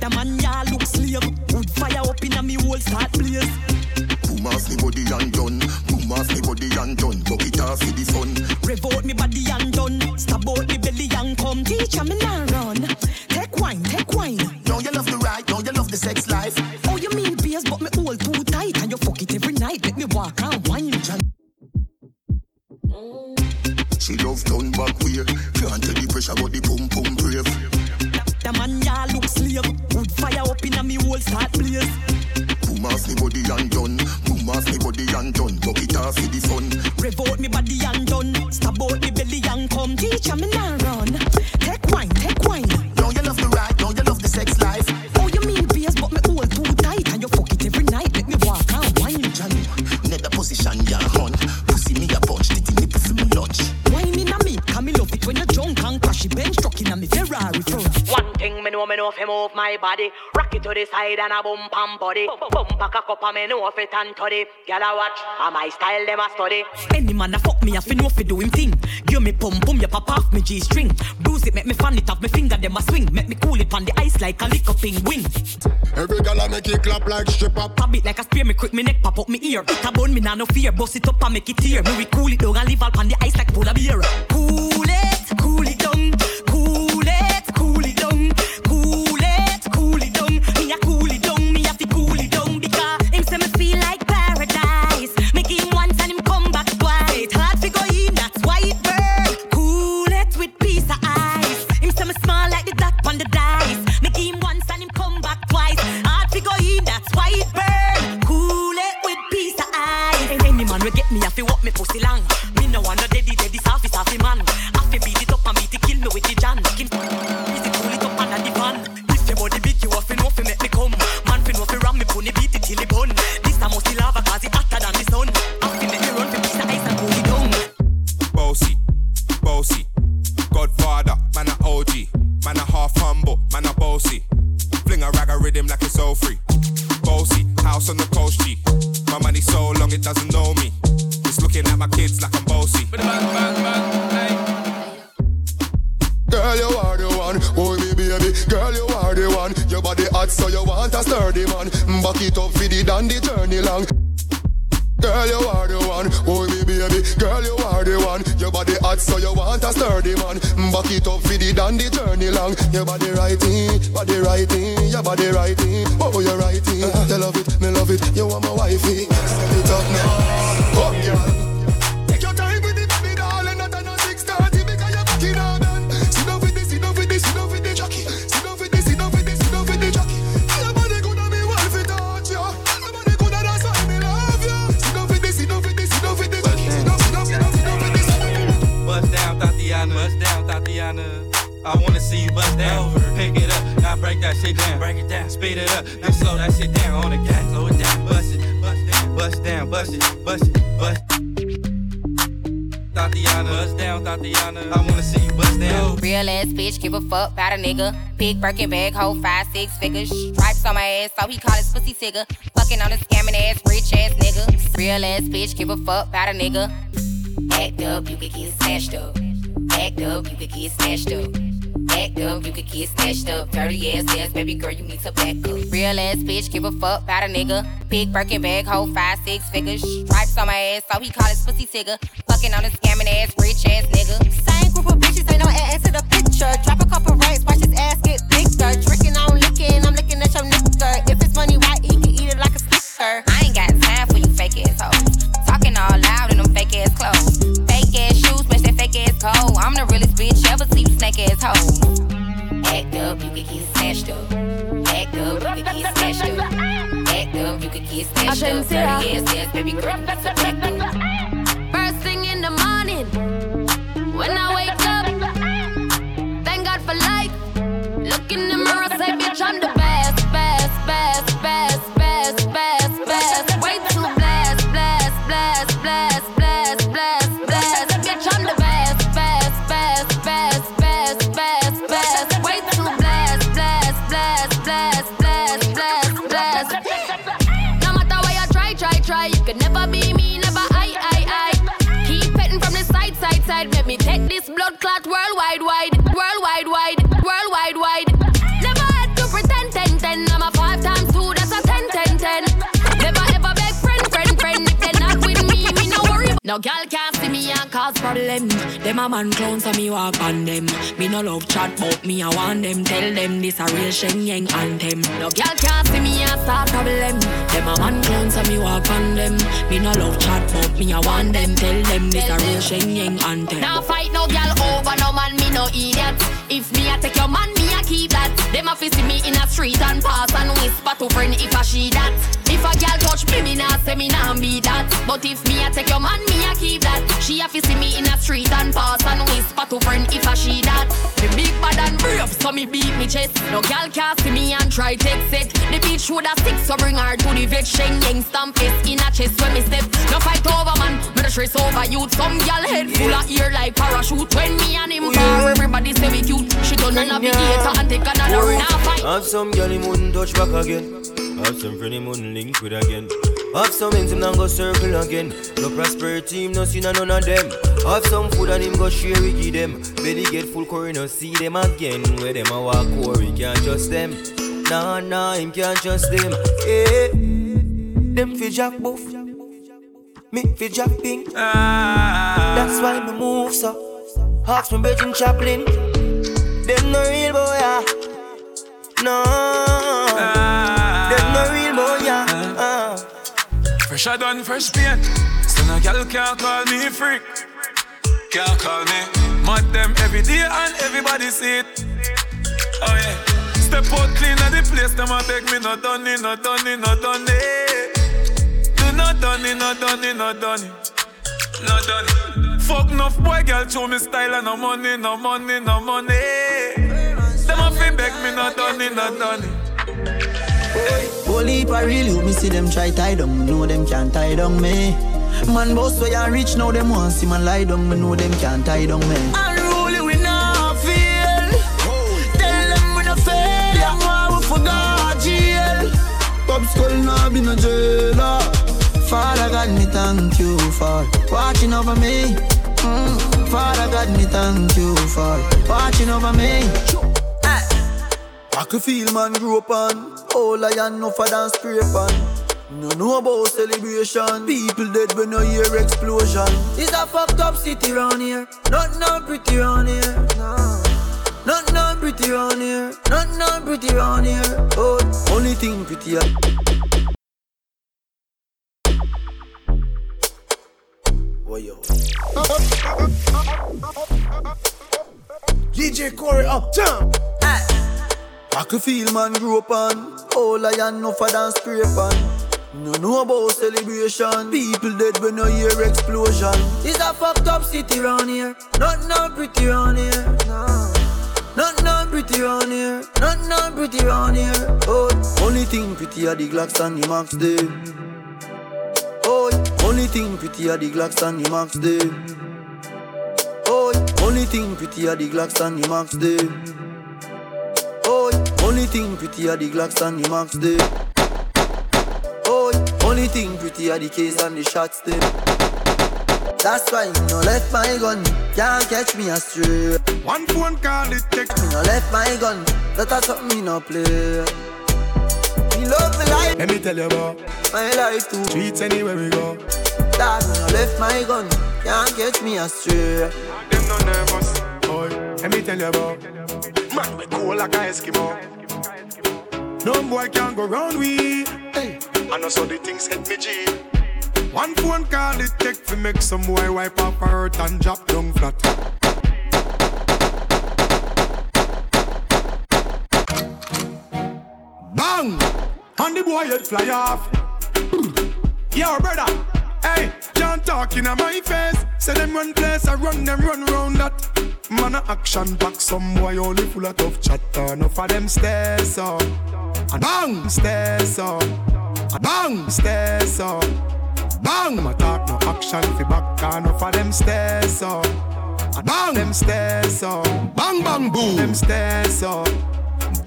The man ya look slave. Wood fire up in a me whole start blaze. Boom off me body and done. Boom off me body and done. Bucket off for the fun. Rev out me body and done. Stab out me belly and come. Teacher me now run. Take wine, take wine. Know you love the ride, know you love the sex life. Oh, you mean beers, but me hold too tight. And you fuck it every night. Let me walk and wine. She love turn back way. Can't tell the pressure, but the pum pum brave. The man ya look slave. Wood fire up in a me whole start blaze. Boom off me body and done. Boom off me body and done. Bucket off for the fun. Rev out me body and done. Stab out me belly and come. Teacher me now run. Take wine, take wine. Know you love the ride, know you love the sex life. Oh, you mean beers, but me hold too tight. And you fuck it every night. Let me walk and wine. Johnny, net the position ya bench truck in a me Ferrari front. One thing me know, me know if move my body. Rock it to the side and a boom pam body. Bump a cock up and me know if it and toddy. Gyal a watch, and my style them a study. Any man a fuck me, I fi know fi do him thing. Give me pum pum, you pop off me G string. Bruise it, make me fan it off me finger, them a swing. Make me cool it on the ice like a lick up wing. Every gal a make it clap like stripper. Pop it like a spear, me quick me neck pop up me ear. It a bone me nah no fear, bust it up and make it tear. Me we cool it down and leave all on the ice like polar beer. Cool it, cool it Your body righty, body Big Birkin bag, hold five, six figures. Stripes on my ass, so he call his pussy tigger. Fucking on a scamming ass, rich ass nigga. Real ass bitch, give a fuck about a nigga. Act up, you could get snatched up. Act up, you could get snatched up. Act up, you could get snatched up. Dirty ass ass, baby girl, you need to back up. Real ass bitch, give a fuck about a nigga. Big Birkin bag, hold five, six figures. Stripes on my ass, so he call his pussy tigger. A man clowns and me walk on them. Me no love chat, but me I want them. Tell them this a real Shen Yeng anthem. No girl can't see me and start problem. Them a man clowns and me walk on them. Me no love chat, but me I want them. Tell them this a real Shen Yeng anthem. Now fight no girl over no man, me no idiot. If me I take your man, me I keep that. Them a fi see me in a street and pass and whisper to friend if I she that. A girl touch me, me nah say me nah be that. But if me I take your man, me I keep that. She a fi see me in a street and pass and whisper to friend if I she that. Me big bad and brave, so me beat me chest. No girl can see me and try take set. The bitch woulda stick, so bring her to the vet. Shen Yeng stamp face in a chest when me step. No fight over man, me the stress over youth. Some girl head full of ear like parachute. When me and him far, everybody say we cute. She done a navigator and take another run. Now fight. Have some girl him wouldn't touch back again. I have some friend him wouldn't link with again. Have some ends him not go circle again. No prosperity him no see none of them. Have some food and him go share with give them. Belly get full curry no see them again. Where them a walk quarry can't trust them. Nah nah him can't trust them. Eh. Them fi jack buff. Me fi jack pink. Ah. That's why me move so. Hawks me Virgin Chaplin. Them no real boy yeah. No. Fresh I done fresh paint. So no girl can't call me freak. Can't call me. Mad them every day and everybody see it. Oh yeah. Step out clean at the place. Them a beg me no done it, no done it, no done it. Do not done it, no done it, no done it. No done it. Fuck enough boy girl show me style and no money, no money, no money. Them a fi beg me no done it, no done it. Holy for real, you me see them try tie down, know them can't tie down me. Man boss where you rich now, them want see man lie down, me know them can't tie down me. No jail. Be no jailer, Father God, me thank you for watching over me. Mm. Father God, me thank you for watching over me. I could feel man grew up on All I am no for dance scrape No know about celebration. People dead when you hear explosion. It's a fucked up city round here. Not no pretty round here. No. Not no pretty round here. Not no pretty round here. Oh, only thing pretty What yo? DJ Corey up, jump. I could feel man grew up on? All I am no for dance scrape on. No know about celebration. People dead when you hear explosion. It's a fucked up city round here. Not no pretty round here. No. Not no pretty round here. Not no pretty round here. Oh, only thing pretty are the Glocks and the Max day. Oh, only thing pretty are the Glocks and the Max day. Oh, only thing pretty are the Glocks and the Max Oh, only thing pretty are the Glocks and the Max day. Oh, only thing pretty are the case and the shots them. That's why me no left my gun, can't catch me astray. One phone call it take me no left my gun, that's something me no play. Me love me life, let me tell you about my life too. Streets anywhere we go. That me no left my gun, can't catch me astray. Them no nervous, boy. Let me tell you about man we cool like a Eskimo. No boy can go round we. Hey, I know so the things hit me G. One phone call it take to make some boy wipe up hurt and drop down flat. Bang! And the boy head fly off. Yo, brother. Hey, can't talk in my face. Say them run place, I run them run round that. Man a action back, some boy only full of tough chatter. Enough of them stairs up, and bang stairs up, and bang stairs up, bang. Them a talk no action fi back, enough of them stairs up, and bang them stairs up, bang bang boom. Them stairs up,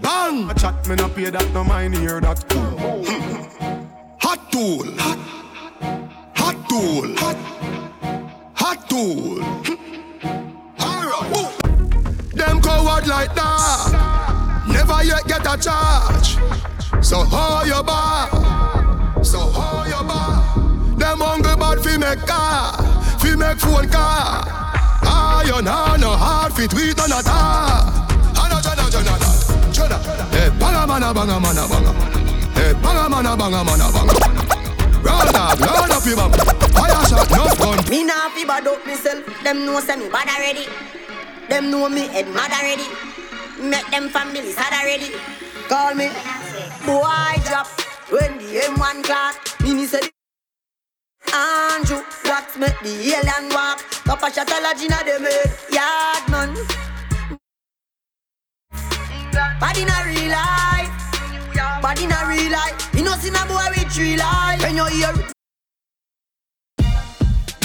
bang. A chat me no pay that, no mind hear that. Hot tool, hot, hot tool, hot, hot tool. Them coward like that Never yet get a charge So how you bar So how you bar Them hungry bad fi make car Fi make phone car Ah you know no hard fi tweet on a tar Ana jana jana jana Hey banga mana banga mana banga Hey banga mana banga mana banga Round up, round up your bum Fire shot, no gun Me nah fi bad up myself Them know say me bad already them know me head mad already. Make them families sad already. Call me. Boy drop when the M1 clock. Mini said Andrew Blacks make the alien walk. Papa shot a head. Yard man. Bad in a real life. Bad in a real life. You know see a boy with three life. When you hear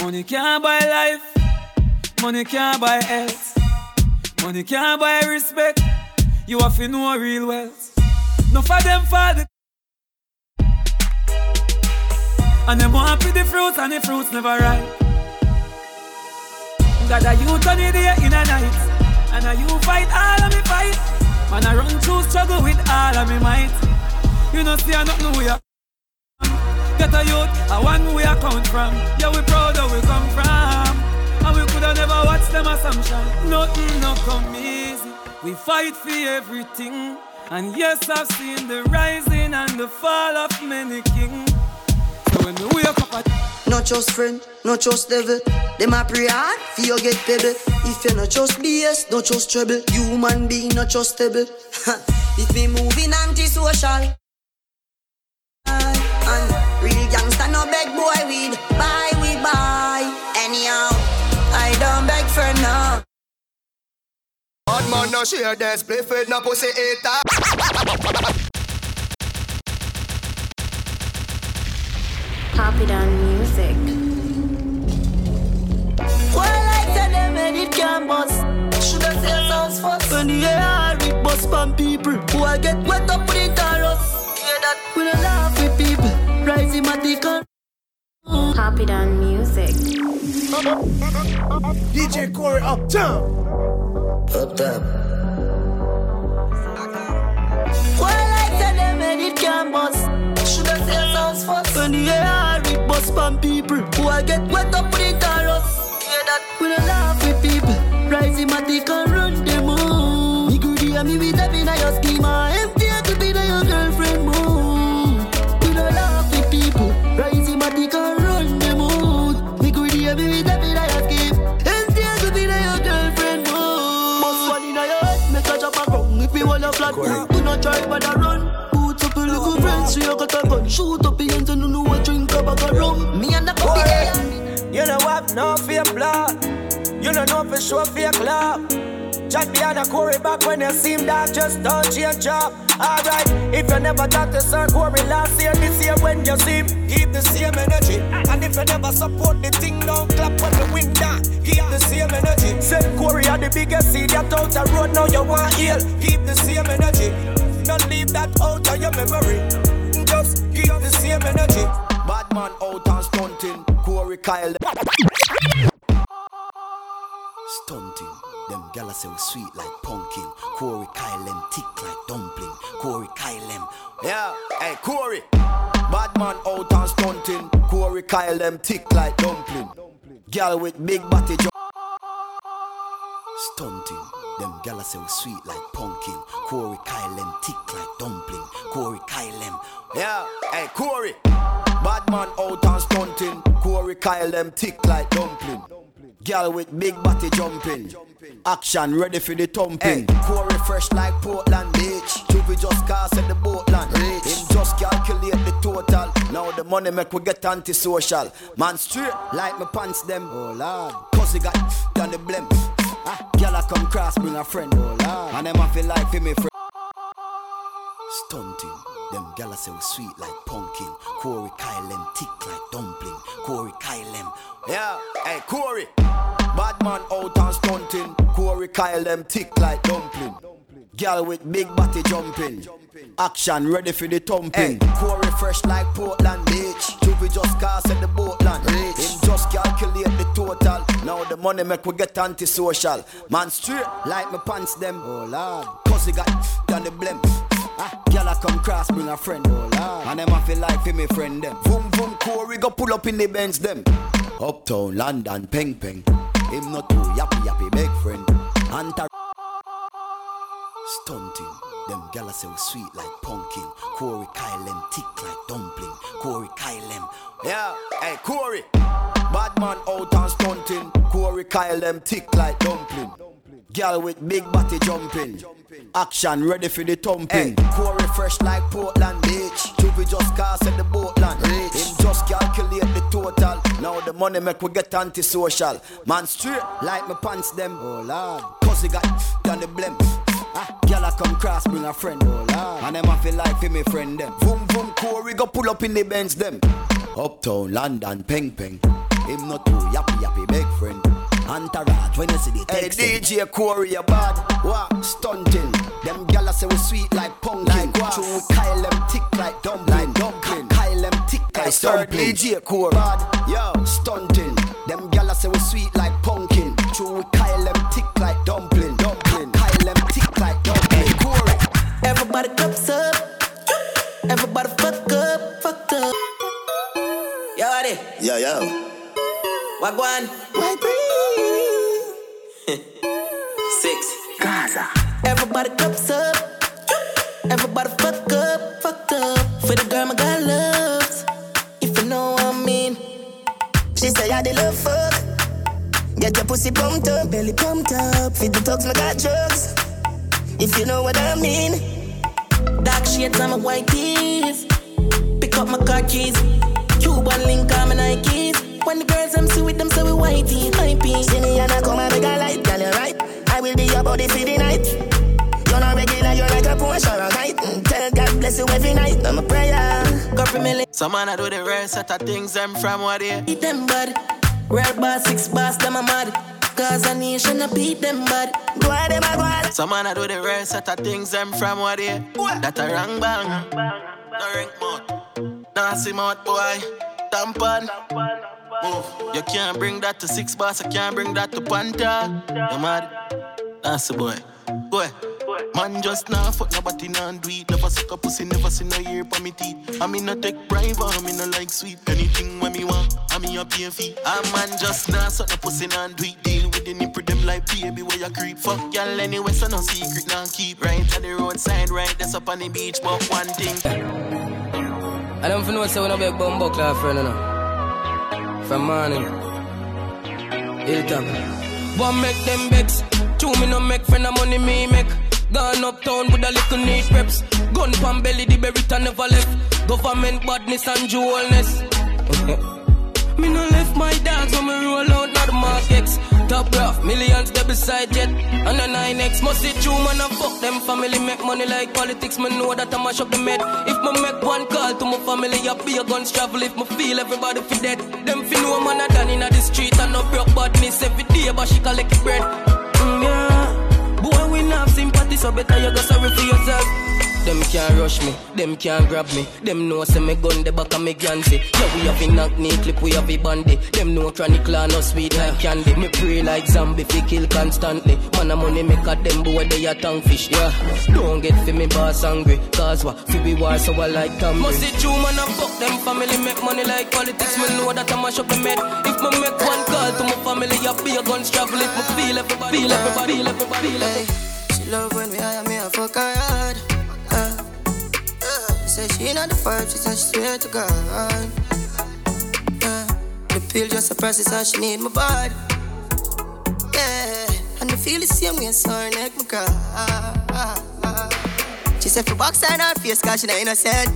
Money can't buy life. Money can't buy health. Money can't buy respect. You have to know real wealth. No for them for the and them want be the fruits and the fruits never ripe. Got a youth on the day in a night, and a you fight all of me fight. Man, I run through struggle with all of me might. You know see I nothing we are. Get a youth, a one we are come from. Yeah, we proud where we come from. Never watched them assumption. Nothing no come easy. We fight for everything. And yes, I've seen the rising and the fall of many kings. So when we wake up at not just friend, not just devil. Them a pray hard, for you get pebble. If you not just BS, not just trouble. Human being not just stable. if me moving anti-social. And real gangsta no beg boy weed. Buy Bad man no share this, play fed no pussy eater. Pop it on music. Well, like said them made it can bust. Shoulda say sounds first. When the air it bust from people who I get wet up with the chorus. Hear that? We don't laugh with people. Rising my dick Pop it on music. DJ Corey up jump. Up top. Why like tell them and it can bust? Should I say sounds first? When the air it bust from people who I get wet up with it and rust. Hear that? We don't laugh with people. Rise him and take and run them move. Me goody and me with up in your schema. Empty to be the your girlfriend move. Friends, you got a gun. Shoot up your hands and you know what drink a bag of rum. Me and the copy there. You know have no fear blood. You don't know for sure fear club. Jack behind a Corey back when you see him that just don't change up. Alright, if you never thought to sir Corey last year, this year when you see him, keep the same energy. And if you never support the thing, don't clap when the wing down. Keep the same energy. Said Corey are the biggest seed that out the road, now you want heal. Keep the same energy. Don't leave that out of your memory. Same energy. Bad man out and stunting. Corey Kyle. Stunting. Them gala say we sweet like pumpkin. Corey Kyle them thick like dumpling. Corey Kyle them. Yeah, hey Corey. Bad man out and stunting. Corey Kyle them thick like dumpling. Gal with big body jump. Stunting. Them gala say we sweet like pumpkin. Corey Kyle them thick like dumpling. Corey Kyle them. Yeah, hey Corey. Bad man out and stunting. Corey Kyle them thick like dumpling. Gal with big body jumping. Action ready for the thumping. Hey, Corey fresh like Portland Beach. Juvie just cast at the boatland. Rich. Him just calculate the total. Now the money make we get antisocial. Man straight like my pants them. Oh lord. Cause he got done the blem. Ah, gal I come cross bring a friend. Oh lord. And them I feel like for me friend. Stunting. Them gala say we sweet like pumpkin. Corey Kyle them thick like dumpling. Corey Kyle them. Yeah, hey Corey. Bad man out and stunting. Corey Kyle them thick like dumpling. Gal with big body jumping. Action ready for the thumping. Hey, Corey fresh like Portland Beach. Juvie just cast at the boatland. Rich. Him just calculate the total. Now the money make we get antisocial. Man straight like my pants them. Oh lord. Cause he got done the blem. Ah, a come cross, bring a friend, oh lord. And them a feel like fi me friend them. Boom boom, Corey go pull up in the Benz them. Uptown, London, peng peng. Him not too yappy yappy, big friend. Anta stunting. Them gyal a say we sweet like pumpkin. Corey Kyle them thick like dumpling. Corey Kyle them. Yeah, hey Corey. Bad man out and stunting. Corey Kyle them thick like dumpling. Gal with big body jumping. Action ready for the thumping. Hey, Corey fresh like Portland Beach. Juvie just cast at the boatland. Rich. Him just calculate the total. Now the money make we get antisocial. Man straight like my pants them. Oh lord. Cause he got done the blem. Ah, Gyal a come cross bring a friend. Oh lord. And them a feel like for me friend them. Boom boom Corey go pull up in the Benz them. Uptown London peng peng. Him not too yappy yappy big friend. Entourage when you see the text. Hey DJ Corey a bad. What? Stunting. Them gyal a say we sweet like pumpkin. Like what? True we Kyle them thick like dumpling. Like dumpling. Kyle them thick like dumpling. DJ Corey bad. Yo, stunting. Them gyal a say we sweet like pumpkin. True we Kyle them Yo, yo. Wagwan. White Six. Gaza. Everybody cups up. Everybody fuck up, fucked up. For the girl my God loves. If you know what I mean. She say I the love fuck. Get your pussy pumped up, belly pumped up. Feed the dogs, my got drugs. If you know what I mean. Dark shades on my white tees. Pick up my car keys. Cuban link on my Nikes. When the girls them see with them, say we whitey, hypey. See me and I come and make a light, girl, you right. I will be your body for the night. You're not regular, you're like a Porsche or a kite. Mm, Tell God bless you every night, I'm a prayer. Go for me, Some man I do the rare set of things them from what they beat them bad. Rare bar, six bars, them a mad. Cause a nation, I beat them bad. Go ahead, them a go ahead. Some man I do the rare set of things them from what they That a wrong bang No ring mouth Nasty mouth boy tampon. Move. You can't bring that to six bars, I can't bring that to Panta. You mad? That's a boy. Boy. Man just now fuck nobody nah do it. Never suck a pussy, never see no ear for me teeth. I mean no take bribe, I mean no like sweet. Anything when me want, I mean a pay fee. A man just now suck a pussy nah do it. Deal with the nipple them like baby where you creep. Fuck y'all anyway, so no secret nah keep. Right at the roadside, right that's up on the beach. But one thing. I don't know say we no big bumbo club friend, you know. From morning. Hilltop. One make them begs. Two me no make friend of money me make. Gone uptown with a little neat reps. Gun pan belly, the berita never left. Government badness and jewelness. me no left my dogs when me roll out, not the markets. Top rough, millions they beside jet. And the 9X must see true man and fuck them family. Make money like politics, Man, know that I mash up the med. If me make one call to my family, I be a guns travel. If me feel everybody fi dead. Them fi know man a done in the street and no broke badness every day, but she collect bread. Mm, yeah. Boy, we not sympathy, so better you go sorry for yourself. Them can't rush me, them can't grab me. Them know say me gun the back of me Gansy. Yeah, we have a knock knee clip, we have a bandy. Them know chronic clan no sweet like candy. Me pray like zombie, fi kill constantly. Man a money make a them boy they a tongue fish. Yeah, don't get fi me boss angry. Cause what? Fi we war so I like Camry. Must see true man a fuck them family make money like politics. Me know that I mash up the med. If me make one call to my family, I be a gun travel. If me feel everybody, feel everybody, feel everybody, feel everybody. She love when we hire me a fuck her hard. Uh, she not the first, she say she swear to God. Uh, the pill just a process how she need my body. Yeah, and the feel the same way, so her neck my cry. She said for box in her face, cause she not innocent.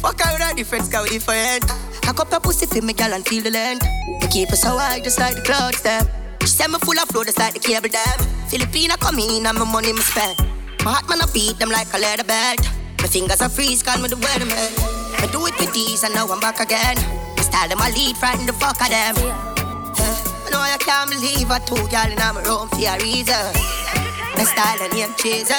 Fuck her with her different, cause we different. I cup her pussy for me, girl, and feel the length. Me keep her so high, just like the clouds, them. She said me full of flow, just like the cable dam. Filipina come in and my money me spend. My heart man I beat them like a leather belt. My fingers are freeze, call me the weatherman. I do it with these and now I'm back again. My style them I lead, frighten the fuck of them. Yeah. I know I can't believe I two girl in my room for a reason. My style and name chaser.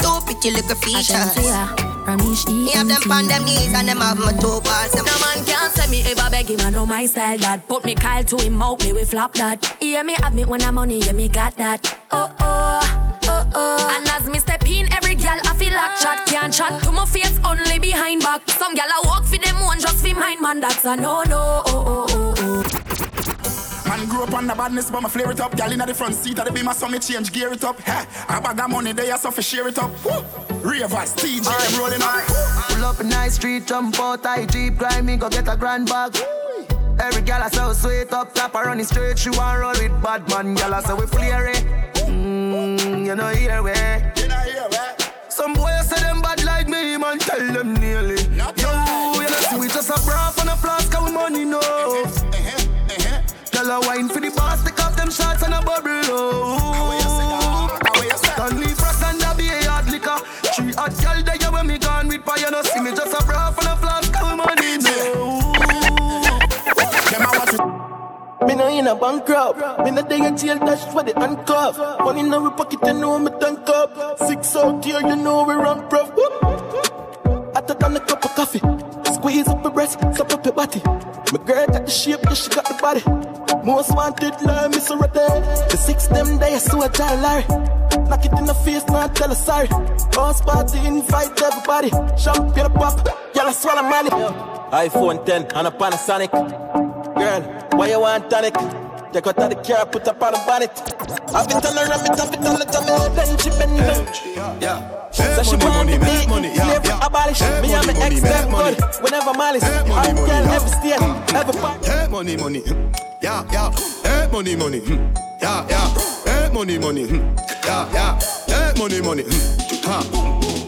Two pretty little features. Me have them on them knees and them have my two balls. No man can't say me ever beg him, I know my style that. Put me Kyle to him out, me we flop that. Yeah, me have me when I'm money, yeah, me got that. Oh, oh, oh, oh. And as me step in, every gal I feel like chat can't chat to my face only behind back. Some gal I walk for them one just for mine, man, that's a no, no, oh, oh, oh, oh. Man grew up on the badness, but my flare it up. Gal in the front seat of the beamer, so me change gear it up. Ha, a bag of money there, so for share it up. Woo. Ravers, TJ, them rolling up. Pull up in nice street, jump out, I jeep, grind me, go get a grand bag. Every gal I so sweet up top, I run it straight, she want roll with bad man, gal I say we flare it. Mmm, you know here we. Man, tell them nearly. Yo, you know see we just a bra and a flask, and we money no. Girl a wine for the boss, take off them shots and a bubble. Oh, Stanley Frost and a be a hard liquor. Three hot girl there when me gone with fire, no see me just a bra and a flask, and we money no. Me no in a bankrupt. Me no day a jail dash for the handcuff. Money in our pocket, you know me tank up. Six out here, you know we run prof. Hotter than a cup of coffee. Squeeze up your breast, suck up your body. My girl got the shape, yeah, she got the body. Most wanted, like Miss Rete. The six them days, so I tell Larry. Knock it in the face, not tell her sorry. Boss party, invite everybody. Champagne a pop, y'all swallow money. iPhone 10 and a Panasonic. Girl, why you want tonic? Take out of the car, put up on the bonnet. I've been telling her, I'm been telling her, tell me, then she been Yeah. So she want me make money, yeah, yeah. abolish. Hey, Me and money, my money, ex them good. Whenever malice, Hey, money, I money, girl yeah. every state, every part. Hey, money, money. mm. Yeah, yeah. Hey, money, money. mm. Yeah, yeah. Hey, money, money. mm. Yeah, yeah. Hey, money, money. mm. Ha.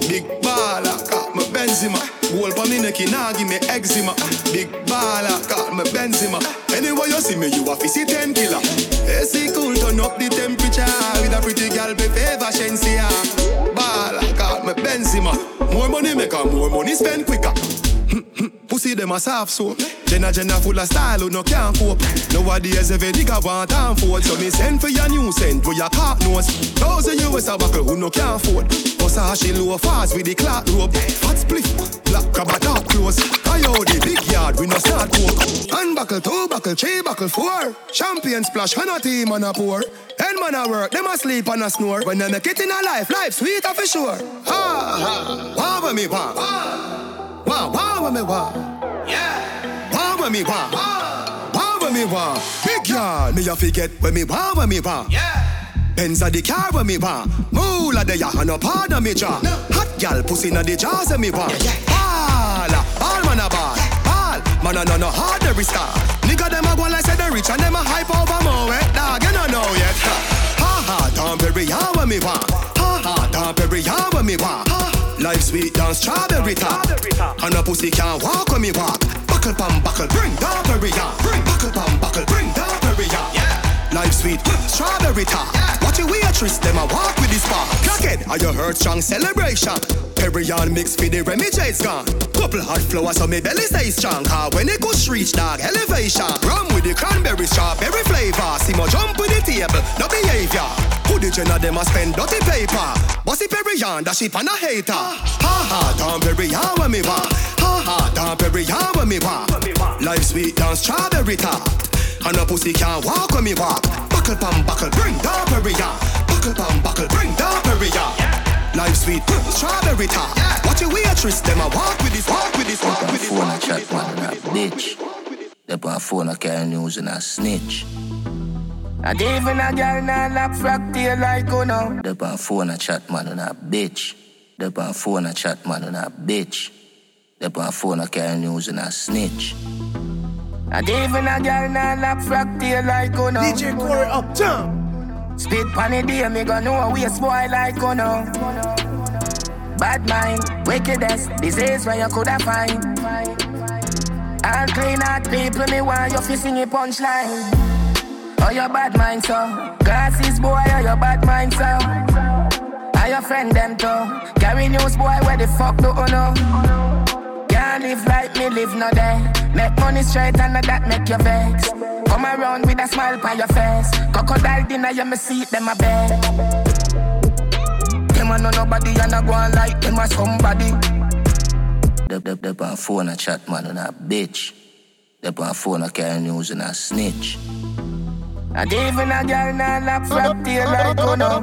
Big baller, got Benzema. Gold for me neck, nah give me eczema. Big baller, got me Benzema. Anywhere you see me, you a see 10 killer. AC cool, turn up the temperature. With a pretty girl, be favor, Shenseea. Baller, got me Benzema. More money make her, more money spend quicker. Pussy them a soft soap. Jenna Jenna full of style, who no can't cope. Nowadays every nigga want time for So me send for your new scent, where your cock nose. You is a buckle who no can't afford. Bust a in low fast with the clock rope. Hot split, black crab a top close. Coyote, big yard, we no start coke. Unbuckle, two buckle, three buckle, four. Champagne splash, and a team on a pour. End man a work, them a sleep and a snore. When they make it in a life, life sweet for sure. Ah, ah. Ha ha, wah me wah, wah wah with me wah. Yeah, wah with me wah, wah with me wah. Big yard, me a forget when me wah with me wah. Yeah. Benz a the car when me want Moolah the ya and no part of me jaw Hot gal pussy na the jaws of me want Ball, ball man a ball. Ball, man a no no hard every star. Nigga them a go like say they rich and them a hype over more. Wet dog You no know yet. Ha ha, Tom Perry ya when me want Ha ha, Tom Perry ya when me want Life sweet down strawberry top And a pussy can't walk when me walk. Buckle pam buckle, bring ya Bring. Buckle pam buckle, bring Perry ya Life sweet, strawberry top. Watch your waitress, them a walk with this spark. Crackhead, are you heard strong celebration? Perion mix for the Remy J's gone. Couple hot flowers so me belly stay strong. Cause when it goes reach dog elevation. Rum with the cranberry strawberry flavor. See my jump with the table, no behavior. Who the gen of them a spend dirty paper? Bossy Perion, that ship and a hater. Ha ha, down Perion when me want. Ha ha, down Perion when me want. Life sweet down strawberry top. And a pussy can't walk when me walk. Buckle pam buckle, bring down Peria. Buckle pam buckle, bring down Peria. Life sweet, strawberry top. Watch your waitress, them a walk with this, walk with this, walk with this. Phone a chat man and a bitch. They on phone a carry news and a snitch. And even a girl nah lock frack tail like you know. They on phone a chat man and a bitch. They on phone a chat man and a bitch. They on phone a carry news and a snitch. And even a girl nah lock frack tail like you know. DJ Corey up, jump. Spit pan the day, me gon' know a waste boy like you know. Bad mind, wickedest, disease where you coulda find. All clean out people, me want you fi sing a punchline. Oh, your bad mind, so. Glasses boy, oh, your bad mind, so. Are your friend them too? Carry news boy, where the fuck do you know? Live like me, live no day. Make money straight and that make you vex. Come around with a smile on your face. Crocodile dinner, you me see them a bed. Them a know nobody and a go on like them a somebody. They, they, they on phone a chat man and a bitch. They on phone a carry news and a snitch. And even a girl nah lock frack tail like you know.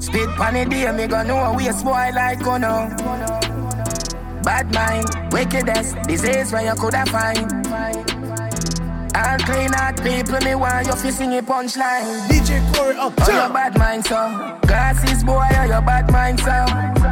Spit pan the day, me gon' know a waste boy like you know. Bad mind, wickedest, disease where you coulda find. All clean out people, me want you fi sing a punchline. DJ Corey up, Oh, your bad mind, so. Glasses boy, oh, your bad mind, so.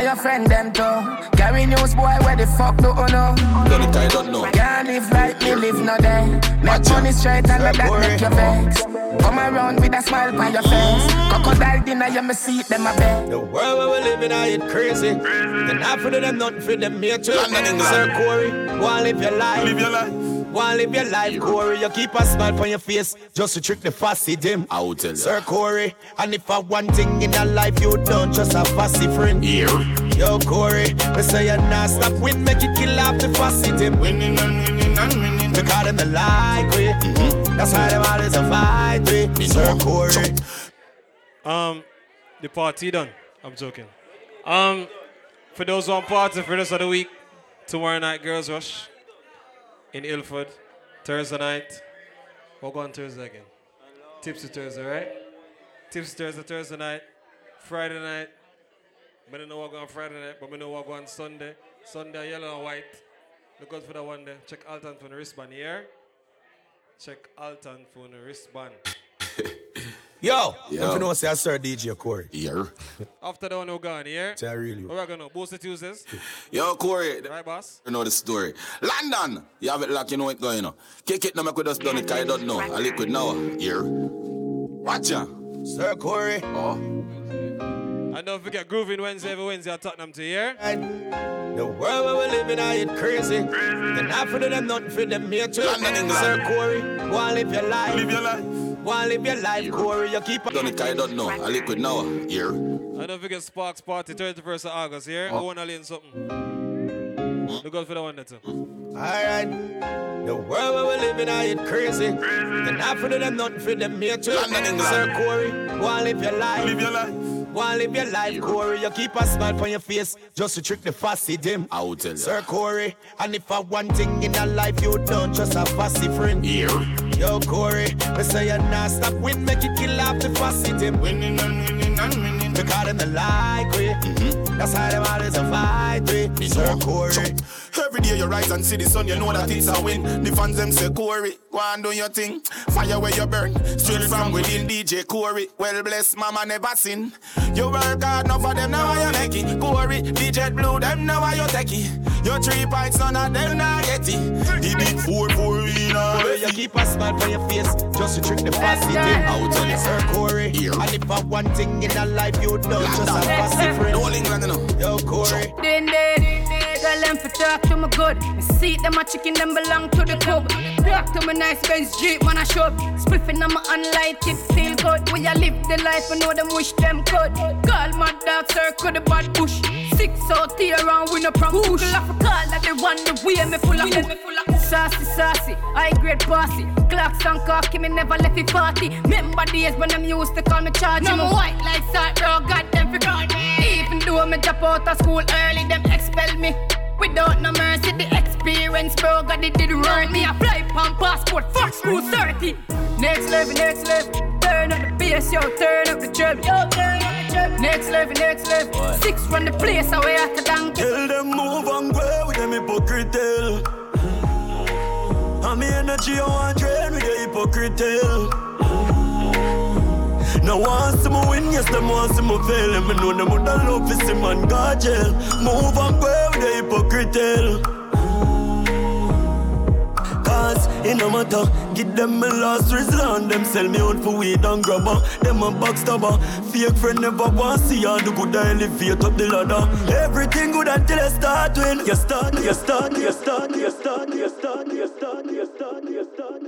Are your friend them too? Carry news boy, where the fuck do you know? Don't it, I don't know. Can't live like me, live no day. Make money straight and let that make your vex. Come around with a smile on your face. Crocodile dinner, you me see them a bed. The world where we living, I it crazy. Then not for them, nothing for them, me too. London, England. Sir Corey, wanna live your life. Live your life. Wanna live your life, Corey. You keep a smile on your face just to trick the fussy dim. I will tell you. Sir Corey, and if I one thing in your life, you don't just a fussy friend. Here. Yo, Corey, me say you're not stop win, make it kill off the fussy dim. Winning and winning and winning. Because them the like we. That's why them always a fight we. Sir Corey. Um, the party done. I'm joking. Um, for those on party for the rest of the week, tomorrow night, Girls Rush in Ilford. Thursday night. We'll go on Thursday again. Tipsy Thursday, right? Tipsy Thursday, Thursday night. Friday night. I don't know what go on Friday night, but I know what go on Sunday. Sunday, yellow and white. Look out for that one there. Check Alton for the wristband here. Check Alton for the wristband. Yo, Yo. if you know, say I Sir DJ Corey. Here. After that one, we're going here. Tell really. What we're gonna do? Boost the Tuesdays. Yo, Corey. Right, boss? You know the story. London. You have it like you know it going on. Kick it, no make we just done it, cause you don't know. I liquid now. Here. Watch ya. Sir Corey. Oh. And don't forget Grooving Wednesday every Wednesday at Tottenham to here. The world where we living, I it crazy. Then not for them, nothing for them, me too. London, England. Sir Corey, wanna live your life. Live your life. Wanna live your life, Corey. You keep Done it, cause you don't know. I liquid now. Here. And don't forget Sparks Party 31st of August here. Oh. Go on and learn something. Hmm? Look out for the one that too. Alright. The world where we live in, I it crazy. Then not for them, nothing for them here too. London, England. Sir Corey, go and live your life. Live your life. Go and live your life, Corey. You keep a smile on your face just to trick the fussy dim. I will tell you. Sir Corey, and if I one thing in a life you don't just a fussy friend. Here. Yo, Corey, me say you not stop win, make it kill off the fussy dim. Winning and winning and winning. Because them the like we. Mm-hmm. That's how them always a fight we. Sir Corey. Every day you rise and see the sun, you know that it's a win. The fans them say Corey, go and do your thing. Fire where you burn, straight from within DJ Corey. Well bless mama never sin. You work hard, enough for them now you make it. Corey, DJ Blue, them now I you take it. Your three pints, none of them now get it. The big four four in a You keep a smile on your face just to trick the fussy dim. Out on Sir Corey. Here. And if I one thing in a life you don't just a fussy friend. No England, no. Yo, Corey. Then then Tell them for talk to my good. Me see them my chicken them belong to the club. Walk to my nice Benz Jeep, man I shove. Spliffing on my unlight, it We a live the life, I know them wish them could. Call my dog circle the bad bush. Six out here around with no prank push. Have a call like they want the way me full of Sassy, sassy, high grade bossy. Clocks and cocky, me never left the party. Remember days when them used to call me charge. No, I'm white like salt, bro, got them for. Even though me drop out of school early, them expel me. Without no mercy, the experience, bro, God, it did run me. I fly on passport, fuck school 30. Next level, next level. Turn up the bass, yo, turn up the treble. Yo, turn up the treble. Next level, next level. Six run the place, away at the donkey. Tell them move and go with them hypocrite tale. And me energy I want drain with the hypocrite tale. Now want see me win, yes, them want see me fail. And me know them would love to see man go jail. Move and go with the hypocrite tale. Cause it no matter, give them my last resort. Them sell me out for weed and grabber. Them a backstabber. Fake friend never want see all the good I elevate up the ladder. Everything good until I start win. You start, you start, you start, you start, you start, you start, you start, you start.